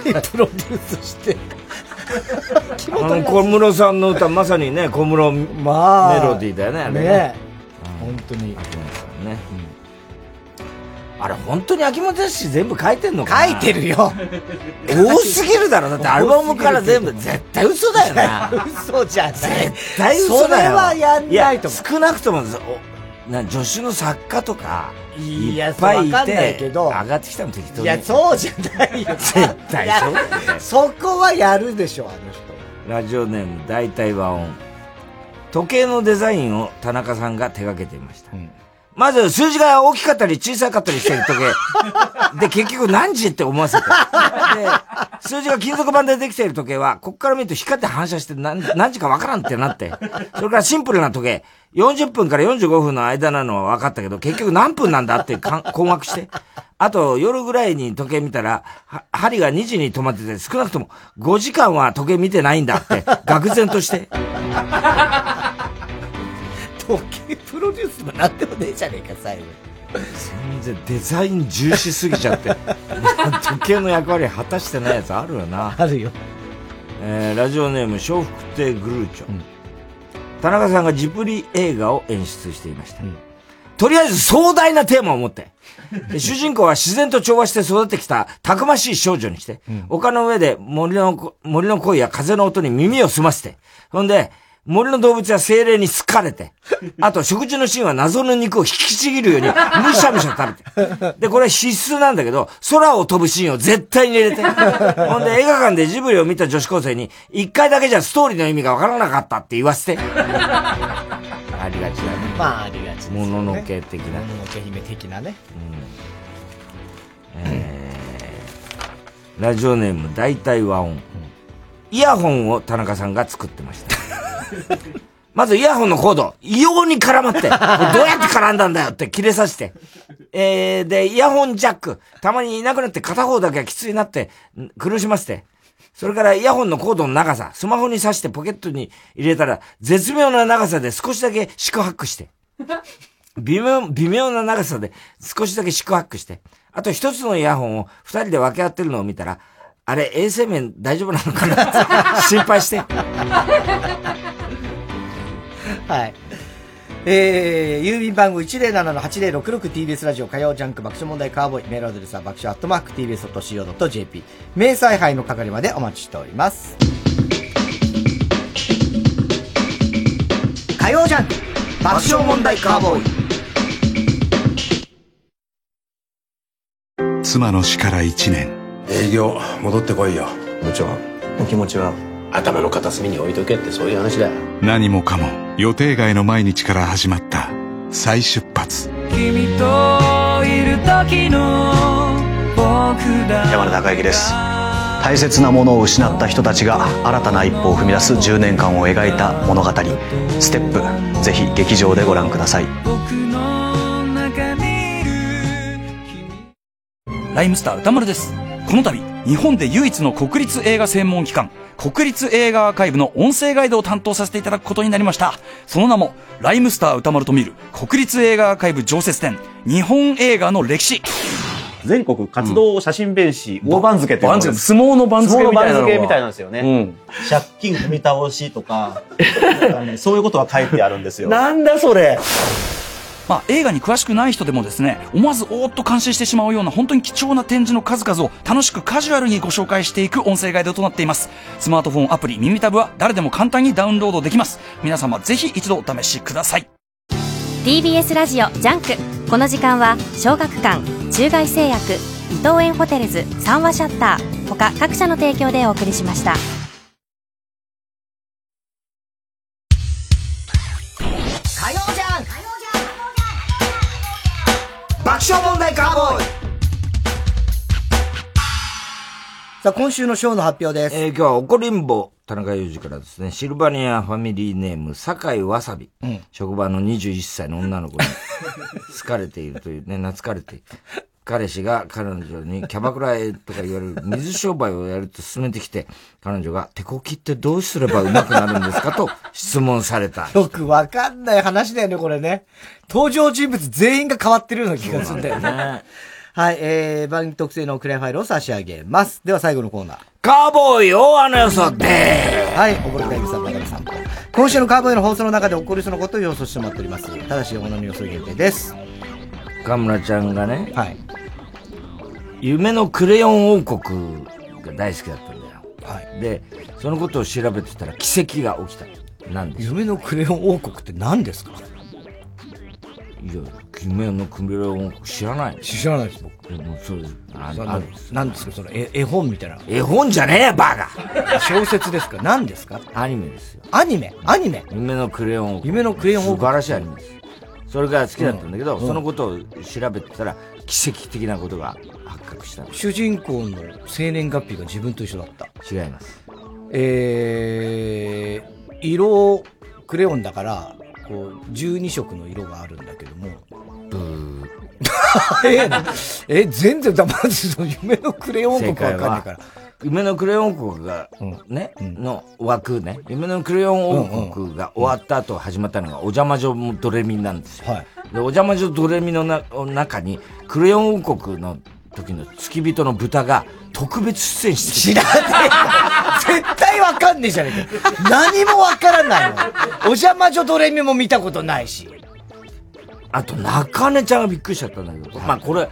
Speaker 1: 何プロデュースして。秋
Speaker 3: あの小室さんの歌、まさにね、小室メ
Speaker 1: まあ
Speaker 3: ロディーだよね、あれね。
Speaker 1: ね本当に。
Speaker 3: ね。あれ、本当に秋元康全部書いてんのかな？
Speaker 1: 書いてるよ。
Speaker 3: 多すぎるだろ。だってアルバムから全部、絶対嘘だよな。
Speaker 1: 嘘じゃない。
Speaker 3: 絶対嘘だよ。
Speaker 1: それはやんないと
Speaker 3: や少なくとも、おな助手の作家とか、
Speaker 1: い
Speaker 3: っぱいいて、上がってきたの適当に。
Speaker 1: いや、そうじゃないよ。
Speaker 3: 絶対そうだよね
Speaker 1: そこはやるでしょ、あの人。
Speaker 3: ラジオネーム大体和音。時計のデザインを田中さんが手掛けていました。まず数字が大きかったり小さかったりしてる時計。で、結局何時って思わせて。で、数字が金属板でできている時計は、こっから見ると光って反射して何何時かわからんってなって。それからシンプルな時計。40分から45分の間なのは分かったけど、結局何分なんだって困惑して。あと、夜ぐらいに時計見たら、は針が2時に止まってて、少なくとも5時間は時計見てないんだって、愕然として。
Speaker 1: 時計プロデュースもでもねえじゃねえか、最後。
Speaker 3: 全然デザイン重視すぎちゃって。時計の役割果たしてないやつあるよな。
Speaker 1: あるよ。
Speaker 3: えー、ラジオネーム、笑福亭グルーチョ。田中さんがジブリ映画を演出していました。とりあえず壮大なテーマを持って、で 主人公は自然と調和して育ってきたたくましい少女にして、丘の上で森のこ、森の声や風の音に耳を澄ませて、ほんで、森の動物や精霊に好かれて、あと食事のシーンは謎の肉を引きちぎるようにむしゃむしゃ食べて。で、これ必須なんだけど、空を飛ぶシーンを絶対に入れて。ほんで映画館でジブリを見た女子高生に、一回だけじゃストーリーの意味がわからなかったって言わせて。ありがちだね。
Speaker 1: まあ、ありがちです、ね。
Speaker 3: もののけ的な。
Speaker 1: もののけ姫的なね。
Speaker 3: えー、ラジオネーム大体和音。イヤホンを田中さんが作ってました。まずイヤホンのコード、異様に絡まって、どうやって絡んだんだよって切れさせて。えー、で、イヤホンジャック、たまにいなくなって片方だけがきついなって、苦しませて。それからイヤホンのコードの長さ、スマホに挿してポケットに入れたら、絶妙な長さで少しだけ四苦八苦して。微妙、微妙な長さで少しだけ四苦八苦して。あと一つのイヤホンを二人で分け合ってるのを見たら、あれ衛生面大丈夫なのかな？心配して。
Speaker 1: はい。えー、郵便番号 107-8066TBS ラジオ火曜ジャンク爆笑問題カーボーイメールアドレスは爆笑アットマーク TBS.CO.JP 明細杯の係までお待ちしております。火曜ジャンク爆笑問題カーボーイ
Speaker 29: 妻の死から1年
Speaker 30: 営業戻ってこいよ。部長お気持ちは。頭の片隅に置いとけってそういう話だよ。
Speaker 29: 何もかも予定外の毎日から始まった。再出発。
Speaker 28: 君といる時の僕だ。
Speaker 31: 山田孝之です。大切なものを失った人たちが新たな一歩を踏み出す10年間を描いた物語「ステップ」ぜひ劇場でご覧ください。
Speaker 26: ライムスター歌丸です。この度、日本で唯一の国立映画専門機関、国立映画アーカイブの音声ガイドを担当させていただくことになりました。その名も、ライムスター歌丸と見る国立映画アーカイブ常設展、日本映画の歴史。
Speaker 32: 全国活動写真弁士、大番付って
Speaker 26: 相撲の番付みたいなのが
Speaker 32: 相撲の番付みたいなんですよね。
Speaker 26: うん
Speaker 32: 借金踏み倒しとか、かねそういうことが書いてあるんですよ。
Speaker 26: なんだそれまあ、映画に詳しくない人でもですね、思わずおーっと感心してしまうような本当に貴重な展示の数々を楽しくカジュアルにご紹介していく音声ガイドとなっています。スマートフォンアプリ耳タブは誰でも簡単にダウンロードできます。皆様ぜひ一度お試しください。
Speaker 4: TBS ラジオジャンクこの時間は小学館中外製薬伊藤園ホテルズ三話シャッター他各社の提供でお送りしました
Speaker 1: 爆笑問題カーボーイさあ、今週のショーの発表です。
Speaker 3: えー今日は怒りんぼ、田中裕二からですね、シルバニアファミリーネーム、酒井わさび。
Speaker 1: うん
Speaker 3: 職場の21歳の女の子に好かれているというね、懐かれている。彼氏が彼女にキャバクラへとか言われる水商売をやると勧めてきて、彼女が手こきってどうすれば上手くなるんですか？と質問された。
Speaker 1: よくわかんない話だよね、これね。登場人物全員が変わってるような気がするんだよね。はい、えー、番組特製のクレアファイルを差し上げます。では最後のコーナー。
Speaker 3: カーボーイ大穴予想で
Speaker 1: はい、おぼろタイムさん、中田さん。今週のカーボーイの放送の中で起こりそうなことを予想してもらっております。ただし、山の予想限定です。
Speaker 3: 河村ちゃんがね、
Speaker 1: はい。
Speaker 3: 夢のクレヨン王国が大好きだったんだよ。
Speaker 1: はい。
Speaker 3: で、そのことを調べてたら奇跡が起きた。なんで
Speaker 1: 夢のクレヨン王国って何ですか？
Speaker 3: いや、夢のクレヨン王国知らない
Speaker 1: 知らないです、僕。
Speaker 3: もうそうです。あ
Speaker 1: そ
Speaker 3: ある
Speaker 1: の何ですか？その絵絵本みたいな。
Speaker 3: 絵本じゃねえよ、バカ
Speaker 1: 小説ですか？何ですか？
Speaker 3: アニメですよ。
Speaker 1: アニメ？アニメ？
Speaker 3: 夢のクレヨン王国。
Speaker 1: 夢のクレヨン王国
Speaker 3: 素晴らしいアニメです。それが好きだったんだけど、
Speaker 1: うん
Speaker 3: そのことを調べてたら、奇跡的なことが発覚した。
Speaker 1: 主人公の生年月日が自分と一緒だった。
Speaker 3: 違います。
Speaker 1: えー、色、クレヨンだから、こう、12色の色があるんだけども。
Speaker 3: ブー。
Speaker 1: ええ全然だ、まず夢のクレヨン王国わかんないから
Speaker 3: は。、夢のクレヨン王国が、ね、の枠ね、夢のクレヨン王国が終わった後始まったのが、お邪魔女ドレミなんですよ。で、お邪魔女ドレミのな中に、クレヨン王国の時の付き人の豚が特別出演して
Speaker 1: 知らねえ絶対わかんねえじゃねえか。何もわからないの。お邪魔女ドレミも見たことないし。
Speaker 3: あと、中根ちゃんがびっくりしちゃったんだけど、まあこれ、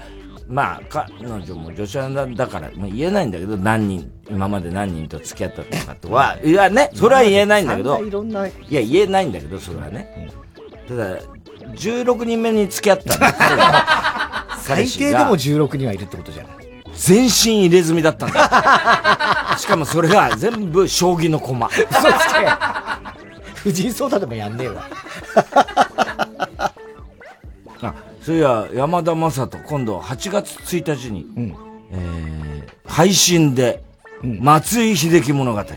Speaker 3: まあ、彼女も女子アナだから、まあ、言えないんだけど、何人、今まで何人と付き合ったとかとは、いやね、それは言えないんだけど、
Speaker 1: いろんな。
Speaker 3: いや、言えないんだけど、それはね。ただ、16人目に付き合ったんだ
Speaker 1: 最低でも16人はいるってことじゃない。
Speaker 3: 全身入れ墨だったんだ。しかもそれが全部将棋の駒。
Speaker 1: 嘘つけ。藤井聡太でもやんねえわ。
Speaker 3: あ、そういや、山田正人、今度8月1日に、えー配信で、松井秀喜物語。やる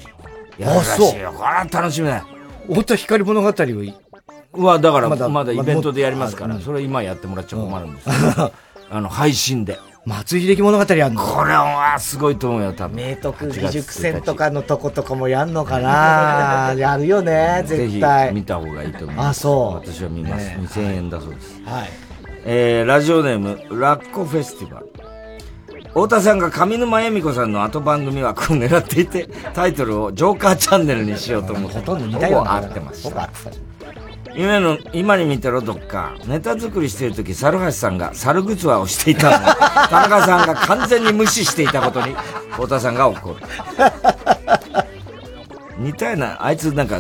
Speaker 3: らしいよ。これは楽しみだよ。
Speaker 1: 太田光物語をい、
Speaker 3: は、だから、
Speaker 1: まだ
Speaker 3: まだイベントでやりますから、それ今やってもらっちゃ困るんですけど、あの、配信で。
Speaker 1: 松井秀喜物語やんの？
Speaker 3: これはすごいと思うよ、多分。
Speaker 1: 明徳
Speaker 3: 8
Speaker 1: 義
Speaker 3: 月
Speaker 1: 塾戦とかのとことかもやんのかな？やるよね、
Speaker 3: ぜひ
Speaker 1: 絶対。
Speaker 3: 見た方がいいと思います。
Speaker 1: あそう
Speaker 3: 私は見ます。
Speaker 1: ね
Speaker 3: 2000円だそうです。
Speaker 1: はい。
Speaker 3: えー、ラジオネーム、ラッコフェスティバル。太田さんが上沼恵美子さんの後番組枠を狙っていて、タイトルをジョーカーチャンネルにしようと思って。ほとんど
Speaker 1: 似たような
Speaker 3: 合ってました。今の、今に見てろ、どっか。ネタ作りしてる時、猿橋さんが猿グツワをしていたのを、田中さんが完全に無視していたことに、太田さんが怒る。似たような、あいつなんか、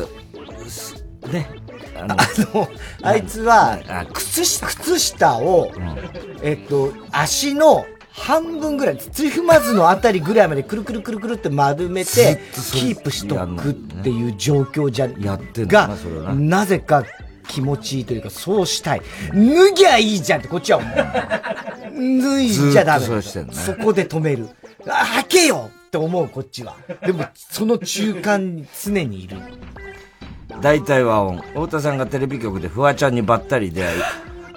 Speaker 3: すね、あの、
Speaker 1: あいつは、
Speaker 3: あ、靴下。
Speaker 1: 靴下を、えっと、足の半分ぐらい、土踏まずのあたりぐらいまでくるくるくるくるって丸めて、キープしとくっていう状況じゃ、
Speaker 3: やって
Speaker 1: が
Speaker 3: な
Speaker 1: ぜか気持ちいいというか、そうしたい。脱ぎゃいいじゃんってこっちは思う。脱いじゃダメ。
Speaker 3: そね
Speaker 1: そこで止める。あ、履けよって思う、こっちは。でも、その中間に常にいる。
Speaker 3: 大体和音。太田さんがテレビ局でフワちゃんにばったり出会い、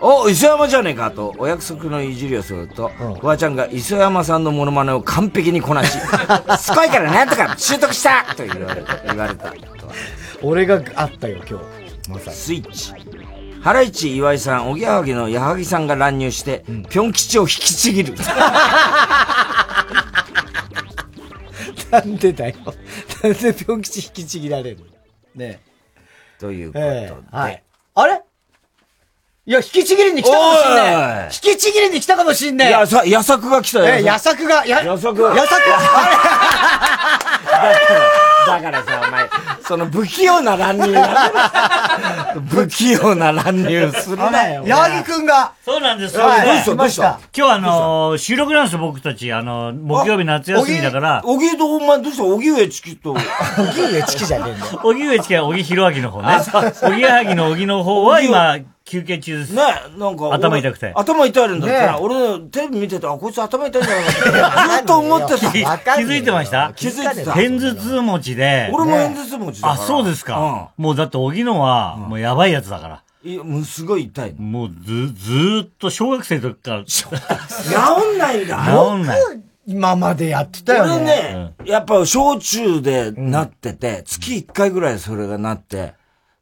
Speaker 3: お磯山じゃねえかとお約束のいじりをすると、フワちゃんが磯山さんのモノマネを完璧にこなし、すごいからなんとか習得したと言われた。言われた。
Speaker 1: 俺があったよ、今日。まさに。
Speaker 3: スイッチ。ハライチ岩井さん、おぎやはぎの矢作さんが乱入して、ぴょん吉を引きちぎる。
Speaker 1: なんでだよ。なんでぴょん吉引きちぎられるね
Speaker 3: ということで。
Speaker 1: ええはい。あれ？いや、引きちぎりに来たかもしん
Speaker 3: お
Speaker 1: ないい。引きちぎりに来たかもしんねえ。
Speaker 3: いや、さ、矢作が来たよ。
Speaker 1: ええ、矢作が、や、
Speaker 3: 矢作
Speaker 1: 矢作
Speaker 3: だからさ、お前、その不器用な乱入やめろ不器用な乱入するなよ。
Speaker 1: 矢作くんが。
Speaker 33: そうなんです
Speaker 3: はい
Speaker 33: よ。
Speaker 3: どうした？どうした？
Speaker 33: 今日あのー、収録なんですよ、僕たち。あの、木曜日夏休みだから。
Speaker 3: おぎと、お前どうした？おぎ上チキと。
Speaker 1: おぎ上チキじゃねえんだよ。
Speaker 33: おぎ上チキはおぎひろあきの方ね。おぎやはぎのおぎの方は今、休憩中です。
Speaker 3: ねなんか。
Speaker 33: 頭痛くて。
Speaker 3: 頭痛いんだったら、
Speaker 33: ね
Speaker 3: 俺、テレビ見てて、あ、こいつ頭痛いんじゃないかって、ずっと思ってた。
Speaker 33: 気気づいてました？
Speaker 3: 気づいてた。
Speaker 33: 偏頭痛持ちで。
Speaker 3: 俺も偏頭痛持ちだから
Speaker 33: あ、そうですか。もうだって、おぎのは、もうやばいやつだから。
Speaker 3: いや、もうすごい痛い。
Speaker 33: もうず、ずーっと小学生の時から。
Speaker 3: 治んないんだ。
Speaker 33: 治んない。
Speaker 1: 今までやってたよね。
Speaker 3: 俺ね、やっぱ小中でなってて、月1回ぐらいそれがなって、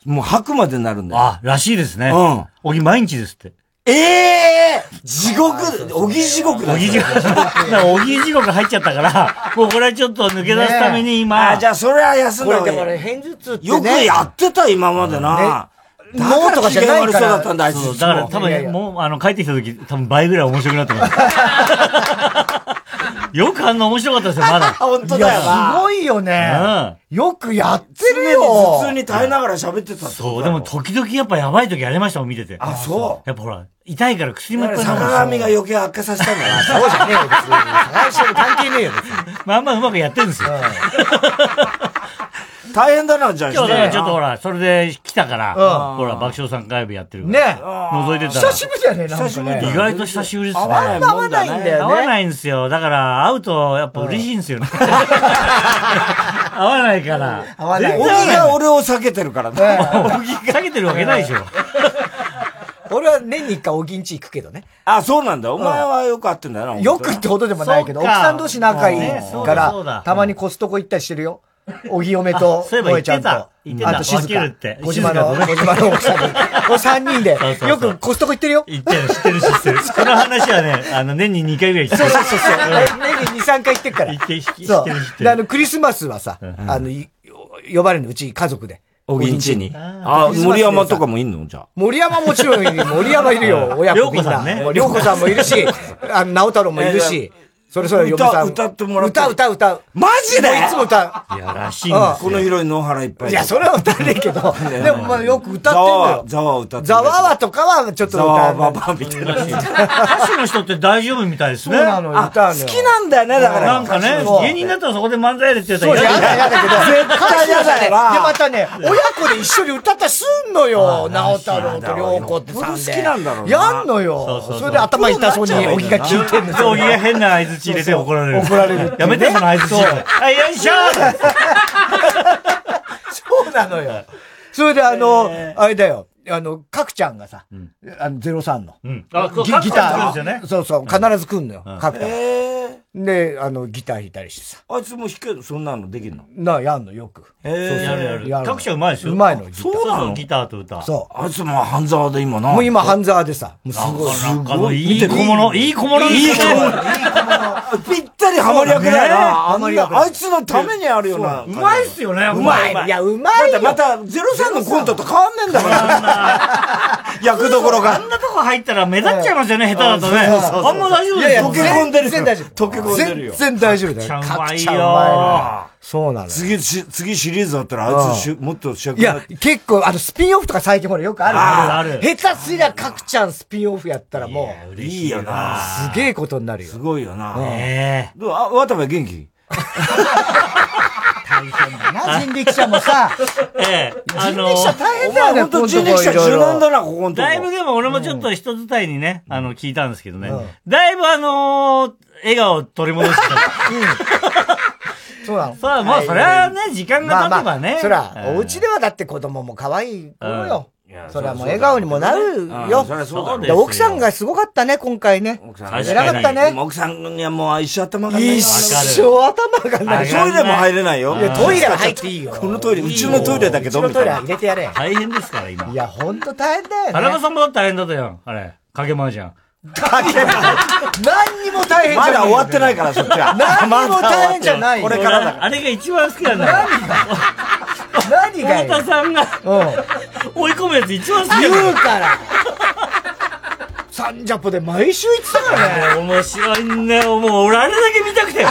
Speaker 3: もう吐くまでなるんだよ。
Speaker 33: あ、らしいですね。
Speaker 3: うん。
Speaker 33: おぎ毎日ですって。
Speaker 3: ええ地獄、おぎ地獄だ
Speaker 33: おぎ地獄。だからおぎ地獄入っちゃったから、もうこれはちょっと抜け出すために今。
Speaker 3: あ、じゃあそれは休んだ方がいい
Speaker 1: これ偏頭痛ってね。
Speaker 3: よくやってた、今までな。
Speaker 1: 脳とかじゃないから
Speaker 3: そうだったんだ、あいつ。
Speaker 33: そうだから多分、もう、あの、帰ってきた時、多分倍ぐらい面白くなってます。よくあんな面白かったですよ、まだ。
Speaker 3: 本当だよ
Speaker 1: す
Speaker 3: な。
Speaker 1: ごいよね。
Speaker 33: うん。
Speaker 1: よくやってる
Speaker 3: 常に
Speaker 1: よ。
Speaker 3: 頭痛に耐えながら喋ってたって
Speaker 33: そう、でも時々やっぱやばい時ありましたもん、見てて。
Speaker 3: あ、そう。
Speaker 33: やっぱほら、痛いから薬もいっぱい
Speaker 3: 坂上が余計悪化させたんだな。
Speaker 1: そうじゃねえよ、別に。最初に関係ねえよ、別に。
Speaker 33: まあまあうまくやってるんですよ。
Speaker 3: 大変だな、じゃあ。
Speaker 33: 今日だからちょっとほら、それで来たから、
Speaker 1: うん
Speaker 33: ほら、爆笑さん火曜日やってるから。
Speaker 1: ね
Speaker 33: 覗いてたら。
Speaker 1: 久しぶりだね、なんか
Speaker 3: 久しぶり
Speaker 1: ね。
Speaker 33: 意外と久しぶりですね。
Speaker 3: 合わない
Speaker 1: 合わないんだよね。
Speaker 33: 合わないんですよ。だから、会うと、やっぱ嬉しいんですよね。合わないから。
Speaker 1: 合わない
Speaker 3: おぎが俺を避けてるからね。
Speaker 33: 避けてるわけないでしょ。
Speaker 1: 俺は年に一回おぎんち行くけどね。
Speaker 3: あ、そうなんだ。お前はよく会ってんだよな。
Speaker 1: よくってほどでもないけど、奥さん同士仲いいから、たまにコストコ行ったりしてるよ。おぎ嫁と
Speaker 33: あそういえば
Speaker 1: 萌えちゃんと、
Speaker 33: 言ってた言ってた
Speaker 1: あと静
Speaker 33: 分けるって
Speaker 1: 香。小島の、小島の奥さんと。これ三人で よくコストコ行ってるよ。
Speaker 33: 言ってる、知ってる、知ってる。この話はね、あの、年に2回ぐらい言ってる。
Speaker 1: そうそうそうそう。年に2、3回行ってっから。
Speaker 33: 言って、知ってる、知
Speaker 1: そ
Speaker 33: ってる。
Speaker 1: あの、クリスマスはさ、あの、い呼ばれるの、うち家族で。
Speaker 3: おぎんちに。
Speaker 1: あ
Speaker 3: あ、森山とかもいんの？じゃあ。
Speaker 1: 森山もちろんいる、森山いるよ、親子みんな。
Speaker 33: 涼子さんね
Speaker 1: もう涼子さんもいるし、あの、直太郎もいるし、それぞれ嫁さん。
Speaker 3: 歌歌ってもらって
Speaker 1: 歌、歌、歌。
Speaker 3: マジで？
Speaker 1: いつも歌う。
Speaker 33: いや、らしいんです
Speaker 3: この広い野原いっぱい。
Speaker 1: いや、それは歌わねえけど、でもまあよく歌ってんのよ。
Speaker 3: ざわ歌って
Speaker 1: ざわわとかはちょっと
Speaker 3: ざ
Speaker 1: 歌う。
Speaker 3: わばばみたいな。
Speaker 33: 歌手の人って大丈夫みたいですね。
Speaker 1: そうなのよ、歌うのよ。
Speaker 3: 好きなんだよね、だから。
Speaker 33: なんかね
Speaker 1: そう、
Speaker 33: 芸人だったらそこで漫才やれって言った
Speaker 1: そう、
Speaker 33: ら
Speaker 1: やだやだけど、
Speaker 3: 絶対嫌だよな
Speaker 1: で、またね、親子で一緒に歌ったりすんのよ。直太郎と涼子ってさ。
Speaker 3: 好きなんだろうな
Speaker 1: やんの
Speaker 33: そう
Speaker 1: よ
Speaker 33: そう。そう
Speaker 1: それで頭痛そうに小木が聞いてんの
Speaker 33: で、小木が変な合図入れて怒られる。
Speaker 1: 怒られる
Speaker 33: やめて、その合図はい、よいしょ
Speaker 1: そうなのよ。それであの、あれだよ。あの、かくちゃんがさ、あの、03の。
Speaker 33: うん。あ、
Speaker 1: ギ
Speaker 33: ギ
Speaker 1: ギター
Speaker 33: ですよね。
Speaker 1: そうそう、必ず来んのよ、かくちゃん。
Speaker 3: え
Speaker 1: で、あの、ギター弾いたりしてさ。
Speaker 3: あいつも弾けるそんなのできるの？
Speaker 1: な、やんの、よく。
Speaker 3: え
Speaker 33: やるやる。
Speaker 1: やる
Speaker 33: 各社うまいですよ。
Speaker 1: うまいの、ギター。
Speaker 33: そうなのギターと歌。
Speaker 1: そ
Speaker 3: あいつも半沢で今な。
Speaker 1: う。もう今、半沢でさ、もうすごい。
Speaker 33: なんかあの、いい小物、いい小物
Speaker 3: いい子ぴったりハマり役だよ
Speaker 33: ね
Speaker 3: な。ああいつのためにあるような。
Speaker 33: うまいっすよね、
Speaker 1: うまい。いや、うまいよ。
Speaker 3: だってまた、ゼロさんのコントと変わんねえんだから。役どころ
Speaker 33: あ
Speaker 3: が。
Speaker 33: んなとこ入ったら目立っちゃいますよね、下手だとね。あんま大丈夫ですよ。
Speaker 3: 溶け込んでるよ
Speaker 1: 全然大丈夫。
Speaker 3: 溶け込んでるよ
Speaker 1: 全然大丈夫だよ。
Speaker 33: かくちゃんうまい
Speaker 1: そうなのよ。
Speaker 3: 次、し次シリーズだったら、あいつしもっと主役
Speaker 1: いや、結構、あの、スピンオフとか最近ほらよくある
Speaker 33: あるある
Speaker 1: 下手すりゃ、かくちゃんスピンオフやったらもう、
Speaker 3: いいよな。
Speaker 1: すげえことになるよ
Speaker 3: す。ごいよな。
Speaker 33: え
Speaker 3: どう？あ、渡部元気？
Speaker 1: 大変だな、人力車もさ。
Speaker 33: え。ええ。あの
Speaker 1: 人力、車大変だよね、
Speaker 3: ほんと人力車柔軟だな、ここのとこ。
Speaker 33: だいぶでも俺もちょっと人伝いにね、あの、聞いたんですけどね。だいぶあのー、笑顔を取り戻してた。
Speaker 1: そうなの。
Speaker 33: さあ、まあ、それはね、時間が経てばね。
Speaker 1: そら、
Speaker 33: うん
Speaker 1: お家ではだって子供も可愛い頃よ。
Speaker 3: い
Speaker 1: それはもう笑顔にもなるよ。奥さんがすごかったね、今回ね。
Speaker 3: 確かに
Speaker 1: 偉かったね。
Speaker 3: 奥さんにはもう一生頭がない
Speaker 1: 一生頭がない。
Speaker 3: トイレも入れないよ。
Speaker 1: いや、トイレは入っていいよ。
Speaker 3: このトイレ、うちのトイレだけど、
Speaker 1: うちのトイレ入れてやれ。
Speaker 33: 大変ですから、今。
Speaker 1: いや、ほんと大変だよね。
Speaker 33: 田中さんもだって大変だったよ。あれ。影麻雀。
Speaker 1: 何にも大変じゃない。
Speaker 3: まだ終わってないから、そっちは。
Speaker 1: 何にも大変じゃないよ。
Speaker 3: これからだ。
Speaker 33: あれが一番好きなんだよ。
Speaker 1: 何が
Speaker 33: 太田さんが、追い込むやつ一番好き
Speaker 1: 言うから。サンジャポで毎週言ってたからね。
Speaker 33: 面白いんだよ。もう俺あれだけ見たくて。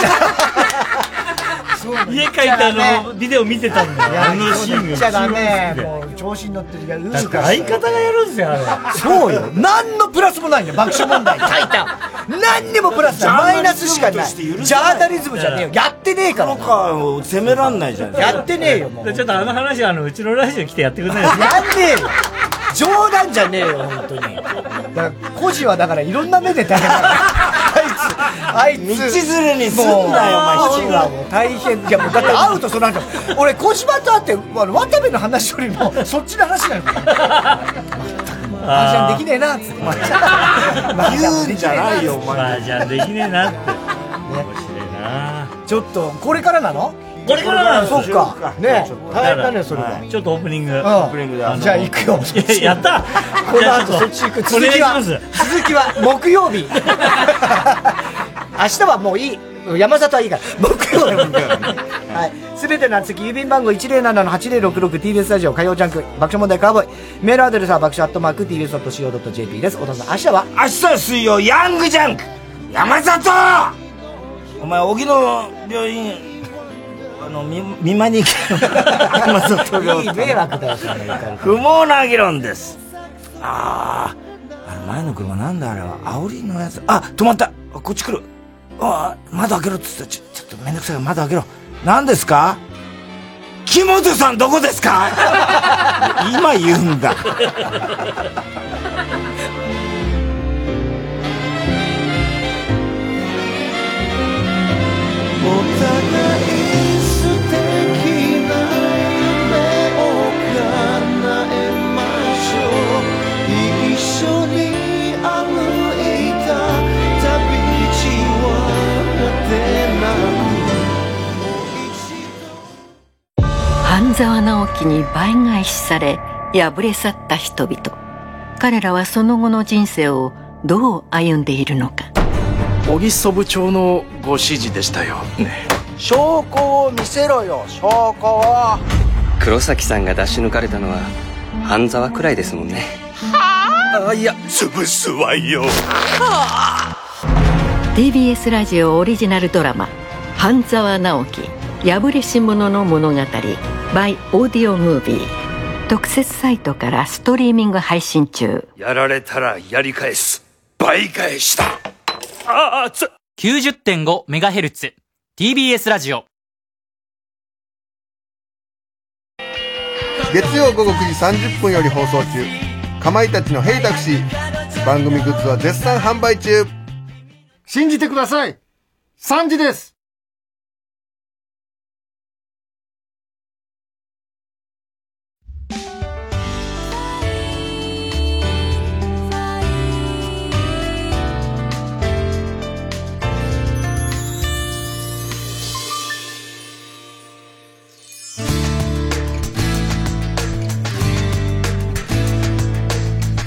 Speaker 33: 家帰ってあの、ビデオ見てたんだよ。あのシーンが
Speaker 1: ダ
Speaker 33: 一
Speaker 1: メ。
Speaker 33: 番好きで
Speaker 1: もう調子に乗ってる。いや、う
Speaker 33: だって
Speaker 1: るから。
Speaker 33: 相方がやるんですよ、あれ。
Speaker 1: そうよ。何のプラスもないんだよ、爆笑問題。書いた。何にもプラスない。マイナスしかない。ジャーナリズムじゃねえよ。やってねえから。
Speaker 3: か、責めらんないじゃん。
Speaker 1: やってねえよ、もう。
Speaker 33: でちょっとあの話はあの、うちのラジオ来てやってくれないですか
Speaker 1: やんねえよ。冗談じゃねえよ、本当に。だから、孤児はだからいろんな目で大変だから。あいつ。
Speaker 3: 道連れにすんなよお前
Speaker 1: 孤児はもう大変。いや、もうだって会うとその後、俺、小島と会って、渡部の話よりも、そっちの話なの。麻雀できねえな、つって。
Speaker 3: 言うんじゃないよ、お前。
Speaker 33: 麻雀できねえなって。面白いな
Speaker 1: ちょっと、これからなの？
Speaker 33: これからなんですよ
Speaker 1: そっか。ね大変だね、それは。
Speaker 33: ちょっとオープニング。
Speaker 1: うん
Speaker 33: オープニングで。
Speaker 1: じゃあ行くよ。
Speaker 33: い ややった
Speaker 1: この後そっち行く。続きは、続きは木曜日。明日はもういい。山里はいいから。木曜日。はい。すべての次、郵便番号 107-8066TBS ラジオ火曜ジャンク爆笑問題カーボーイ。メールアドレスは爆笑アットマーク TBS.CO.JP です。お父さん、明日は？
Speaker 3: 明日は水曜、ヤングジャンク山里お前、荻野病院、あの、み、見舞いに行け。山里病
Speaker 1: いい迷惑だよ、そんな言
Speaker 3: 不毛な議論です。ああ、あれ前の車なんだあれは。煽りのやつ。あ、止まったこっち来る。あ窓開けろっつって、ちょ、ちょっとめんどくさいから窓開けろ。何ですか？木本さんどこですか？今言うんだ。
Speaker 28: お 互
Speaker 34: 半沢直樹に倍返しされ敗れ去った人々。彼らはその後の人生をどう歩んでいるのか。
Speaker 35: 小木曽部長のご指示でしたよ。ね。
Speaker 1: 証拠を見せろよ、証拠を。
Speaker 36: 黒崎さんが出し抜かれたのは半沢くらいですもんね。
Speaker 35: あいや潰すわよ。
Speaker 34: TBS ラジオオリジナルドラマ「半沢直樹破れし者の物語 by オーディオムービー」特設サイトからストリーミング配信中
Speaker 35: やられたらやり返す。倍返しだああつ。
Speaker 37: 90.5MHz TBS ラジオ。
Speaker 38: 月曜午後9時30分より放送中。かまいたちの「ヘイタクシー」番組グッズは絶賛販売中。
Speaker 39: 信じてください !3 時です